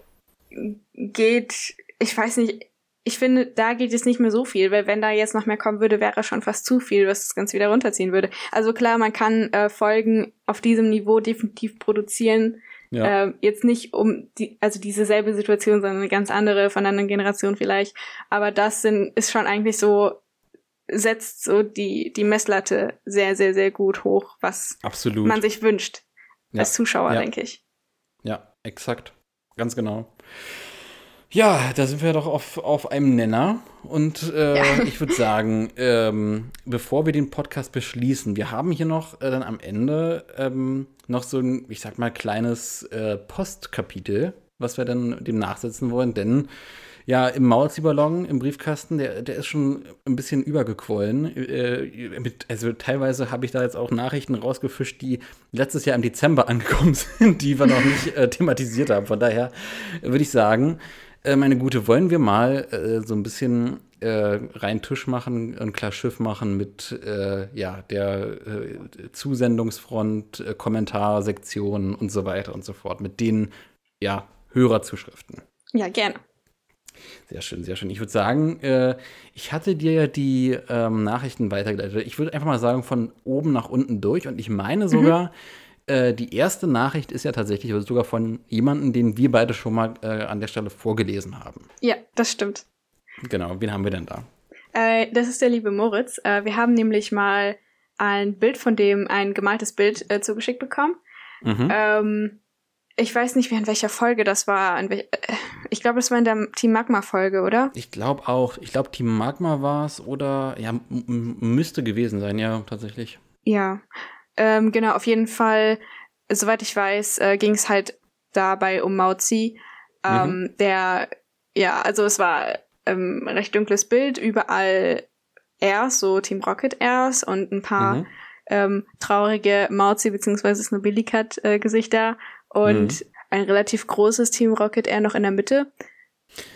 geht, ich weiß nicht, ich finde, da geht es nicht mehr so viel, weil wenn da jetzt noch mehr kommen würde, wäre schon fast zu viel, was das Ganze wieder runterziehen würde. Also klar, man kann äh, Folgen auf diesem Niveau definitiv produzieren. Ja. Äh, jetzt nicht um die, also diese selbe Situation, sondern eine ganz andere von einer anderen Generation vielleicht. Aber das sind, ist schon eigentlich so, setzt so die, die Messlatte sehr, sehr, sehr gut hoch, was Absolut. man sich wünscht ja. als Zuschauer, ja. denke ich. Ja, exakt. Ganz genau. Ja, da sind wir doch auf, auf einem Nenner. Und äh, ja. ich würde sagen, ähm, bevor wir den Podcast beschließen, wir haben hier noch äh, dann am Ende ähm, noch so ein, ich sag mal, kleines äh, Postkapitel, was wir dann dem nachsetzen wollen. Denn ja, im Maulzieherballon, im Briefkasten, der, der ist schon ein bisschen übergequollen. Äh, mit, also teilweise habe ich da jetzt auch Nachrichten rausgefischt, die letztes Jahr im Dezember angekommen sind, die wir noch nicht äh, thematisiert haben. Von daher würde ich sagen, äh, meine Gute, wollen wir mal äh, so ein bisschen äh, rein Tisch machen und klar Schiff machen mit äh, ja, der Zusendungsfront, Kommentarsektionen und so weiter und so fort, mit den ja, Hörerzuschriften. Ja, gerne. Sehr schön, sehr schön. Ich würde sagen, äh, ich hatte dir ja die ähm, Nachrichten weitergeleitet. Ich würde einfach mal sagen, von oben nach unten durch. Und ich meine sogar, mhm. äh, die erste Nachricht ist ja tatsächlich sogar von jemandem, den wir beide schon mal äh, an der Stelle vorgelesen haben. Ja, das stimmt. Genau, wen haben wir denn da? Äh, das ist der liebe Moritz. Äh, wir haben nämlich mal ein Bild von dem, ein gemaltes Bild äh, zugeschickt bekommen. Mhm. Ähm, ich weiß nicht, in welcher Folge das war. Äh, ich glaube, das war in der Team Magma-Folge, oder? Ich glaube auch. Ich glaube, Team Magma war es oder ja, müsste gewesen sein, ja, tatsächlich. Ja, ähm, genau, auf jeden Fall, soweit ich weiß, äh, ging es halt dabei um Mauzi. Ähm, mhm. Der, ja, also es war ähm, recht dunkles Bild, überall Airs, so Team Rocket Airs und ein paar mhm. ähm, traurige Mauzi bzw. Snobillicat-Gesichter. Äh, und mhm. ein relativ großes Team Rocket Air noch in der Mitte.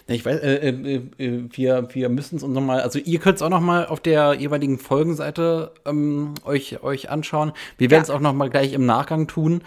Ich weiß, äh, äh, äh wir, wir müssen es uns nochmal, also ihr könnt es auch nochmal auf der jeweiligen Folgenseite ähm, euch, euch anschauen. Wir werden es ja. auch nochmal gleich im Nachgang tun.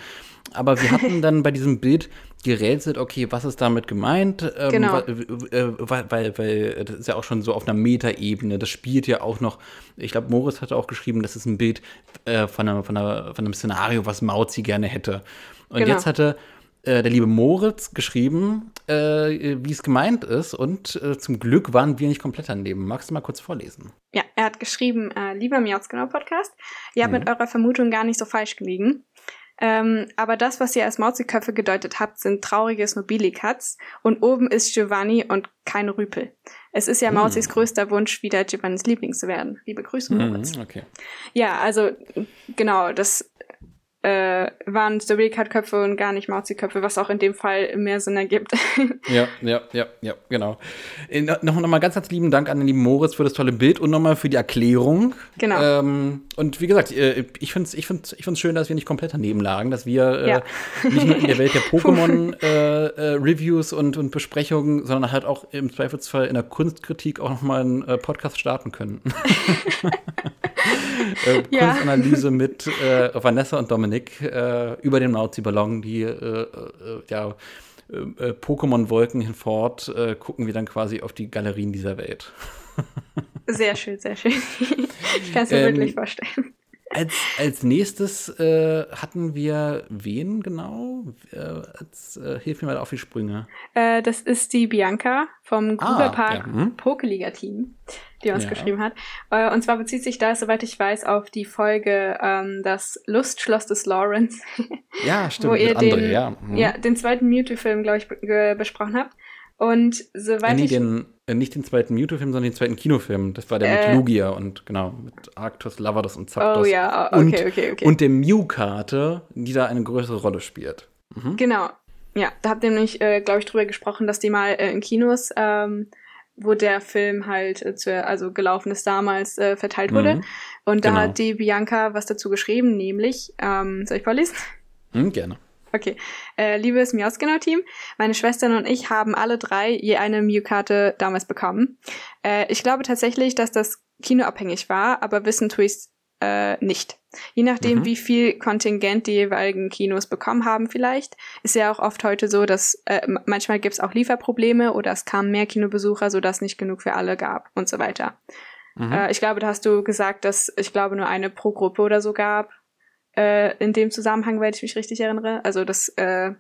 Aber wir hatten dann bei diesem Bild gerätselt, okay, was ist damit gemeint? Ähm, genau. Weil, weil, weil, weil, das ist ja auch schon so auf einer Metaebene. Das spielt ja auch noch, ich glaube, Moritz hatte auch geschrieben, das ist ein Bild äh, von, einer, von, einer, von einem Szenario, was Mauzi gerne hätte. Und genau. jetzt hatte äh, der liebe Moritz geschrieben, äh, wie es gemeint ist. Und äh, zum Glück waren wir nicht komplett daneben. Magst du mal kurz vorlesen? Ja, er hat geschrieben, äh, lieber Miauzgenau Podcast, ihr habt mhm. mit eurer Vermutung gar nicht so falsch gelegen. Ähm, aber das, was ihr als Mauziköpfe gedeutet habt, sind traurige Snobilicats und oben ist Giovanni und keine Rüpel. Es ist ja mhm. Mauzis größter Wunsch, wieder Giovannis Liebling zu werden. Liebe Grüße, Moritz. Mhm, okay. Ja, also genau, das äh, waren Stabilikat-Köpfe und gar nicht Mauzi-Köpfe, was auch in dem Fall mehr Sinn ergibt. ja, ja, ja, ja, genau. Äh, noch, noch mal ganz, ganz lieben Dank an den lieben Moritz für das tolle Bild und nochmal für die Erklärung. Genau. Ähm, und wie gesagt, äh, ich finde es ich find's, ich find's schön, dass wir nicht komplett daneben lagen, dass wir äh, ja. nicht nur in der Welt der Pokémon-Reviews äh, und, und Besprechungen, sondern halt auch im Zweifelsfall in der Kunstkritik auch nochmal einen äh, Podcast starten können. äh, ja. Kunstanalyse mit äh, Vanessa und Dominik äh, über den Mauzi-Ballon, die äh, äh, ja, äh, Pokémon-Wolken hinfort, gucken wir dann quasi auf die Galerien dieser Welt. sehr schön, sehr schön. ich kann es mir ähm, wirklich vorstellen. Als, als nächstes äh, hatten wir wen genau? Äh, als, äh, hilf mir mal auf die Sprünge. Äh, das ist die Bianca vom Gruberpark ah, ja. hm. Pokeliga-Team, die uns ja. geschrieben hat. Äh, und zwar bezieht sich das, soweit ich weiß, auf die Folge ähm, Das Lustschloss des Lawrence. ja, stimmt. wo ihr den, André, ja. Hm. ja, den zweiten Mewtwo-Film, glaube ich, besprochen habt. Und soweit nee, ich. Den, äh, nicht den zweiten Mewtwo-Film, sondern den zweiten Kinofilm. Das war der äh, mit Lugia und genau, mit Arctos, Lavados und Zapdos. Oh ja, okay, und, okay, okay. Und der Mew-Karte, die da eine größere Rolle spielt. Mhm. Genau. Ja, da habt ihr nämlich, äh, glaube ich, drüber gesprochen, dass die mal äh, in Kinos, ähm, wo der Film halt äh, zu, also gelaufen ist damals, verteilt wurde. Mhm. Und da genau. hat die Bianca was dazu geschrieben, nämlich, ähm, soll ich vorlesen? Mhm, gerne. Okay. Äh, liebes Miausgenau-Team, meine Schwestern und ich haben alle drei je eine Mew-Karte damals bekommen. Äh, ich glaube tatsächlich, dass das kinoabhängig war, aber wissen tue ich äh, nicht. Je nachdem, mhm. wie viel Kontingent die jeweiligen Kinos bekommen haben vielleicht, ist ja auch oft heute so, dass äh, manchmal gibt es auch Lieferprobleme oder es kamen mehr Kinobesucher, sodass nicht genug für alle gab und so weiter. Mhm. Äh, ich glaube, da hast du gesagt, dass ich glaube nur eine pro Gruppe oder so gab äh, in dem Zusammenhang, weil ich mich richtig erinnere. Also das äh,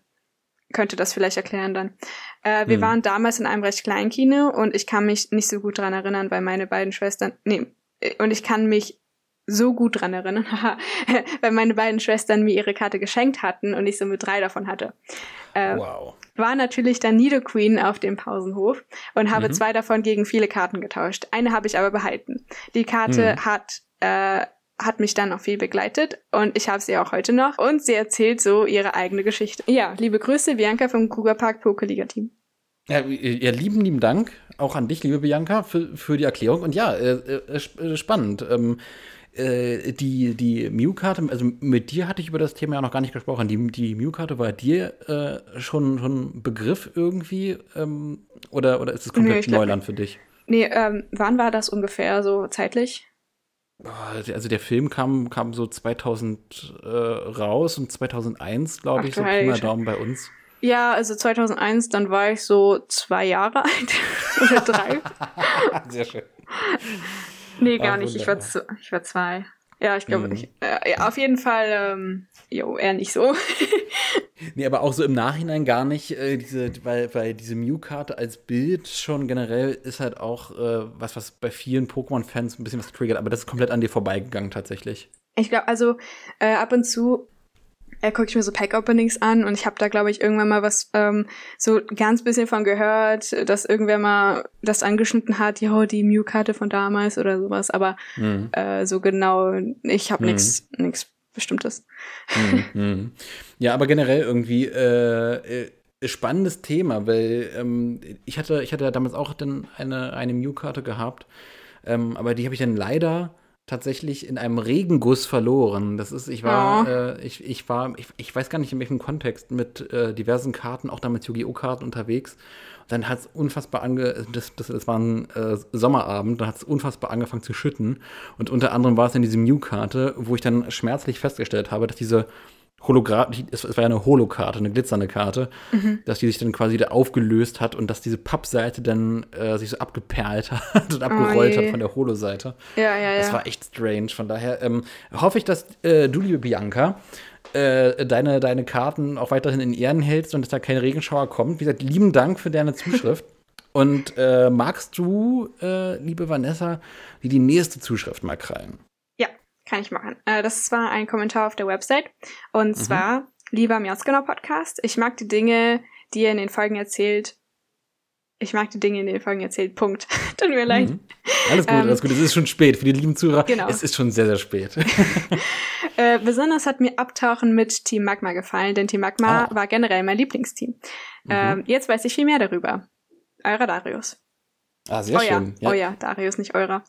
könnte das vielleicht erklären dann. Äh, wir mhm. waren damals in einem recht kleinen Kino und ich kann mich nicht so gut dran erinnern, weil meine beiden Schwestern, nee, und ich kann mich so gut dran erinnern, weil meine beiden Schwestern mir ihre Karte geschenkt hatten und ich so mit drei davon hatte. Äh, wow. War natürlich dann Nido Queen auf dem Pausenhof und habe mhm. zwei davon gegen viele Karten getauscht. Eine habe ich aber behalten. Die Karte mhm. hat äh, hat mich dann auch viel begleitet und ich habe sie auch heute noch und sie erzählt so ihre eigene Geschichte. Ja, liebe Grüße, Bianca vom Krugerpark Pokeliga Team. Ja, ja, lieben, lieben Dank auch an dich, liebe Bianca, für, für die Erklärung. Und ja, äh, äh, äh, spannend. Ähm, äh, die die Mew-Karte, also mit dir hatte ich über das Thema ja noch gar nicht gesprochen. Die, die Mew-Karte war dir äh, schon, schon Begriff irgendwie? Ähm, oder, oder ist es komplett nee, Neuland für dich? Nee, ähm, wann war das ungefähr so zeitlich? Also der Film kam, kam so 2000 äh, raus und 2001, glaube ich, so prima Daumen bei uns. Ja, also 2001, dann war ich so zwei Jahre alt oder drei. Sehr schön. Nee, gar Ach, nicht. Ich war, ich war zwei. Ja, ich glaube, mhm. äh, auf jeden Fall, ähm, jo, eher nicht so. nee, aber auch so im Nachhinein gar nicht, äh, diese, weil, weil diese Mew-Karte als Bild schon generell ist halt auch äh, was, was bei vielen Pokémon-Fans ein bisschen was triggert, aber das ist komplett an dir vorbeigegangen tatsächlich. Ich glaube, also äh, ab und zu äh, gucke ich mir so Pack-Openings an und ich habe da, glaube ich, irgendwann mal was ähm, so ganz bisschen von gehört, dass irgendwer mal das angeschnitten hat, ja, die Mew-Karte von damals oder sowas, aber mhm. äh, so genau, ich habe nichts mhm. nix Bestimmtes. Mhm. mhm. Ja, aber generell irgendwie äh, äh, spannendes Thema, weil ähm, ich hatte, ich hatte ja damals auch dann eine, eine Mew-Karte gehabt, ähm, aber die habe ich dann leider tatsächlich in einem Regenguss verloren. Das ist, ich war, oh. äh, ich, ich war, ich, ich weiß gar nicht in welchem Kontext mit äh, diversen Karten, auch damit Yu-Gi-Oh! Karten unterwegs. Und dann hat es unfassbar ange, das, das, das war ein äh, Sommerabend, dann hat es unfassbar angefangen zu schütten. Und unter anderem war es in diese Mew-Karte, wo ich dann schmerzlich festgestellt habe, dass diese Hologramm, es, war ja eine Holokarte, eine glitzernde Karte, mhm. dass die sich dann quasi da aufgelöst hat und dass diese Pappseite dann äh, sich so abgeperlt hat und abgerollt oh hat von der Holo-Seite. Ja, ja, ja. Das war echt strange. Von daher ähm, hoffe ich, dass äh, du, liebe Bianca, äh, deine, deine Karten auch weiterhin in Ehren hältst und dass da kein Regenschauer kommt. Wie gesagt, lieben Dank für deine Zuschrift. und äh, magst du, äh, liebe Vanessa, die, die nächste Zuschrift mal krallen? Kann ich machen. Äh, das war ein Kommentar auf der Website. Und mhm. zwar, lieber Miausgenau Podcast, ich mag die Dinge, die ihr in den Folgen erzählt, ich mag die Dinge in den Folgen erzählt. Punkt. Tut mir leid. Mhm. Alles gut, ähm, alles gut. Es ist schon spät. Für die lieben Zuhörer, genau. es ist schon sehr, sehr spät. äh, besonders hat mir Abtauchen mit Team Magma gefallen, denn Team Magma ah. war generell mein Lieblingsteam. Mhm. Ähm, jetzt weiß ich viel mehr darüber. Eurer Darius. Ah, sehr oh, schön. Ja. ja. Oh ja, Darius, nicht eurer.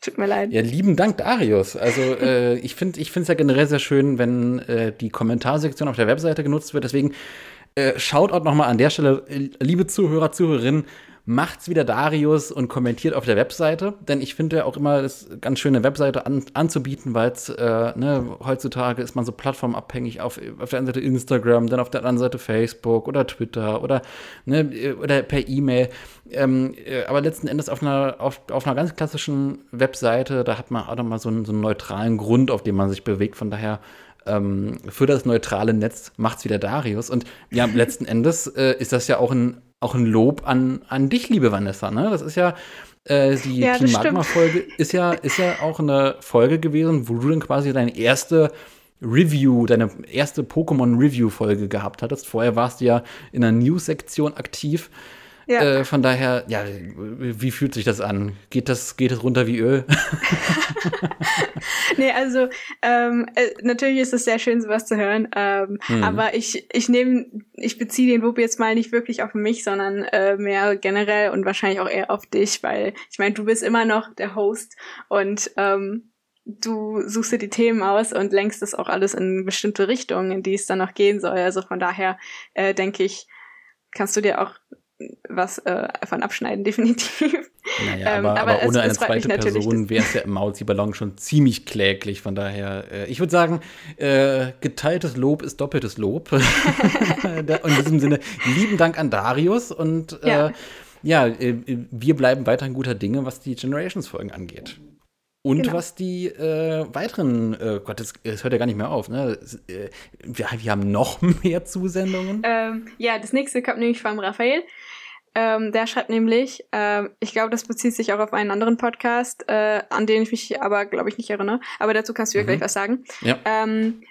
Tut mir leid. Ja, lieben Dank, Darius. Also äh, ich finde es ja generell sehr schön, wenn äh, die Kommentarsektion auf der Webseite genutzt wird. Deswegen äh, Shoutout nochmal an der Stelle, äh, liebe Zuhörer, Zuhörerinnen, macht's wieder Darius und kommentiert auf der Webseite, denn ich finde ja auch immer, es ganz schön, eine Webseite an, anzubieten, weil es, äh, ne, heutzutage ist man so plattformabhängig auf, auf der einen Seite Instagram, dann auf der anderen Seite Facebook oder Twitter oder, ne, oder per E-Mail. Ähm, äh, aber letzten Endes auf einer, auf, auf einer ganz klassischen Webseite, da hat man auch nochmal so einen, so einen neutralen Grund, auf dem man sich bewegt. Von daher ähm, für das neutrale Netz macht es wieder Darius. Und ja, letzten Endes äh, ist das ja auch ein, auch ein Lob an, an dich, liebe Vanessa. Ne? Das ist ja, äh, die ja, Team Magma-Folge ist ja, ist ja auch eine Folge gewesen, wo du dann quasi deine erste Review, deine erste Pokémon-Review-Folge gehabt hattest. Vorher warst du ja in der News-Sektion aktiv. Ja. Äh, von daher, ja, wie fühlt sich das an? Geht das, geht das runter wie Öl? nee, also ähm, äh, natürlich ist es sehr schön, sowas zu hören. Ähm, mhm. Aber ich, ich nehme, ich beziehe den Lob jetzt mal nicht wirklich auf mich, sondern äh, mehr generell und wahrscheinlich auch eher auf dich, weil ich meine, du bist immer noch der Host und ähm, du suchst dir die Themen aus und lenkst das auch alles in bestimmte Richtungen, in die es dann noch gehen soll. Also von daher äh, denke ich, kannst du dir auch was äh, von abschneiden, definitiv. Naja, ähm, aber, aber, ohne es, eine zweite Person wäre es ja im Mauzi-Ballon schon ziemlich kläglich. Von daher, äh, ich würde sagen, äh, geteiltes Lob ist doppeltes Lob. in diesem Sinne, lieben Dank an Darius und äh, ja, ja äh, wir bleiben weiterhin guter Dinge, was die Generations-Folgen angeht. Und genau. was die äh, weiteren, äh, Gott, das, das, hört ja gar nicht mehr auf, ne? Äh, wir, wir, haben noch mehr Zusendungen. Ähm, ja, das nächste kommt nämlich vom Raphael. Ähm, der schreibt nämlich, äh, ich glaube, das bezieht sich auch auf einen anderen Podcast, äh, an den ich mich aber, glaube ich, nicht erinnere. Aber dazu kannst du ja mhm. gleich was sagen. Ja. Ähm,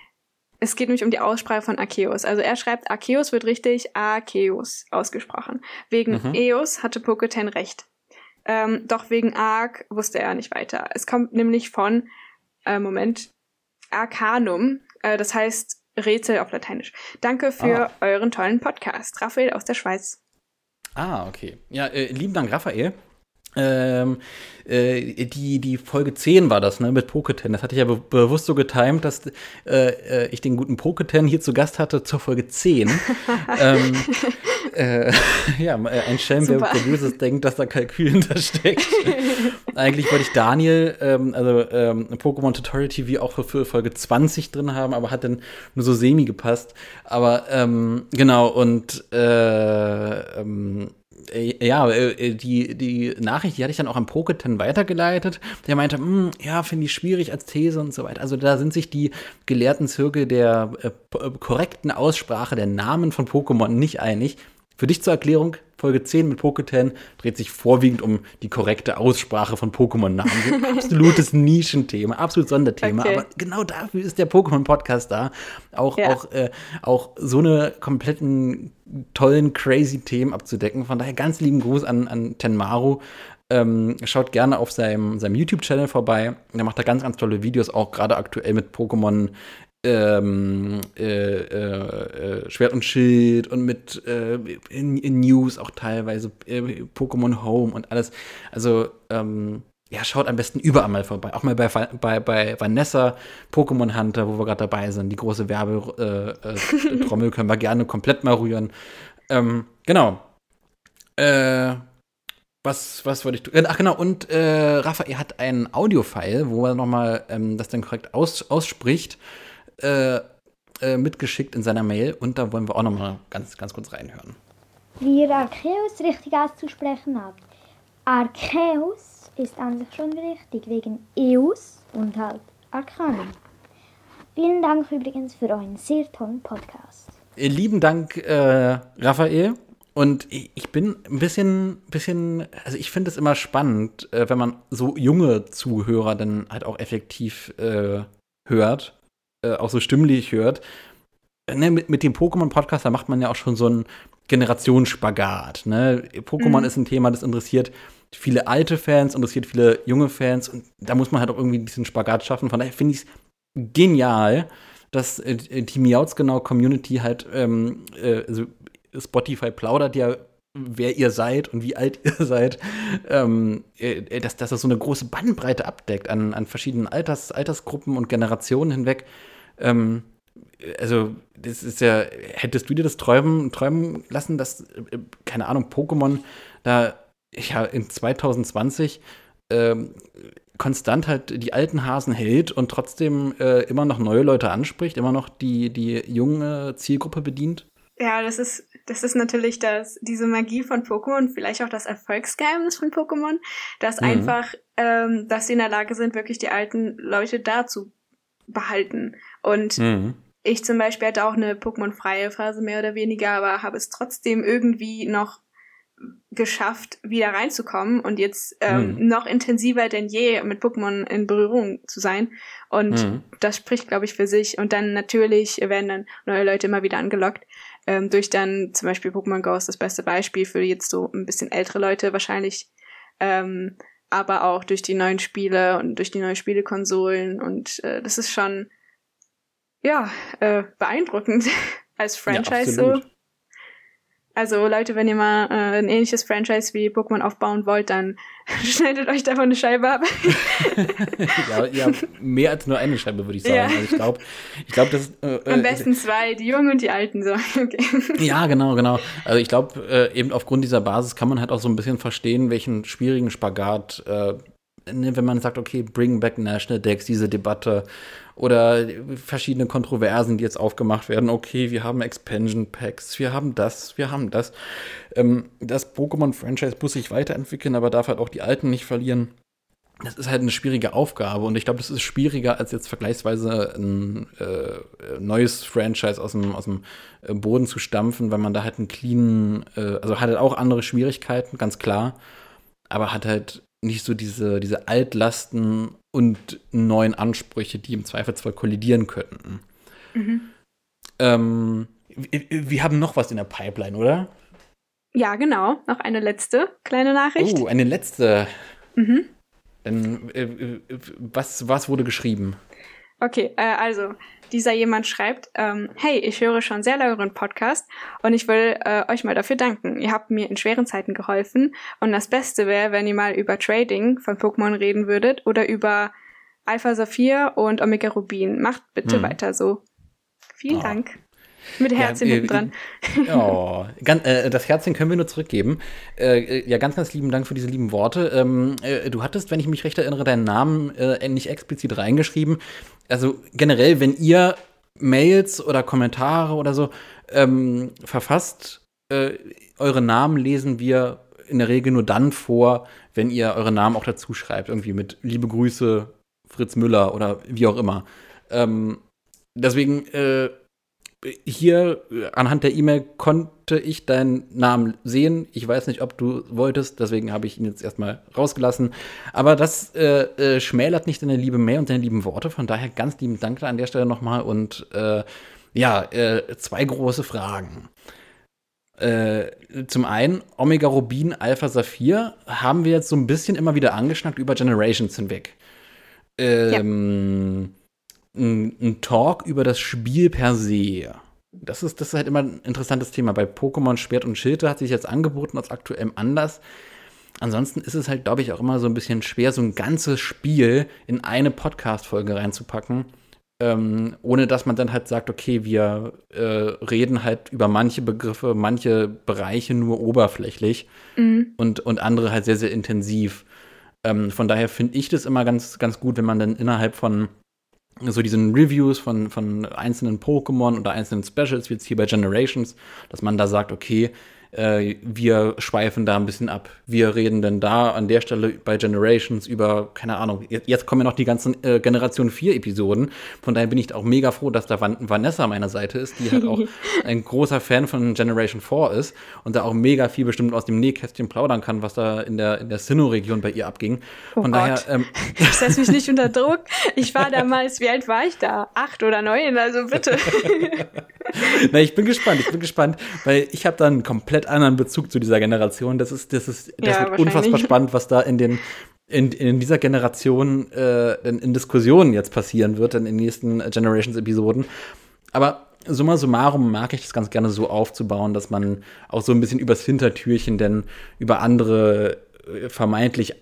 es geht nämlich um die Aussprache von Arceus. Also er schreibt, Arceus wird richtig Arceus ausgesprochen. Wegen mhm. Eos hatte Pokéten recht. Ähm, doch wegen Arc wusste er nicht weiter. Es kommt nämlich von, äh, Moment, Arcanum, äh, das heißt Rätsel auf Lateinisch. Danke für ah. euren tollen Podcast. Raphael aus der Schweiz. Ah, okay. Ja, äh, lieben Dank, Raphael. Ähm, äh, die, die Folge 10 war das, ne, mit Poketen. Das hatte ich ja be bewusst so getimt, dass äh, äh ich den guten Poketen hier zu Gast hatte zur Folge 10. ähm, äh, ja, äh, ein Schelm, wer Böses denkt, dass da Kalkül hintersteckt. Eigentlich wollte ich Daniel, ähm, also ähm, Pokémon Tutorial TV auch für, für, Folge 20 drin haben, aber hat dann nur so semi gepasst. Aber ähm, genau, und äh, ähm, äh, ja, äh, die, die Nachricht, die hatte ich dann auch am Poketen weitergeleitet. Der meinte, hm, ja, finde ich schwierig als These und so weiter. Also da sind sich die gelehrten Zirkel der äh, korrekten Aussprache der Namen von Pokémon nicht einig. Für dich zur Erklärung, Folge 10 mit Poketen dreht sich vorwiegend um die korrekte Aussprache von Pokémon-Namen. Absolutes Nischenthema, absolut Sonderthema. Okay. Aber genau dafür ist der Pokémon-Podcast da. Auch, ja. auch, äh, auch so eine kompletten tollen, crazy Themen abzudecken. Von daher ganz lieben Gruß an, an Tenmaru. Ähm, schaut gerne auf seinem, seinem YouTube-Channel vorbei. Der macht da ganz, ganz tolle Videos, auch gerade aktuell mit Pokémon ähm, äh, äh, Schwert und Schild und mit äh, in, in, News auch teilweise äh, Pokémon Home und alles. Also ähm, ja, schaut am besten überall mal vorbei. Auch mal bei, bei, bei Vanessa, Pokémon Hunter, wo wir gerade dabei sind. Die große Werbetrommel äh, äh, können wir gerne komplett mal rühren. Ähm, genau. Äh, was, was wollte ich tun? Ach genau, und äh, Raphael hat ein Audio-File, wo er nochmal ähm, das dann korrekt aus, ausspricht, äh, äh, mitgeschickt in seiner Mail. Und da wollen wir auch nochmal ganz, ganz kurz reinhören. Wie ihr Arceus richtig auszusprechen habt. Arceus ist an sich schon richtig, wegen EUS und halt Arcanum. Vielen Dank übrigens für euren sehr tollen Podcast. Lieben Dank, äh, Raphael. Und ich bin ein bisschen, bisschen, also ich finde es immer spannend, äh, wenn man so junge Zuhörer dann halt auch effektiv äh, hört, äh, auch so stimmlich hört. Ne, mit, mit dem Pokémon-Podcast, da macht man ja auch schon so einen Generationsspagat. Ne? Pokémon mhm. ist ein Thema, das interessiert viele alte Fans, interessiert viele junge Fans und da muss man halt auch irgendwie diesen Spagat schaffen. Von daher finde ich es genial, dass äh, die Miauts genau Community halt ähm, äh, also Spotify plaudert ja wer ihr seid und wie alt ihr seid, ähm, äh, dass, dass das so eine große Bandbreite abdeckt an, an verschiedenen Alters, Altersgruppen und Generationen hinweg. Ähm, also, das ist ja, hättest du dir das träumen, träumen lassen, dass, äh, keine Ahnung, Pokémon da ja in 2020 ähm, konstant halt die alten Hasen hält und trotzdem äh, immer noch neue Leute anspricht, immer noch die, die junge Zielgruppe bedient? Ja, das ist, das ist natürlich das, diese Magie von Pokémon, vielleicht auch das Erfolgsgeheimnis von Pokémon, dass mhm. einfach, ähm, dass sie in der Lage sind, wirklich die alten Leute da zu behalten. Und mhm. ich zum Beispiel hatte auch eine Pokémon-freie Phase mehr oder weniger, aber habe es trotzdem irgendwie noch geschafft, wieder reinzukommen und jetzt ähm, mhm. noch intensiver denn je mit Pokémon in Berührung zu sein. Und mhm. das spricht, glaube ich, für sich. Und dann natürlich werden dann neue Leute immer wieder angelockt. Ähm, durch dann zum Beispiel Pokémon Go ist das beste Beispiel für jetzt so ein bisschen ältere Leute wahrscheinlich. Ähm, aber auch durch die neuen Spiele und durch die neuen Spielekonsolen. Und äh, das ist schon, ja, äh, beeindruckend als Franchise ja, so. Also Leute, wenn ihr mal äh, ein ähnliches Franchise wie Pokémon aufbauen wollt, dann schneidet euch davon eine Scheibe ab. ja, ja, mehr als nur eine Scheibe, würde ich sagen. Ja. Also ich glaube, ich glaube, das äh, Am äh, besten zwei, die Jungen und die Alten so. Okay. Ja, genau, genau. Also ich glaube, äh, eben aufgrund dieser Basis kann man halt auch so ein bisschen verstehen, welchen schwierigen Spagat äh, ne, wenn man sagt, okay, bring back National Decks, diese Debatte oder verschiedene Kontroversen, die jetzt aufgemacht werden. Okay, wir haben Expansion Packs, wir haben das, wir haben das. Ähm, das Pokémon-Franchise muss sich weiterentwickeln, aber darf halt auch die alten nicht verlieren. Das ist halt eine schwierige Aufgabe und ich glaube, das ist schwieriger als jetzt vergleichsweise ein äh, neues Franchise aus dem, aus dem äh, Boden zu stampfen, weil man da halt einen cleanen, äh, also hat halt auch andere Schwierigkeiten, ganz klar, aber hat halt nicht so diese, diese Altlasten und neuen Ansprüche, die im Zweifelsfall kollidieren könnten. Mhm. Ähm, wir, haben noch was in der Pipeline, oder? Ja, genau. Noch eine letzte kleine Nachricht. Oh, eine letzte. Mhm. Dann, äh, äh was, was wurde geschrieben? Okay, äh, also dieser jemand schreibt, ähm, hey, ich höre schon sehr lange euren Podcast und ich will äh, euch mal dafür danken. Ihr habt mir in schweren Zeiten geholfen und das Beste wäre, wenn ihr mal über Trading von Pokémon reden würdet oder über Alpha Saphir und Omega Rubin. Macht bitte hm. weiter so. Vielen oh. Dank. Mit Herzchen ja, äh, dran. Oh, ganz, äh, das Herzchen können wir nur zurückgeben. Äh, äh, ja, ganz, ganz lieben Dank für diese lieben Worte. Ähm, äh, du hattest, wenn ich mich recht erinnere, deinen Namen äh, nicht explizit reingeschrieben. Also generell, wenn ihr Mails oder Kommentare oder so ähm, verfasst, eure Namen lesen wir in der Regel nur dann vor, wenn ihr eure Namen auch dazu schreibt. Irgendwie mit Liebe Grüße, Fritz Müller oder wie auch immer. Ähm, deswegen hier äh, anhand der E-Mail konnte ich deinen Namen sehen. Ich weiß nicht, ob du wolltest, deswegen habe ich ihn jetzt erstmal rausgelassen. Aber das äh, äh, schmälert nicht deine liebe Mail und deine lieben Worte. Von daher ganz lieben Dank an der Stelle nochmal. Und äh, ja, äh, zwei große Fragen. Äh, zum einen, Omega Rubin, Alpha Saphir haben wir jetzt so ein bisschen immer wieder angeschnackt über Generations hinweg. Ähm, ja ein, ein Talk über das Spiel per se. Das ist, das ist halt immer ein interessantes Thema. Bei Pokémon Schwert und Schild hat sich jetzt angeboten aus aktuellem Anlass. Ansonsten ist es halt, glaube ich, auch immer so ein bisschen schwer, so ein ganzes Spiel in eine Podcast-Folge reinzupacken. Ähm, ohne dass man dann halt sagt, okay, wir äh, reden halt über manche Begriffe, manche Bereiche nur oberflächlich mhm. und, und andere halt sehr, sehr intensiv. Ähm, von daher finde ich das immer ganz, ganz gut, wenn man dann innerhalb von so diesen Reviews von, von einzelnen Pokémon oder einzelnen Specials, wie jetzt hier bei Generations, dass man da sagt, okay, äh, wir schweifen da ein bisschen ab. Wir reden denn da an der Stelle bei Generations über, keine Ahnung, jetzt, kommen ja noch die ganzen äh, Generation 4 Episoden. Von daher bin ich auch mega froh, dass da Van Vanessa an meiner Seite ist, die halt auch ein großer Fan von Generation 4 ist und da auch mega viel bestimmt aus dem Nähkästchen plaudern kann, was da in der, in der Sinnoh-Region bei ihr abging. Oh von Gott. daher. Ähm, ich setze mich nicht unter Druck. Ich war damals, wie alt war ich da? Acht oder neun, also bitte. Na, ich bin gespannt, ich bin gespannt, weil ich habe da einen komplett anderen Bezug zu dieser Generation. Das ist, das ist, das Ja, wird unfassbar spannend, was da in den in, in dieser Generation äh, in, in Diskussionen jetzt passieren wird, in den nächsten Generations-Episoden. Aber summa summarum mag ich es ganz gerne so aufzubauen, dass man auch so ein bisschen übers Hintertürchen denn über andere äh, vermeintlich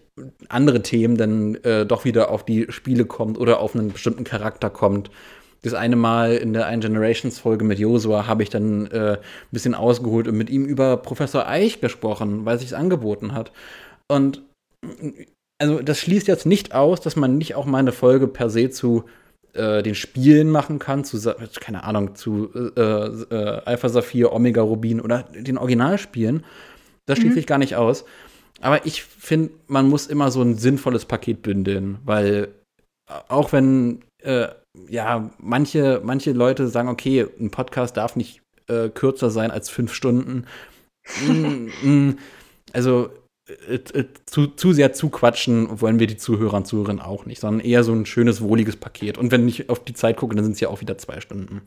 andere Themen dann äh, doch wieder auf die Spiele kommt oder auf einen bestimmten Charakter kommt. Das eine Mal in der Ein Generations-Folge mit Josua habe ich dann äh, ein bisschen ausgeholt und mit ihm über Professor Eich gesprochen, weil sich es angeboten hat. Und also das schließt jetzt nicht aus, dass man nicht auch mal eine Folge per se zu äh, den Spielen machen kann, zu, keine Ahnung, zu äh, äh, Alpha Saphir, Omega Rubin oder den Originalspielen. Das schließt sich gar nicht aus. Aber ich finde, man muss immer so ein sinnvolles Paket bündeln, weil äh, auch wenn äh, ja manche, manche Leute sagen, okay, ein Podcast darf nicht äh, kürzer sein als fünf Stunden. Mm, mm, also äh, äh, zu, zu sehr zuquatschen wollen wir die Zuhörer und Zuhörerinnen auch nicht, sondern eher so ein schönes, wohliges Paket. Und wenn ich auf die Zeit gucke, dann sind es ja auch wieder zwei Stunden.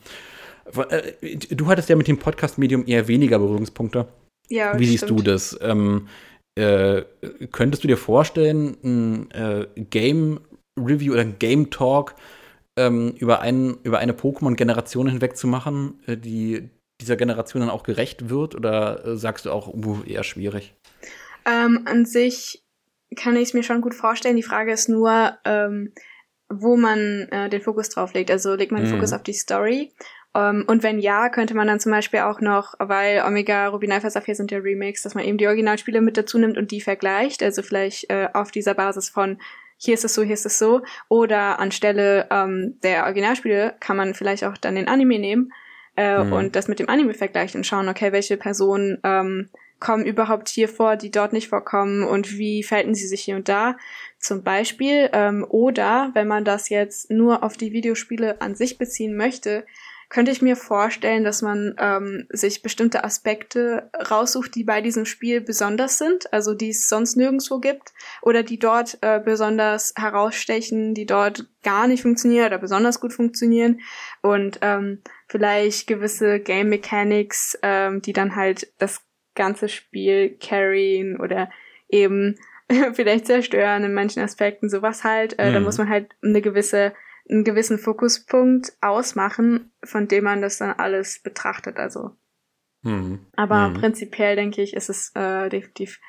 Äh, Du hattest ja mit dem Podcast-Medium eher weniger Berührungspunkte. Ja, Wie siehst stimmt. du das? Ähm, äh, könntest du dir vorstellen, ein äh, Game Review oder ein Game Talk ähm, über, einen, über eine Pokémon-Generation hinweg zu machen, äh, die dieser Generation dann auch gerecht wird? Oder äh, sagst du auch, uh, eher schwierig? Ähm, an sich kann ich es mir schon gut vorstellen. Die Frage ist nur, ähm, wo man äh, den Fokus drauf legt. Also legt man den Mhm. Fokus auf die Story. Ähm, und wenn ja, könnte man dann zum Beispiel auch noch, weil Omega, Rubin, Alpha, Saphir sind ja Remakes, dass man eben die Originalspiele mit dazu nimmt und die vergleicht. Also vielleicht äh, auf dieser Basis von hier ist es so, hier ist es so. Oder anstelle ähm, der Originalspiele kann man vielleicht auch dann den Anime nehmen äh, Mhm. und das mit dem Anime vergleichen und schauen, okay, welche Personen ähm, kommen überhaupt hier vor, die dort nicht vorkommen und wie verhalten sie sich hier und da zum Beispiel. Ähm, oder wenn man das jetzt nur auf die Videospiele an sich beziehen möchte, könnte ich mir vorstellen, dass man ähm, sich bestimmte Aspekte raussucht, die bei diesem Spiel besonders sind, also die es sonst nirgendwo gibt, oder die dort äh, besonders herausstechen, die dort gar nicht funktionieren oder besonders gut funktionieren und ähm, vielleicht gewisse Game Mechanics, ähm, die dann halt das ganze Spiel carryen oder eben vielleicht zerstören in manchen Aspekten, sowas halt. Äh, Da Mhm. muss man halt eine gewisse einen gewissen Fokuspunkt ausmachen, von dem man das dann alles betrachtet. Also, Hm. aber Mhm. prinzipiell denke ich, ist es äh, definitiv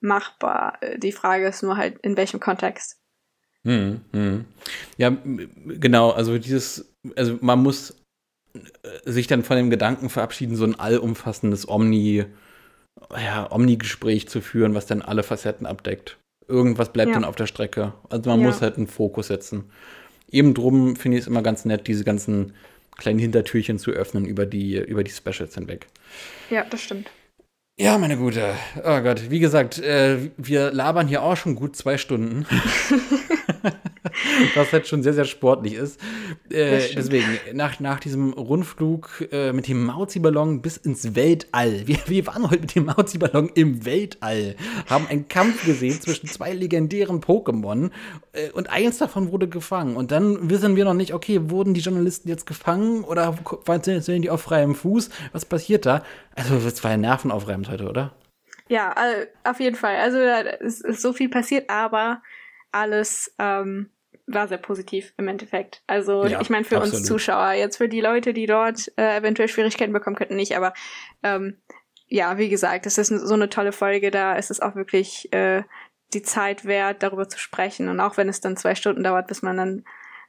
machbar. Äh, Die Frage ist nur halt, in welchem Kontext. Hm, hm. Ja, genau, also dieses, also man muss äh, sich dann von dem Gedanken verabschieden, so ein allumfassendes Omni, ja, Omni-Gespräch zu führen, was dann alle Facetten abdeckt. Irgendwas bleibt Ja. dann auf der Strecke. Also man Ja. muss halt einen Fokus setzen. Eben drum finde ich es immer ganz nett, diese ganzen kleinen Hintertürchen zu öffnen über die, über die Specials hinweg. Ja, das stimmt. Ja, meine Gute. Oh Gott, wie gesagt, äh, wir labern hier auch schon gut zwei Stunden. Was halt schon sehr, sehr sportlich ist. Äh, deswegen, nach, nach diesem Rundflug äh, mit dem Mauzi-Ballon bis ins Weltall. Wir, wir waren heute mit dem Mauzi-Ballon im Weltall, haben einen Kampf gesehen zwischen zwei legendären Pokémon äh, und eins davon wurde gefangen. Und dann wissen wir noch nicht, okay, wurden die Journalisten jetzt gefangen oder waren- sind die auf freiem Fuß? Was passiert da? Also, es war ja nervenaufreibend heute, oder? Ja, auf jeden Fall. Also da ist, ist so viel passiert, aber alles ähm, war sehr positiv im Endeffekt. Also Ja, ich meine für absolut. uns Zuschauer, jetzt für die Leute, die dort äh, eventuell Schwierigkeiten bekommen könnten, nicht, aber ähm, ja, wie gesagt, es ist so eine tolle Folge, da ist es auch wirklich äh, die Zeit wert, darüber zu sprechen. Und auch wenn es dann zwei Stunden dauert, bis man dann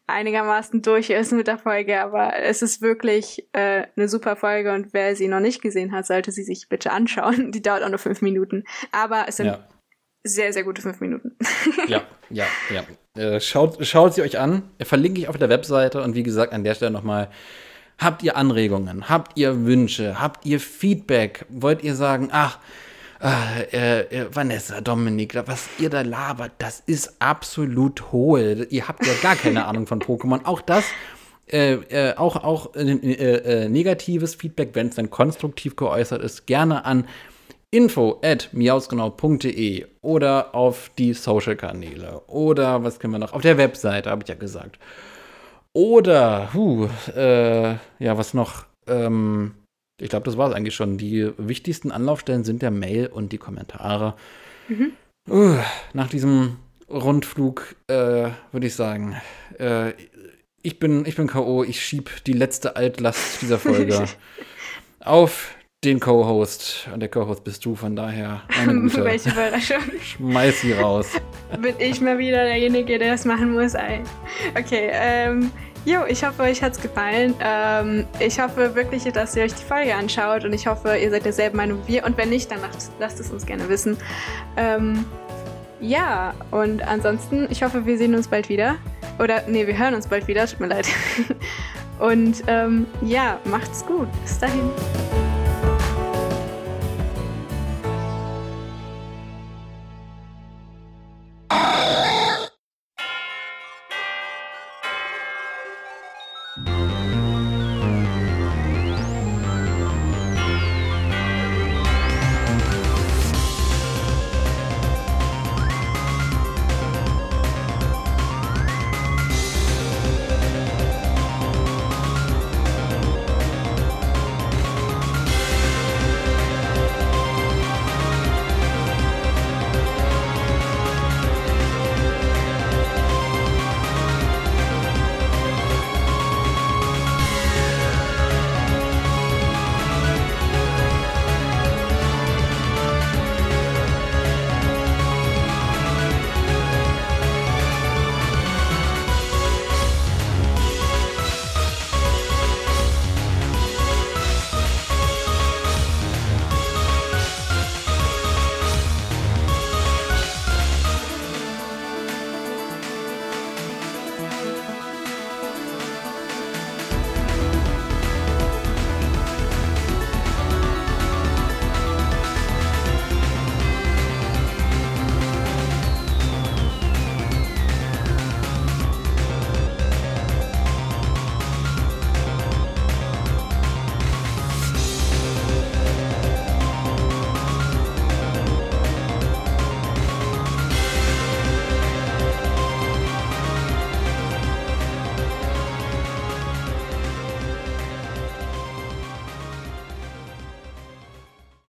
einigermaßen durch ist mit der Folge, aber es ist wirklich äh, eine super Folge und wer sie noch nicht gesehen hat, sollte sie sich bitte anschauen. Die dauert auch nur fünf Minuten, aber es sind Ja. Sehr, sehr gute fünf Minuten. Ja, ja, ja. Äh, schaut, schaut sie euch an. Verlinke ich auf der Webseite. Und wie gesagt, an der Stelle nochmal, habt ihr Anregungen? Habt ihr Wünsche? Habt ihr Feedback? Wollt ihr sagen, ach, äh, äh, Vanessa, Dominik, was ihr da labert, das ist absolut hohl. Ihr habt ja gar keine Ahnung von Pokémon. Auch das äh, äh, auch, auch äh, äh, äh, negatives Feedback, wenn es dann konstruktiv geäußert ist, gerne an info at miausgenau.de oder auf die Social-Kanäle oder was können wir noch? Auf der Webseite, habe ich ja gesagt. Oder, huh, äh, ja, was noch? ähm, ich glaube, das war es eigentlich schon. Die wichtigsten Anlaufstellen sind der Mail und die Kommentare. Mhm. Uh, nach diesem Rundflug äh, würde ich sagen, äh, ich bin, ich bin K.O., ich schieb die letzte Altlast dieser Folge auf den Co-Host. Und der Co-Host bist du, von daher. Welche Überraschung. Schmeiß sie raus. Bin ich mal wieder derjenige, der das machen muss, ey. Okay, ähm. Jo, ich hoffe, euch hat's gefallen. Ähm, ich hoffe wirklich, dass ihr euch die Folge anschaut und ich hoffe, ihr seid derselben Meinung wie wir. Und wenn nicht, dann lasst, lasst es uns gerne wissen. Ähm, ja, und ansonsten, ich hoffe, wir sehen uns bald wieder. Oder, nee, wir hören uns bald wieder, tut mir leid. und ähm, ja, macht's gut. Bis dahin.